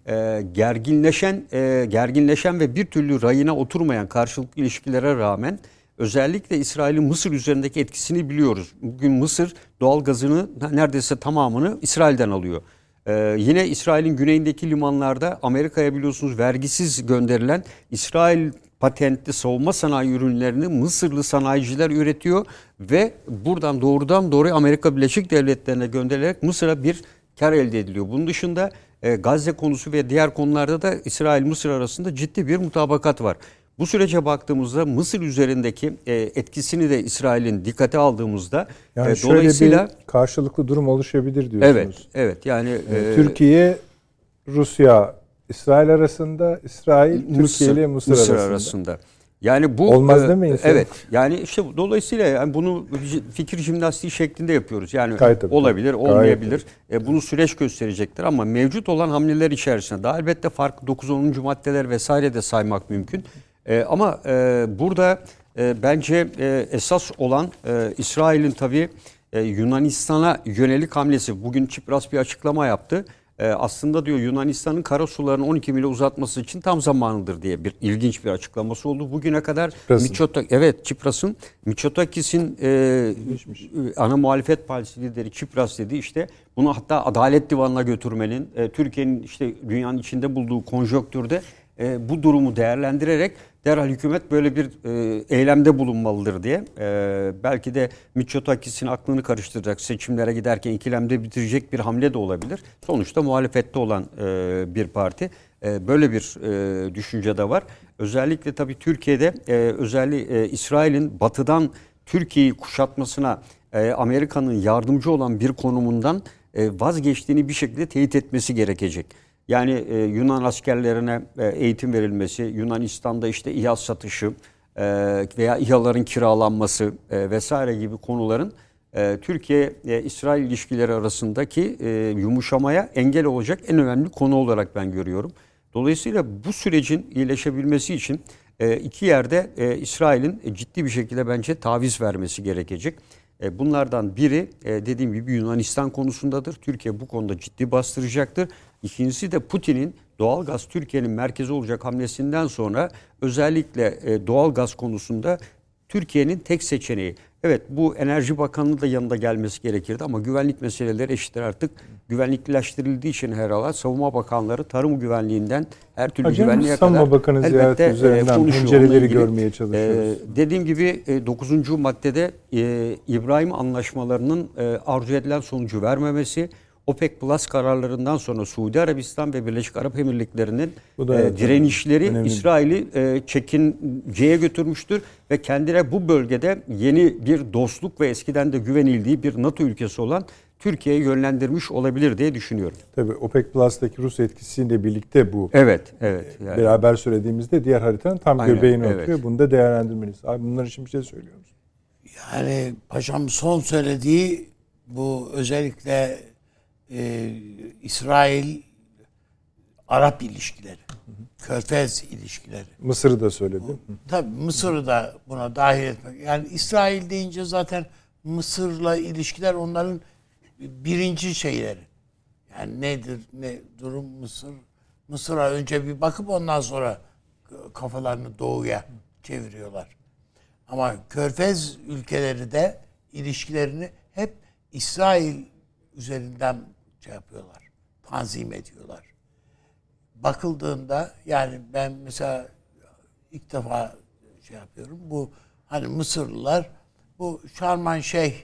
e, gerginleşen e, gerginleşen ve bir türlü rayına oturmayan karşılıklı ilişkilere rağmen özellikle İsrail'in Mısır üzerindeki etkisini biliyoruz. Bugün Mısır doğal gazını neredeyse tamamını İsrail'den alıyor. Ee, yine İsrail'in güneyindeki limanlarda Amerika'ya biliyorsunuz vergisiz gönderilen İsrail patentli savunma sanayi ürünlerini Mısırlı sanayiciler üretiyor ve buradan doğrudan doğruya Amerika Birleşik Devletleri'ne gönderilerek Mısır'a bir kar elde ediliyor. Bunun dışında e, Gazze konusu ve diğer konularda da İsrail-Mısır arasında ciddi bir mutabakat var. Bu sürece baktığımızda Mısır üzerindeki e, etkisini de İsrail'in dikkate aldığımızda yani e, şöyle dolayısıyla bir karşılıklı durum oluşabilir diyorsunuz. evet evet yani E, e, Türkiye, Rusya, İsrail arasında, İsrail, Mısır, Türkiye ile Mısır, Mısır arasında. arasında. Yani bu Olmaz e, değil mi insan? Evet. Yani işte dolayısıyla yani bunu fikir jimnastiği şeklinde yapıyoruz. Yani Gayet tabii. olabilir, Gayet olmayabilir. E, bunu süreç gösterecektir ama mevcut olan hamleler içerisinde daha elbette farklı 9 10. maddeler vesaire de saymak mümkün. E, ama e, burada e, bence e, esas olan e, İsrail'in tabii e, Yunanistan'a yönelik hamlesi. Bugün Çipras bir açıklama yaptı. E, aslında diyor Yunanistan'ın kara sularını 12 mile uzatması için tam zamanıdır diye bir ilginç bir açıklaması oldu. Bugüne kadar Çipras'ın. Miçotak evet Çipras'ın Miçotakis'in e, ana muhalefet partisi lideri Çipras dedi işte bunu hatta Adalet Divanı'na götürmenin e, Türkiye'nin işte dünyanın içinde bulduğu konjonktürde e, bu durumu değerlendirerek derhal hükümet böyle bir e, eylemde bulunmalıdır diye e, belki de Mitsotakis'in aklını karıştıracak seçimlere giderken ikilemde bitirecek bir hamle de olabilir. Sonuçta muhalefette olan e, bir parti e, böyle bir e, düşünce de var. Özellikle tabii Türkiye'de e, özellikle e, İsrail'in batıdan Türkiye'yi kuşatmasına e, Amerika'nın yardımcı olan bir konumundan e, vazgeçtiğini bir şekilde teyit etmesi gerekecek. Yani e, Yunan askerlerine e, eğitim verilmesi, Yunanistan'da işte İHA satışı e, veya İHA'ların kiralanması e, vesaire gibi konuların e, Türkiye-İsrail ilişkileri arasındaki e, yumuşamaya engel olacak en önemli konu olarak ben görüyorum. Dolayısıyla bu sürecin iyileşebilmesi için e, iki yerde e, İsrail'in ciddi bir şekilde bence taviz vermesi gerekecek. E, bunlardan biri e, dediğim gibi Yunanistan konusundadır. Türkiye bu konuda ciddi bastıracaktır. İkincisi de Putin'in doğal gaz Türkiye'nin merkezi olacak hamlesinden sonra özellikle e, doğal gaz konusunda Türkiye'nin tek seçeneği. Evet bu Enerji Bakanlığı da yanında gelmesi gerekirdi ama güvenlik meseleleri eşittir artık güvenlikleştirildiği için herhalde Savunma Bakanları tarım güvenliğinden her türlü Hocam, güvenliğe Savunma kadar Bakanı elbette, e, üzerinden pencereleri görmeye çalışıyoruz. e, dediğim gibi e, 9. maddede e, İbrahim anlaşmalarının e, arzu edilen sonucu vermemesi, OPEC Plus kararlarından sonra Suudi Arabistan ve Birleşik Arap Emirlikleri'nin e, evet, direnişleri önemli. İsrail'i e, çekinceye götürmüştür ve kendine bu bölgede yeni bir dostluk ve eskiden de güvenildiği bir NATO ülkesi olan Türkiye'ye yönlendirmiş olabilir diye düşünüyorum. Tabii OPEC Plus'taki Rus etkisiyle birlikte bu Evet, evet. Yani. beraber söylediğimizde diğer haritanın tam Aynen, göbeğine evet. oturuyor. Bunu da değerlendirmeliyiz. Abi bunlar için bir şey söylüyor musun? Yani paşam son söylediği bu özellikle e, İsrail Arap ilişkileri, Körfez ilişkileri. Mısır'ı da söyledi. Tabii Mısır'ı da buna dahil etmek. Yani İsrail deyince zaten Mısır'la ilişkiler onların birinci şeyleri. Yani nedir ne durum Mısır? Mısır'a önce bir bakıp ondan sonra kafalarını doğuya çeviriyorlar. Ama Körfez ülkeleri de ilişkilerini hep İsrail üzerinden şey yapıyorlar. Tanzim ediyorlar. Bakıldığında yani ben mesela ilk defa şey yapıyorum. Bu hani Mısırlılar bu Şarman Şeyh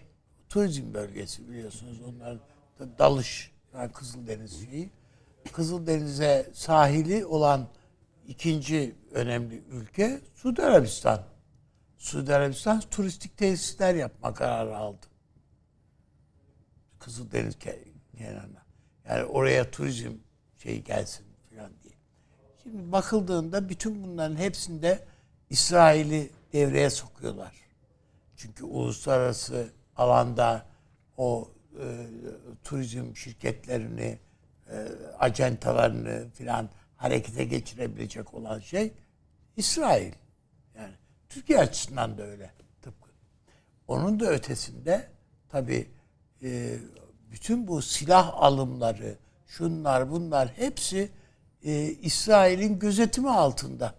turizm bölgesi biliyorsunuz. Onların da dalış yani Kızıldeniz şeyi. Kızıldeniz'e sahili olan ikinci önemli ülke Suudi Arabistan. Suudi Arabistan turistik tesisler yapma kararı aldı. Kızıldeniz ke- kenarına. Yani oraya turizm şey gelsin falan diye. Şimdi bakıldığında bütün bunların hepsinde İsrail'i devreye sokuyorlar. Çünkü uluslararası alanda o e, turizm şirketlerini, e, acentalarını filan harekete geçirebilecek olan şey İsrail. Yani Türkiye açısından da öyle tıpkı. Onun da ötesinde tabii e, bütün bu silah alımları, şunlar bunlar hepsi e, İsrail'in gözetimi altında.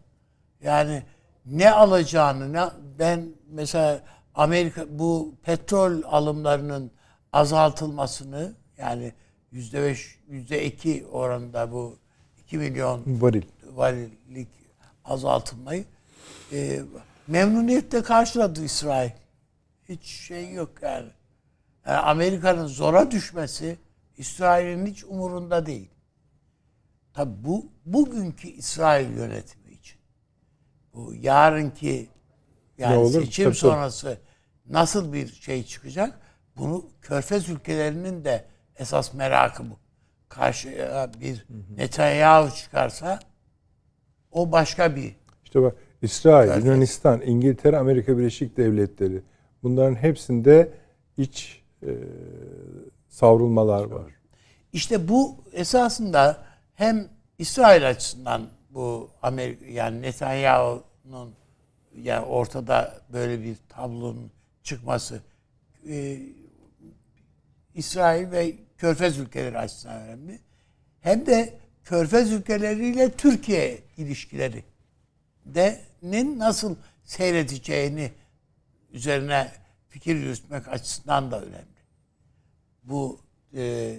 Yani ne alacağını ne ben mesela Amerika bu petrol alımlarının azaltılmasını yani yüzde beş, yüzde iki oranında bu 2 milyon Varil. varillik azaltılmayı e, memnuniyetle karşıladı İsrail. Hiç şey yok yani. Yani Amerika'nın zora düşmesi İsrail'in hiç umurunda değil. Tabi bu bugünkü İsrail yönetimi için. Bu yarınki yani Ne olur? seçim Tabii, tabii. sonrası nasıl bir şey çıkacak? Bunu Körfez ülkelerinin de esas merakı bu. Karşıya bir Netanyahu çıkarsa o başka bir İşte bak İsrail, Körfez. Yunanistan, İngiltere, Amerika Birleşik Devletleri bunların hepsinde iç e, savrulmalar var. İşte bu esasında hem İsrail açısından bu Amerika yani Netanyahu'nun yani ortada böyle bir tablonun çıkması e, İsrail ve Körfez ülkeleri açısından önemli. Hem de Körfez ülkeleriyle Türkiye ilişkileri de nasıl seyredeceğini üzerine fikir yürütmek açısından da önemli. Bu e,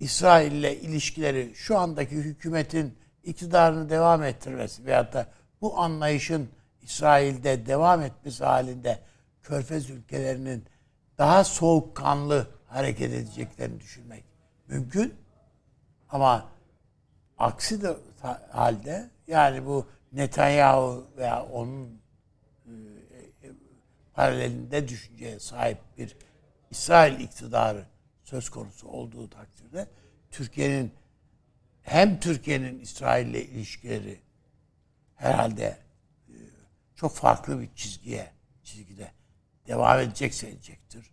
İsrail ile ilişkileri şu andaki hükümetin iktidarını devam ettirmesi veyahut da bu anlayışın İsrail'de devam etmesi halinde Körfez ülkelerinin daha soğukkanlı hareket edeceklerini düşünmek mümkün. Ama aksi de halde yani bu Netanyahu veya onun paralelinde düşünceye sahip bir İsrail iktidarı söz konusu olduğu takdirde Türkiye'nin hem Türkiye'nin İsrail ile ilişkileri herhalde e, çok farklı bir çizgiye çizgide devam edecekse edecektir.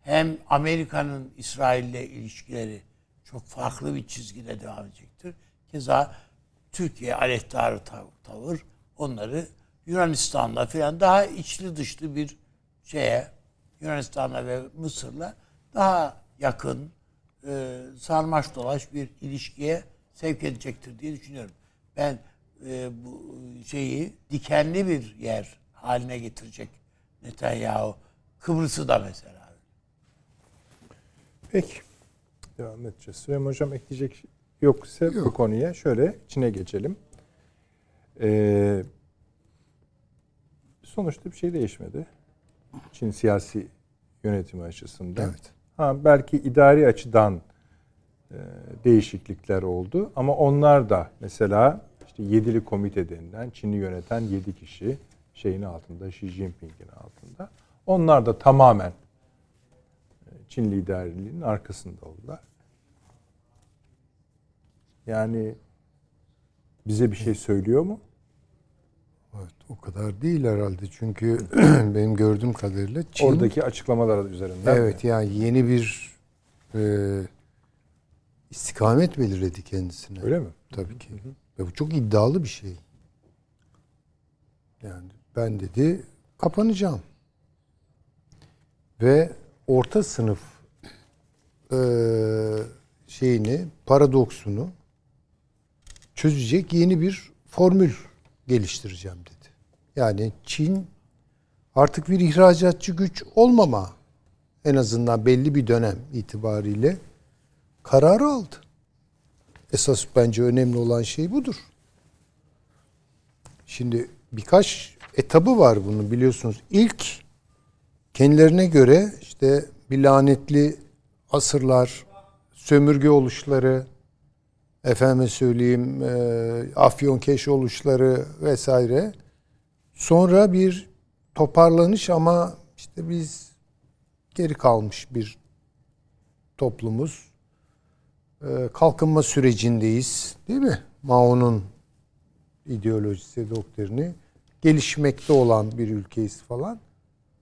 Hem Amerika'nın İsrail ile ilişkileri çok farklı bir çizgide devam edecektir. Keza Türkiye aleyhtarı tav- tavır onları Yunanistan'la falan daha içli dışlı bir şeye Yunanistan'la ve Mısır'la daha yakın e, sarmaş dolaş bir ilişkiye sevk edecektir diye düşünüyorum. Ben e, bu şeyi dikenli bir yer haline getirecek Netanyahu. Kıbrıs'ı da mesela. Peki. Devam edeceğiz. Süleyman Hocam ekleyecek yok ise bu konuya şöyle içine geçelim. Ee, sonuçta bir şey değişmedi. Çin siyasi yönetimi açısından. Evet. Ha, belki idari açıdan e, değişiklikler oldu ama onlar da mesela işte yedili komite denilen Çin'i yöneten yedi kişi şeyin altında Xi Jinping'in altında. Onlar da tamamen e, Çin liderliğinin arkasında oldular. Yani bize bir şey söylüyor mu? Evet, o kadar değil herhalde. Çünkü benim gördüğüm kadarıyla Çin Oradaki açıklamalar üzerinden. evet yani yeni bir e, istikamet belirledi kendisine. Öyle mi? Tabii ki. Ve bu çok iddialı bir şey. Yani ben dedi kapanacağım. Ve orta sınıf e, şeyini, paradoksunu çözecek yeni bir formül geliştireceğim dedi. Yani Çin artık bir ihracatçı güç olmama en azından belli bir dönem itibariyle kararı aldı. Esas bence önemli olan şey budur. Şimdi birkaç etabı var bunun biliyorsunuz. İlk kendilerine göre işte bir lanetli asırlar, sömürge oluşları, efendime söyleyeyim e, afyonkeş oluşları vesaire. Sonra bir toparlanış ama işte biz geri kalmış bir toplumuz. E, kalkınma sürecindeyiz değil mi? Mao'nun ideolojisi, doktrini gelişmekte olan bir ülkeyiz falan.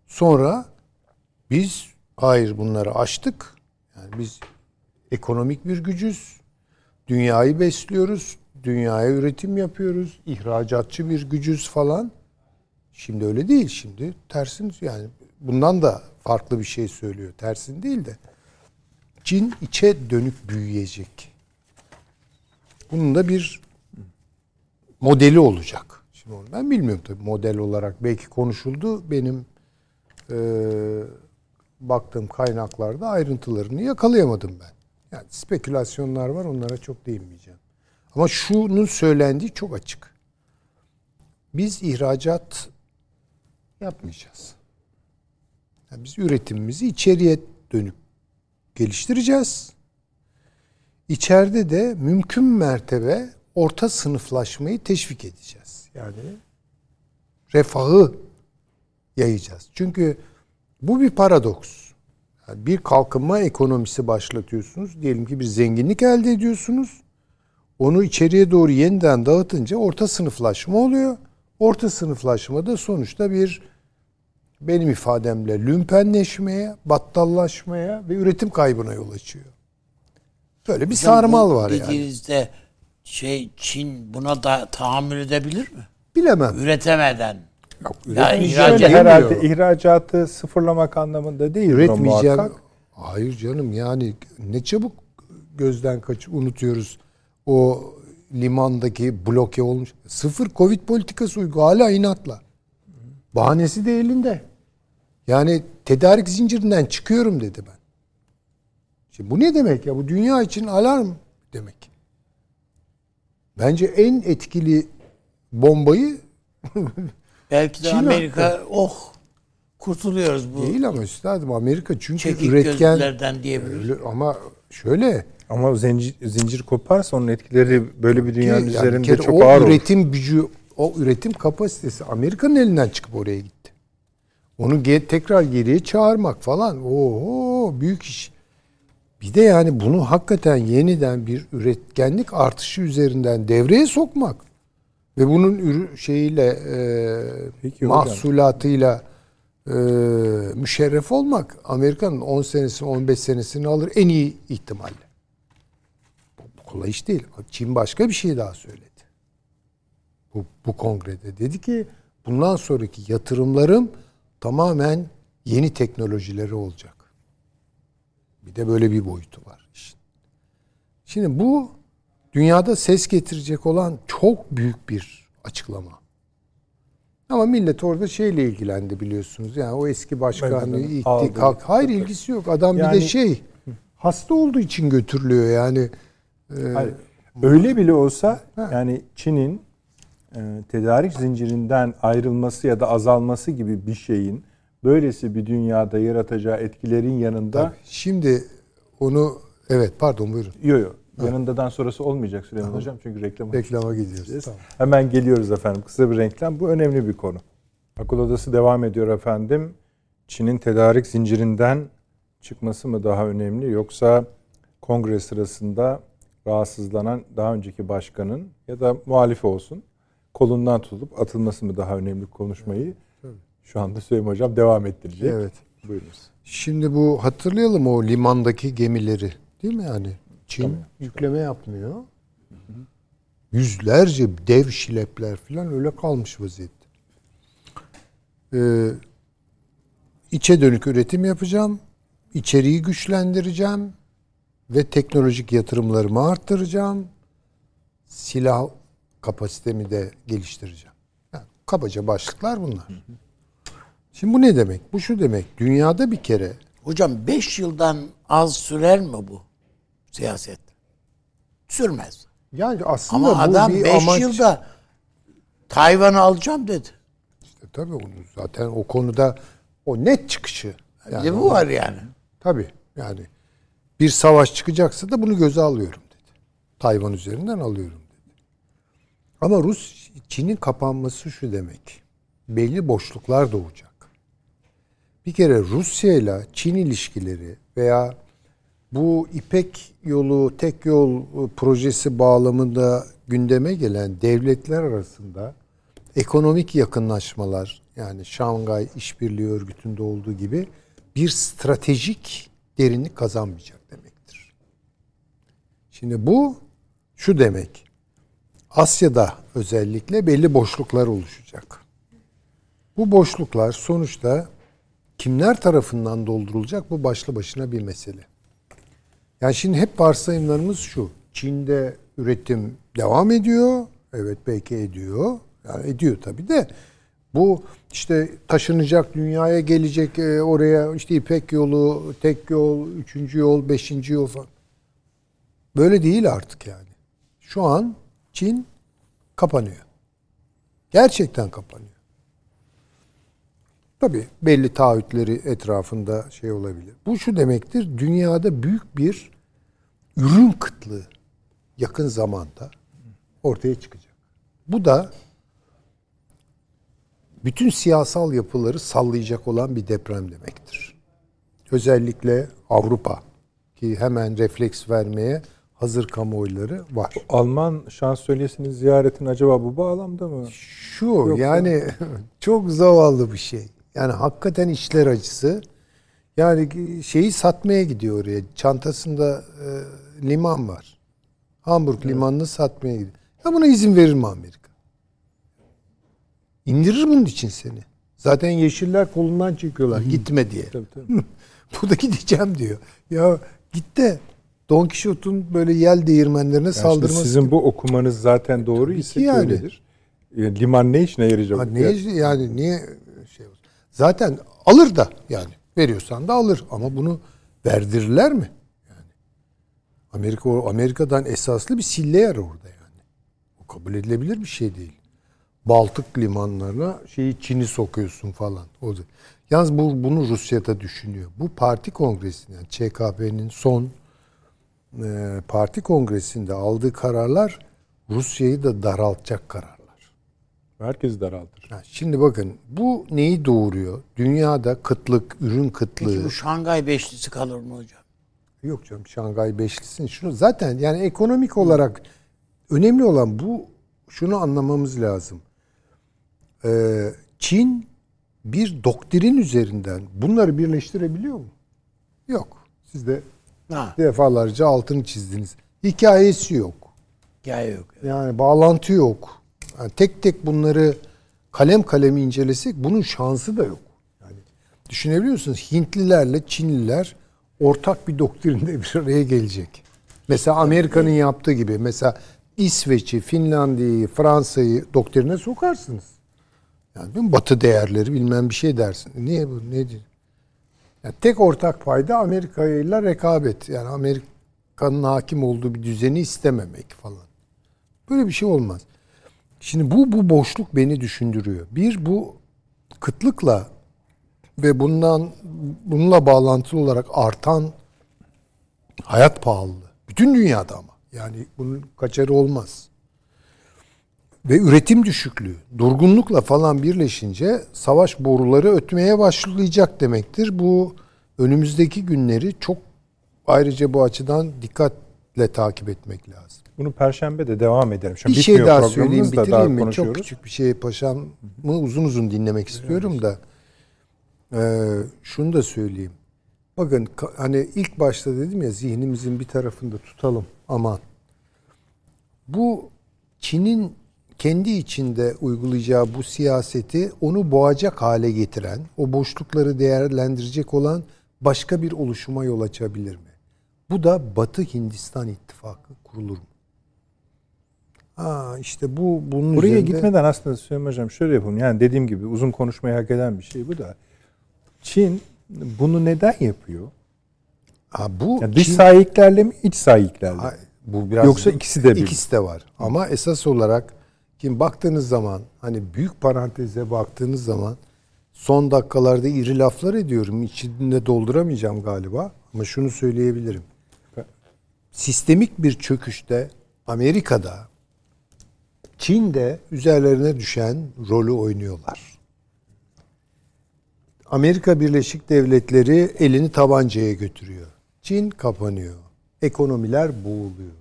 Sonra biz Hayır bunları aştık. Yani biz ekonomik bir gücüz. Dünyayı besliyoruz. Dünyaya üretim yapıyoruz. İhracatçı bir gücüz falan. Şimdi öyle değil. Şimdi tersin yani bundan da farklı bir şey söylüyor. Tersin değil de. Çin içe dönük büyüyecek. Bunun da bir modeli olacak. Şimdi onu ben bilmiyorum tabii model olarak. Belki konuşuldu. Benim e, baktığım kaynaklarda ayrıntılarını yakalayamadım ben. Yani spekülasyonlar var onlara çok değinmeyeceğim. Ama şunun söylendiği çok açık. Biz ihracat yapmayacağız. Yani biz üretimimizi içeriye dönük geliştireceğiz. İçeride de mümkün mertebe orta sınıflaşmayı teşvik edeceğiz. Yani refahı yayacağız. Çünkü bu bir paradoks. Yani bir kalkınma ekonomisi başlatıyorsunuz. Diyelim ki bir zenginlik elde ediyorsunuz. Onu içeriye doğru yeniden dağıtınca orta sınıflaşma oluyor. Orta sınıflaşma da sonuçta bir benim ifademle lümpenleşmeye, battallaşmaya ve üretim kaybına yol açıyor. Böyle bir sarmal var yani. Dediğinizde şey Çin buna da tahammül edebilir mi? Bilemem. Üretemeden. Yok, Ya üretmeyeceğim ihracat- herhalde ihracatı sıfırlamak anlamında değil. üretmeyeceğim. Hayır canım yani ne çabuk gözden kaç unutuyoruz o limandaki bloke olmuş. Sıfır Covid politikası uygu hala inatla. Bahanesi de elinde. Yani tedarik zincirinden çıkıyorum dedi ben. Şimdi bu ne demek ya? Bu dünya için alarm demek. Bence en etkili bombayı Belki de Çin Amerika oh kurtuluyoruz bu değil ama üstadım Amerika çünkü çekik üretken gözlülerden diyebilir. Öyle, ama şöyle Ama zincir, zincir koparsa onun etkileri böyle bir dünyanın yani bir üzerinde kere çok o ağır olur. üretim gücü, o üretim kapasitesi Amerika'nın elinden çıkıp oraya gitti. Onu ge- tekrar geriye çağırmak falan. Oo büyük iş. Bir de yani bunu hakikaten yeniden bir üretkenlik artışı üzerinden devreye sokmak ve bunun ürü şeyiyle e, Peki mahsulatıyla e, müşerref olmak Amerika'nın 10 senesini 15 senesini alır en iyi ihtimalle. Bu, bu kolay iş değil. Çin başka bir şey daha söyledi. Bu, bu kongrede dedi ki bundan sonraki yatırımlarım tamamen yeni teknolojileri olacak. Bir de böyle bir boyutu var işin. Şimdi bu dünyada ses getirecek olan çok büyük bir açıklama. Ama millet orada şeyle ilgilendi biliyorsunuz. Yani o eski başkanı aldı. kalk. Hayır ilgisi yok. Adam bir de Yani- şey hasta olduğu için götürülüyor yani. Hayır. Öyle bile olsa Ha. yani Çin'in e, tedarik zincirinden ayrılması ya da azalması gibi bir şeyin böylesi bir dünyada yaratacağı etkilerin yanında tabii. Şimdi onu evet pardon buyurun. yo yo yanındadan sonrası olmayacak Süleyman Hocam çünkü reklam Reklama gidiyoruz. Tamam. Hemen geliyoruz efendim. Kısa bir reklam. Bu önemli bir konu. Akıl Odası devam ediyor efendim. Çin'in tedarik zincirinden çıkması mı daha önemli yoksa kongre sırasında rahatsızlanan daha önceki başkanın ya da muhalif olsun kolundan tutulup atılması mı daha önemli konuşmayı şu anda Süleyman Hocam devam ettirecek. Evet. Buyurunuz. Şimdi bu hatırlayalım o limandaki gemileri değil mi yani? Çin yükleme yapmıyor. Yüzlerce dev şilepler falan öyle kalmış vaziyette. Ee, içe dönük üretim yapacağım. içeriği güçlendireceğim ve teknolojik yatırımlarımı arttıracağım. Silah kapasitemi de geliştireceğim. Yani kabaca başlıklar bunlar. Şimdi bu ne demek? Bu şu demek. Dünyada bir kere Hocam 5 yıldan az sürer mi bu siyaset? Sürmez. yani aslında Ama bu adam bir 5 amaç. yılda Tayvan'ı alacağım dedi. İşte tabii onu zaten o konuda o net çıkışı. Yani bu var yani. Tabii yani bir savaş çıkacaksa da bunu göze alıyorum dedi. Tayvan üzerinden alıyorum dedi. Ama Rus Çin'in kapanması şu demek. Belli boşluklar doğacak. Bir kere Rusya ile Çin ilişkileri veya bu İpek yolu, tek yol e, projesi bağlamında gündeme gelen devletler arasında ekonomik yakınlaşmalar yani Şangay İşbirliği Örgütü'nde olduğu gibi bir stratejik derinlik kazanmayacak demektir. Şimdi bu şu demek. Asya'da özellikle belli boşluklar oluşacak. Bu boşluklar sonuçta kimler tarafından doldurulacak bu başlı başına bir mesele. Yani şimdi hep varsayımlarımız şu. Çin'de üretim devam ediyor. Evet belki ediyor. Yani ediyor tabii de bu işte taşınacak dünyaya gelecek e, oraya işte İpek yolu, tek yol, üçüncü yol, beşinci yol falan. Böyle değil artık yani. Şu an Çin kapanıyor. Gerçekten kapanıyor. Tabii belli taahhütleri etrafında şey olabilir. Bu şu demektir. Dünyada büyük bir ürün kıtlığı yakın zamanda ortaya çıkacak. Bu da bütün siyasal yapıları sallayacak olan bir deprem demektir. Özellikle Avrupa ki hemen refleks vermeye hazır kamuoyları var. Alman şansölyesinin ziyaretini acaba bu bağlamda mı? Şu Yoksa... yani çok zavallı bir şey. Yani hakikaten işler acısı. Yani şeyi satmaya gidiyor oraya. Çantasında e, liman var. Hamburg evet. limanını satmaya gidiyor. Ya buna izin verir mi Amerika? İndirir bunun için seni. Zaten yeşiller kolundan çekiyorlar Hı. gitme diye. Tabii, tabii. Bu da gideceğim diyor. Ya git de Don Quixote'un böyle yel değirmenlerine yani saldırması. Sizin bu okumanız zaten doğru ise yani. öyledir. Yani liman ne işine yarayacak? Ha, ne yani. yani niye şey? Zaten alır da yani veriyorsan da alır ama bunu verdirirler mi? Amerika Amerika'dan esaslı bir sille yer orada yani. O kabul edilebilir bir şey değil. Baltık limanlarına şeyi Çin'i sokuyorsun falan. O da. Yalnız bu bunu Rusya'da düşünüyor. Bu parti kongresinde yani ÇKP'nin son e, parti kongresinde aldığı kararlar Rusya'yı da daraltacak kararlar. Herkes daraltır. şimdi bakın bu neyi doğuruyor? Dünyada kıtlık, ürün kıtlığı. Peki bu Şangay Beşlisi kalır mı hocam? Yok canım Şangay Beşlisi'nin şunu zaten yani ekonomik olarak önemli olan bu şunu anlamamız lazım. Ee, Çin bir doktrin üzerinden bunları birleştirebiliyor mu? Yok. Siz de ha. defalarca altını çizdiniz. Hikayesi yok. Hikaye yok. Evet. Yani bağlantı yok. Yani tek tek bunları kalem kalem incelesek bunun şansı da yok. Yani düşünebiliyor musunuz? Hintlilerle Çinliler ortak bir doktrinde bir araya gelecek. Mesela Amerika'nın yaptığı gibi. Mesela İsveç'i, Finlandiya'yı, Fransa'yı doktrine sokarsınız. Yani değil mi? Batı değerleri bilmem bir şey dersin. Niye bu? Nedir? Yani tek ortak payda Amerika ile rekabet. Yani Amerika'nın hakim olduğu bir düzeni istememek falan. Böyle bir şey olmaz. Şimdi bu bu boşluk beni düşündürüyor. Bir bu kıtlıkla ve bundan bununla bağlantılı olarak artan hayat pahalılığı. Bütün dünyada ama. Yani bunun kaçarı olmaz. Ve üretim düşüklüğü, durgunlukla falan birleşince savaş boruları ötmeye başlayacak demektir. Bu önümüzdeki günleri çok ayrıca bu açıdan dikkatle takip etmek lazım. Bunu perşembe de devam edelim. Şimdi bir şey daha söyleyeyim bitireyim mi? Çok küçük bir şey paşam mı uzun uzun dinlemek istiyorum da. Ee, şunu da söyleyeyim. Bakın hani ilk başta dedim ya zihnimizin bir tarafında tutalım aman. Bu Çin'in kendi içinde uygulayacağı bu siyaseti onu boğacak hale getiren, o boşlukları değerlendirecek olan başka bir oluşuma yol açabilir mi? Bu da Batı Hindistan ittifakı kurulur mu? Ha işte bu bunun Buraya üzerinde... gitmeden aslında Süleyman Hocam şöyle yapalım. Yani dediğim gibi uzun konuşmayı hak eden bir şey bu da. Çin bunu neden yapıyor? Ha bu yani dış Çin... sahiplerle mi iç sahiplerle? Ha, bu biraz Yoksa ikisi de bir. İkisi de var. Ama esas olarak kim baktığınız zaman hani büyük paranteze baktığınız zaman son dakikalarda iri laflar ediyorum. İçinde dolduramayacağım galiba ama şunu söyleyebilirim. Sistemik bir çöküşte Amerika'da Çin de üzerlerine düşen rolü oynuyorlar. Amerika Birleşik Devletleri elini tabancaya götürüyor. Çin kapanıyor. Ekonomiler boğuluyor.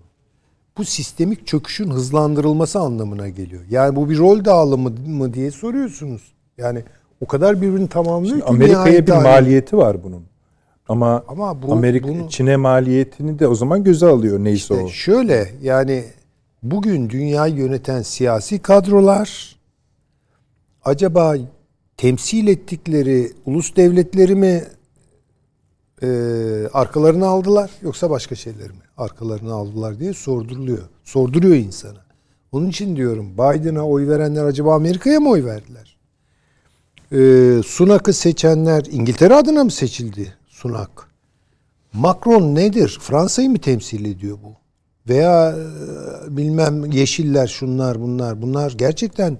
Bu sistemik çöküşün hızlandırılması anlamına geliyor. Yani bu bir rol dağılımı mı diye soruyorsunuz. Yani O kadar birbirini tamamlıyor ki Amerika'ya bir hali- maliyeti var bunun. Ama, Ama bu- Amerika bunu- Çin'e maliyetini de o zaman göze alıyor neyse İşte o. şöyle yani bugün dünyayı yöneten siyasi kadrolar acaba temsil ettikleri ulus devletleri mi e, arkalarına aldılar yoksa başka şeyler mi arkalarına aldılar diye sorduruluyor. Sorduruyor insana. Onun için diyorum Biden'a oy verenler acaba Amerika'ya mı oy verdiler? E, Sunak'ı seçenler İngiltere adına mı seçildi Sunak? Macron nedir? Fransa'yı mı temsil ediyor bu? Veya e, bilmem yeşiller şunlar bunlar bunlar gerçekten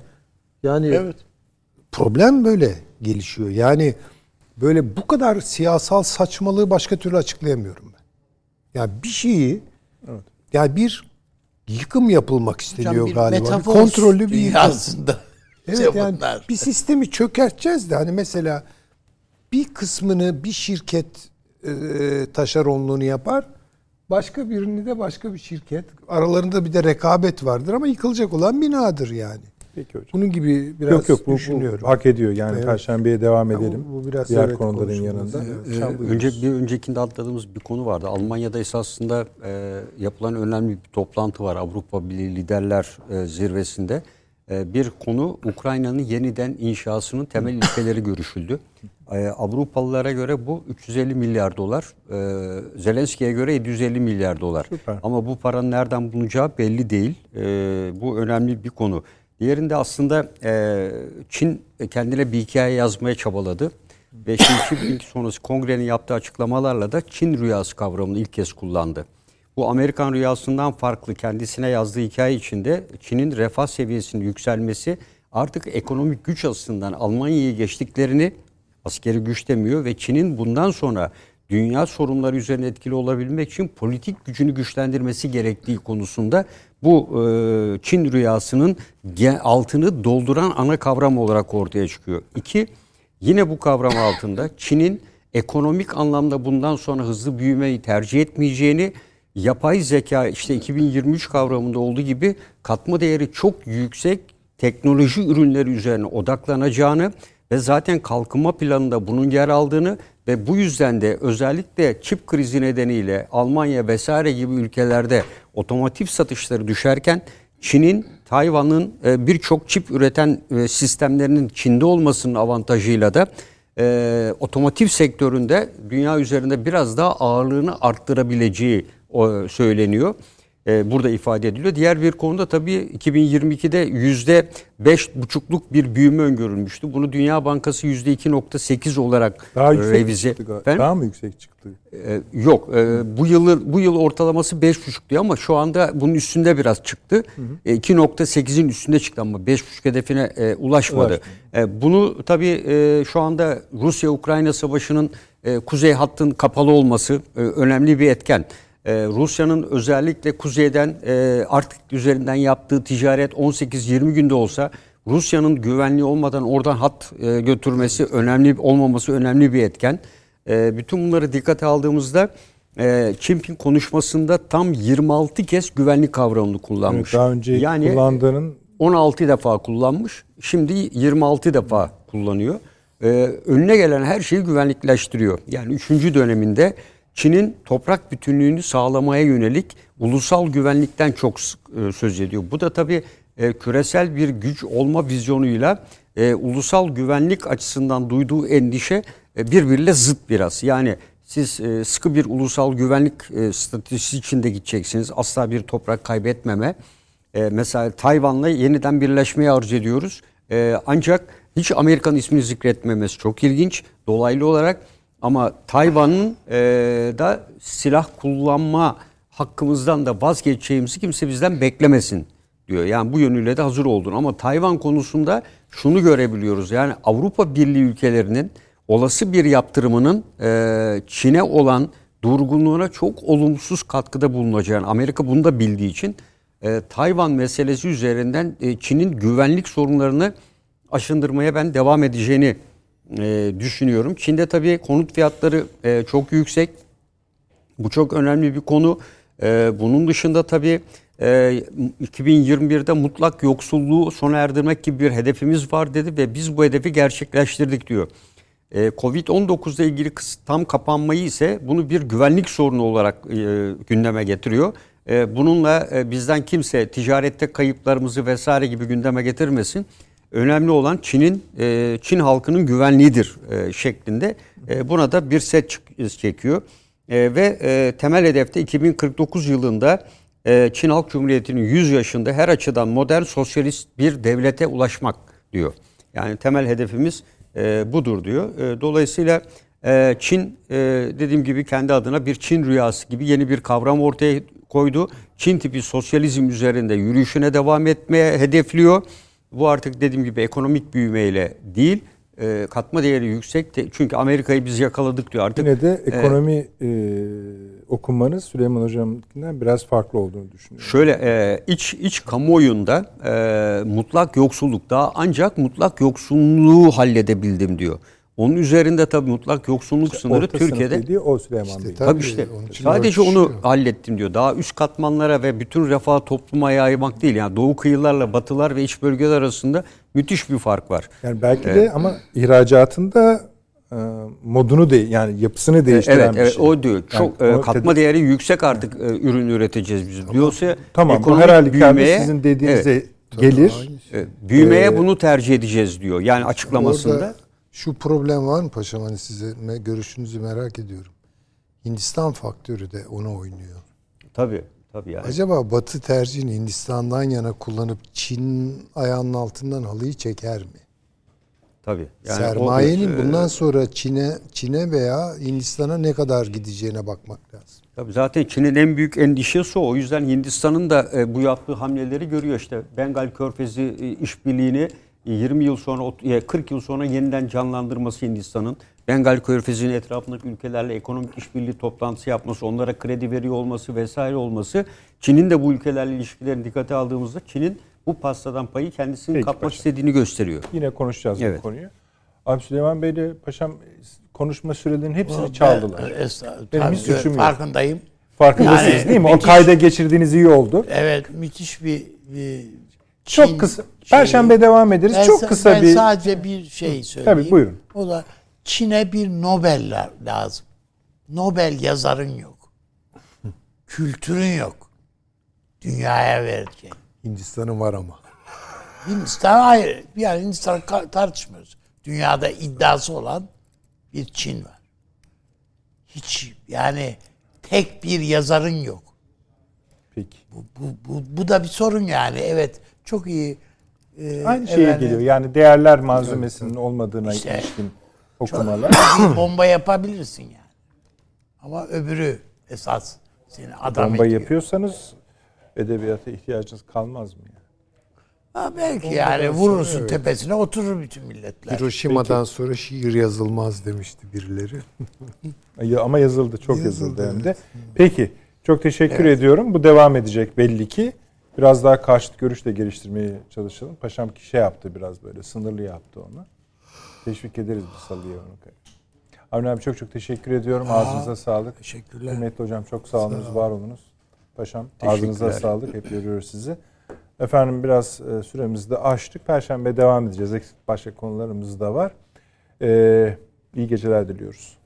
yani Evet. Problem böyle gelişiyor. Yani böyle bu kadar siyasal saçmalığı başka türlü açıklayamıyorum ben. Yani bir şeyi yani bir yıkım yapılmak isteniyor Hocam bir galiba. Bir kontrollü bir yıkım. dünyasında. Evet yani bir sistemi çökerteceğiz de hani mesela bir kısmını bir şirket e, taşeronluğunu yapar. Başka birini de başka bir şirket. Aralarında bir de rekabet vardır ama yıkılacak olan binadır yani. Peki hocam. Bunun gibi biraz yok yok bu, düşünüyorum. bu hak ediyor. Yani Evet. Perşembeye devam Ya bu- edelim. bu biraz Diğer evet konuların yanında. Ee, önce bir öncekinde atladığımız bir konu vardı. Almanya'da esasında e, yapılan önemli bir toplantı var Avrupa Birliği Liderler e, Zirvesi'nde. E, bir konu Ukrayna'nın yeniden inşasının temel ilkeleri görüşüldü. E, Avrupalılara göre bu 350 milyar dolar, e, Zelenski'ye göre 750 milyar dolar. Süper. Ama bu paranın nereden bulunacağı belli değil. E, bu önemli bir konu. Diğerinde aslında e, Çin kendine bir hikaye yazmaya çabaladı. Ve Xi Jinping sonrası kongrenin yaptığı açıklamalarla da Çin rüyası kavramını ilk kez kullandı. Bu Amerikan rüyasından farklı kendisine yazdığı hikaye içinde Çin'in refah seviyesinin yükselmesi artık ekonomik güç açısından Almanya'yı geçtiklerini askeri güç demiyor ve Çin'in bundan sonra dünya sorunları üzerine etkili olabilmek için politik gücünü güçlendirmesi gerektiği konusunda bu e, Çin rüyasının altını dolduran ana kavram olarak ortaya çıkıyor. İki, yine bu kavram altında Çin'in ekonomik anlamda bundan sonra hızlı büyümeyi tercih etmeyeceğini, yapay zeka işte 2023 kavramında olduğu gibi katma değeri çok yüksek teknoloji ürünleri üzerine odaklanacağını ve zaten kalkınma planında bunun yer aldığını ve bu yüzden de özellikle çip krizi nedeniyle Almanya vesaire gibi ülkelerde otomotiv satışları düşerken Çin'in Tayvan'ın e, birçok çip üreten e, sistemlerinin Çin'de olmasının avantajıyla da e, otomotiv sektöründe dünya üzerinde biraz daha ağırlığını arttırabileceği söyleniyor. E, burada ifade ediliyor. Diğer bir konuda tabii 2022'de yüzde beş buçukluk bir büyüme öngörülmüştü. Bunu Dünya Bankası yüzde 2.8 olarak Daha yüksek revize. çıktı? Daha mı yüksek çıktı? Ee, yok. e, bu yılı bu yıl ortalaması 5,5 diyor ama şu anda bunun üstünde biraz çıktı. E, 2.8'in üstünde çıktı ama 5,5 hedefine e, ulaşmadı. Ulaşmadı. E, bunu tabii e, şu anda Rusya-Ukrayna savaşının e, kuzey hattın kapalı olması e, önemli bir etken. E, Rusya'nın özellikle kuzeyden e, artık üzerinden yaptığı ticaret 18-20 günde olsa Rusya'nın güvenliği olmadan oradan hat e, götürmesi önemli olmaması önemli bir etken. E, bütün bunları dikkate aldığımızda e, Jinping konuşmasında tam 26 kez güvenlik kavramını Evet, kullanmış. daha önce yani kullandığının 16 defa kullanmış. Şimdi 26 defa kullanıyor. Ee, önüne gelen her şeyi güvenlikleştiriyor. Yani 3. döneminde Çin'in toprak bütünlüğünü sağlamaya yönelik ulusal güvenlikten çok e, söz ediyor. Bu da tabii e, küresel bir güç olma vizyonuyla e, ulusal güvenlik açısından duyduğu endişe birbiriyle zıt biraz. Yani siz sıkı bir ulusal güvenlik e, stratejisi içinde gideceksiniz. Asla bir toprak kaybetmeme. Mesela Tayvan'la yeniden birleşmeyi arzu ediyoruz. Ancak hiç Amerikan ismini zikretmemesi çok ilginç. Dolaylı olarak ama Tayvan'ın e, da silah kullanma hakkımızdan da vazgeçeceğimizi kimse bizden beklemesin diyor. Yani bu yönüyle de hazır oldun. Ama Tayvan konusunda şunu görebiliyoruz. Yani Avrupa Birliği ülkelerinin olası bir yaptırımının e, Çin'e olan durgunluğuna çok olumsuz katkıda bulunacağını Amerika bunu da bildiği için e, Tayvan meselesi üzerinden e, Çin'in güvenlik sorunlarını aşındırmaya ben devam edeceğini e, düşünüyorum. Çin'de tabii konut fiyatları e, çok yüksek. Bu çok önemli bir konu. E, bunun dışında tabii e, 2021'de mutlak yoksulluğu sona erdirmek gibi bir hedefimiz var dedi ve biz bu hedefi gerçekleştirdik diyor. E, Covid-19 ile ilgili tam kapanmayı ise bunu bir güvenlik sorunu olarak e, gündeme getiriyor. E, bununla e, bizden kimse ticarette kayıplarımızı vesaire gibi gündeme getirmesin. Önemli olan Çin'in e, Çin halkının güvenliğidir e, şeklinde. E, buna da bir set çekiyor. E, ve e, temel hedefte 2049 yılında e, Çin Halk Cumhuriyeti'nin 100 yaşında her açıdan modern sosyalist bir devlete ulaşmak diyor. Yani temel hedefimiz e, budur diyor. E, dolayısıyla e, Çin e, dediğim gibi kendi adına bir Çin rüyası gibi yeni bir kavram ortaya koydu. Çin tipi sosyalizm üzerinde yürüyüşüne devam etmeye hedefliyor. Bu artık dediğim gibi ekonomik büyümeyle değil, e, katma değeri yüksek. De, çünkü Amerika'yı biz yakaladık diyor artık. Yine de ekonomi e, okumanız Süleyman Hocam'dan biraz farklı olduğunu düşünüyorum. Şöyle e, iç iç kamuoyunda e, mutlak yoksulluk daha ancak mutlak yoksulluğu halledebildim diyor. Onun üzerinde tabii mutlak yoksulluk sınırı Orta Türkiye'de. dediği o Süleyman İşte Bey. tabii. Tabii işte onun için sadece onu ölçüşüyor. hallettim diyor. Daha üst katmanlara ve bütün refah topluma yaymak değil. Yani doğu kıyılarla batılar ve iç bölgeler arasında müthiş bir fark var. Yani belki de ama ihracatında e, modunu de yani yapısını değiştiren Evet, bir evet şey. o diyor. Çok Yani e, o katma tedi- değeri yüksek artık e, ürün üreteceğiz biz. Diyorsa Tamam bu ekonomik her halükarda büyümeye- sizin dediğinize Evet, gelir. e, büyümeye Ee, bunu tercih edeceğiz diyor. Yani açıklamasında. Orada şu problem var mı paşam hani size görüşünüzü merak ediyorum. Hindistan faktörü de ona oynuyor. Tabii, tabii yani. Acaba Batı tercihini Hindistan'dan yana kullanıp Çin ayağının altından halıyı çeker mi? Tabii. Yani Sermayenin o- e, bundan sonra Çin'e Çin'e veya Hindistan'a ne kadar gideceğine bakmak lazım. Tabii zaten Çin'in en büyük endişesi o. O yüzden Hindistan'ın da e, bu yaptığı hamleleri görüyor. İşte Bengal Körfezi e, işbirliğini 20 yıl sonra, ot- e, 40 yıl sonra yeniden canlandırması Hindistan'ın. Bengal Körfezi'nin etrafındaki ülkelerle ekonomik işbirliği toplantısı yapması, onlara kredi veriyor olması vesaire olması. Çin'in de bu ülkelerle ilişkilerini dikkate aldığımızda Çin'in bu pastadan payı kendisinin Peki kapmak paşam. istediğini gösteriyor. Yine konuşacağız Evet. bu konuyu. Abi Süleyman Bey'le paşam konuşma sürelerinin hepsini Ben- çaldılar. e. Benim hiç suçum yok. Farkındayım. Farkındasınız Yani değil mi? O müthiş- kayda geçirdiğiniz iyi oldu. Evet müthiş bir, bir Çok kısa. şeyi. Perşembe devam ederiz. Ben Çok sa- kısa ben bir sadece bir şey söyleyeyim. Tabii, buyurun. O da Çin'e bir Nobel la- lazım. Nobel yazarın yok. Kültürün yok. Dünyaya vereceğin. Hindistan'ın var ama. Hindistan hayır. Yani Hindistan tartışmıyoruz. Dünyada iddiası olan bir Çin var. Hiç yani tek bir yazarın yok. Peki. Bu, bu, bu, bu da bir sorun yani. Evet çok iyi. e, Aynı şeye efendim, geliyor. Yani değerler malzemesinin olmadığına İşte- ilişkin okumalar. bomba yapabilirsin yani. Ama öbürü esas seni adam Bomba ediyor. yapıyorsanız edebiyata ihtiyacınız kalmaz mı? Yani? Ha, belki yani vurursun tepesine oturur bütün milletler. Hiroşima'dan sonra şiir yazılmaz demişti birileri. Ya- Ama yazıldı. Çok yazıldı, Yazıldı, hem de. Peki. Çok teşekkür ediyorum. Bu devam edecek belli ki. Biraz daha karşıt görüş de geliştirmeye çalışalım. Paşam ki şey yaptı biraz böyle sınırlı yaptı onu. Teşvik ederiz bu salıyı onu. Avni abi çok çok teşekkür ediyorum. Ağzınıza sağlık. Teşekkürler. Kıymetli hocam çok sağ olunuz, var olunuz. Paşam ağzınıza sağlık. Hep görüyoruz sizi. Efendim biraz e, süremizi de aştık. Perşembe devam edeceğiz. Eksik başka konularımız da var. E, iyi geceler diliyoruz.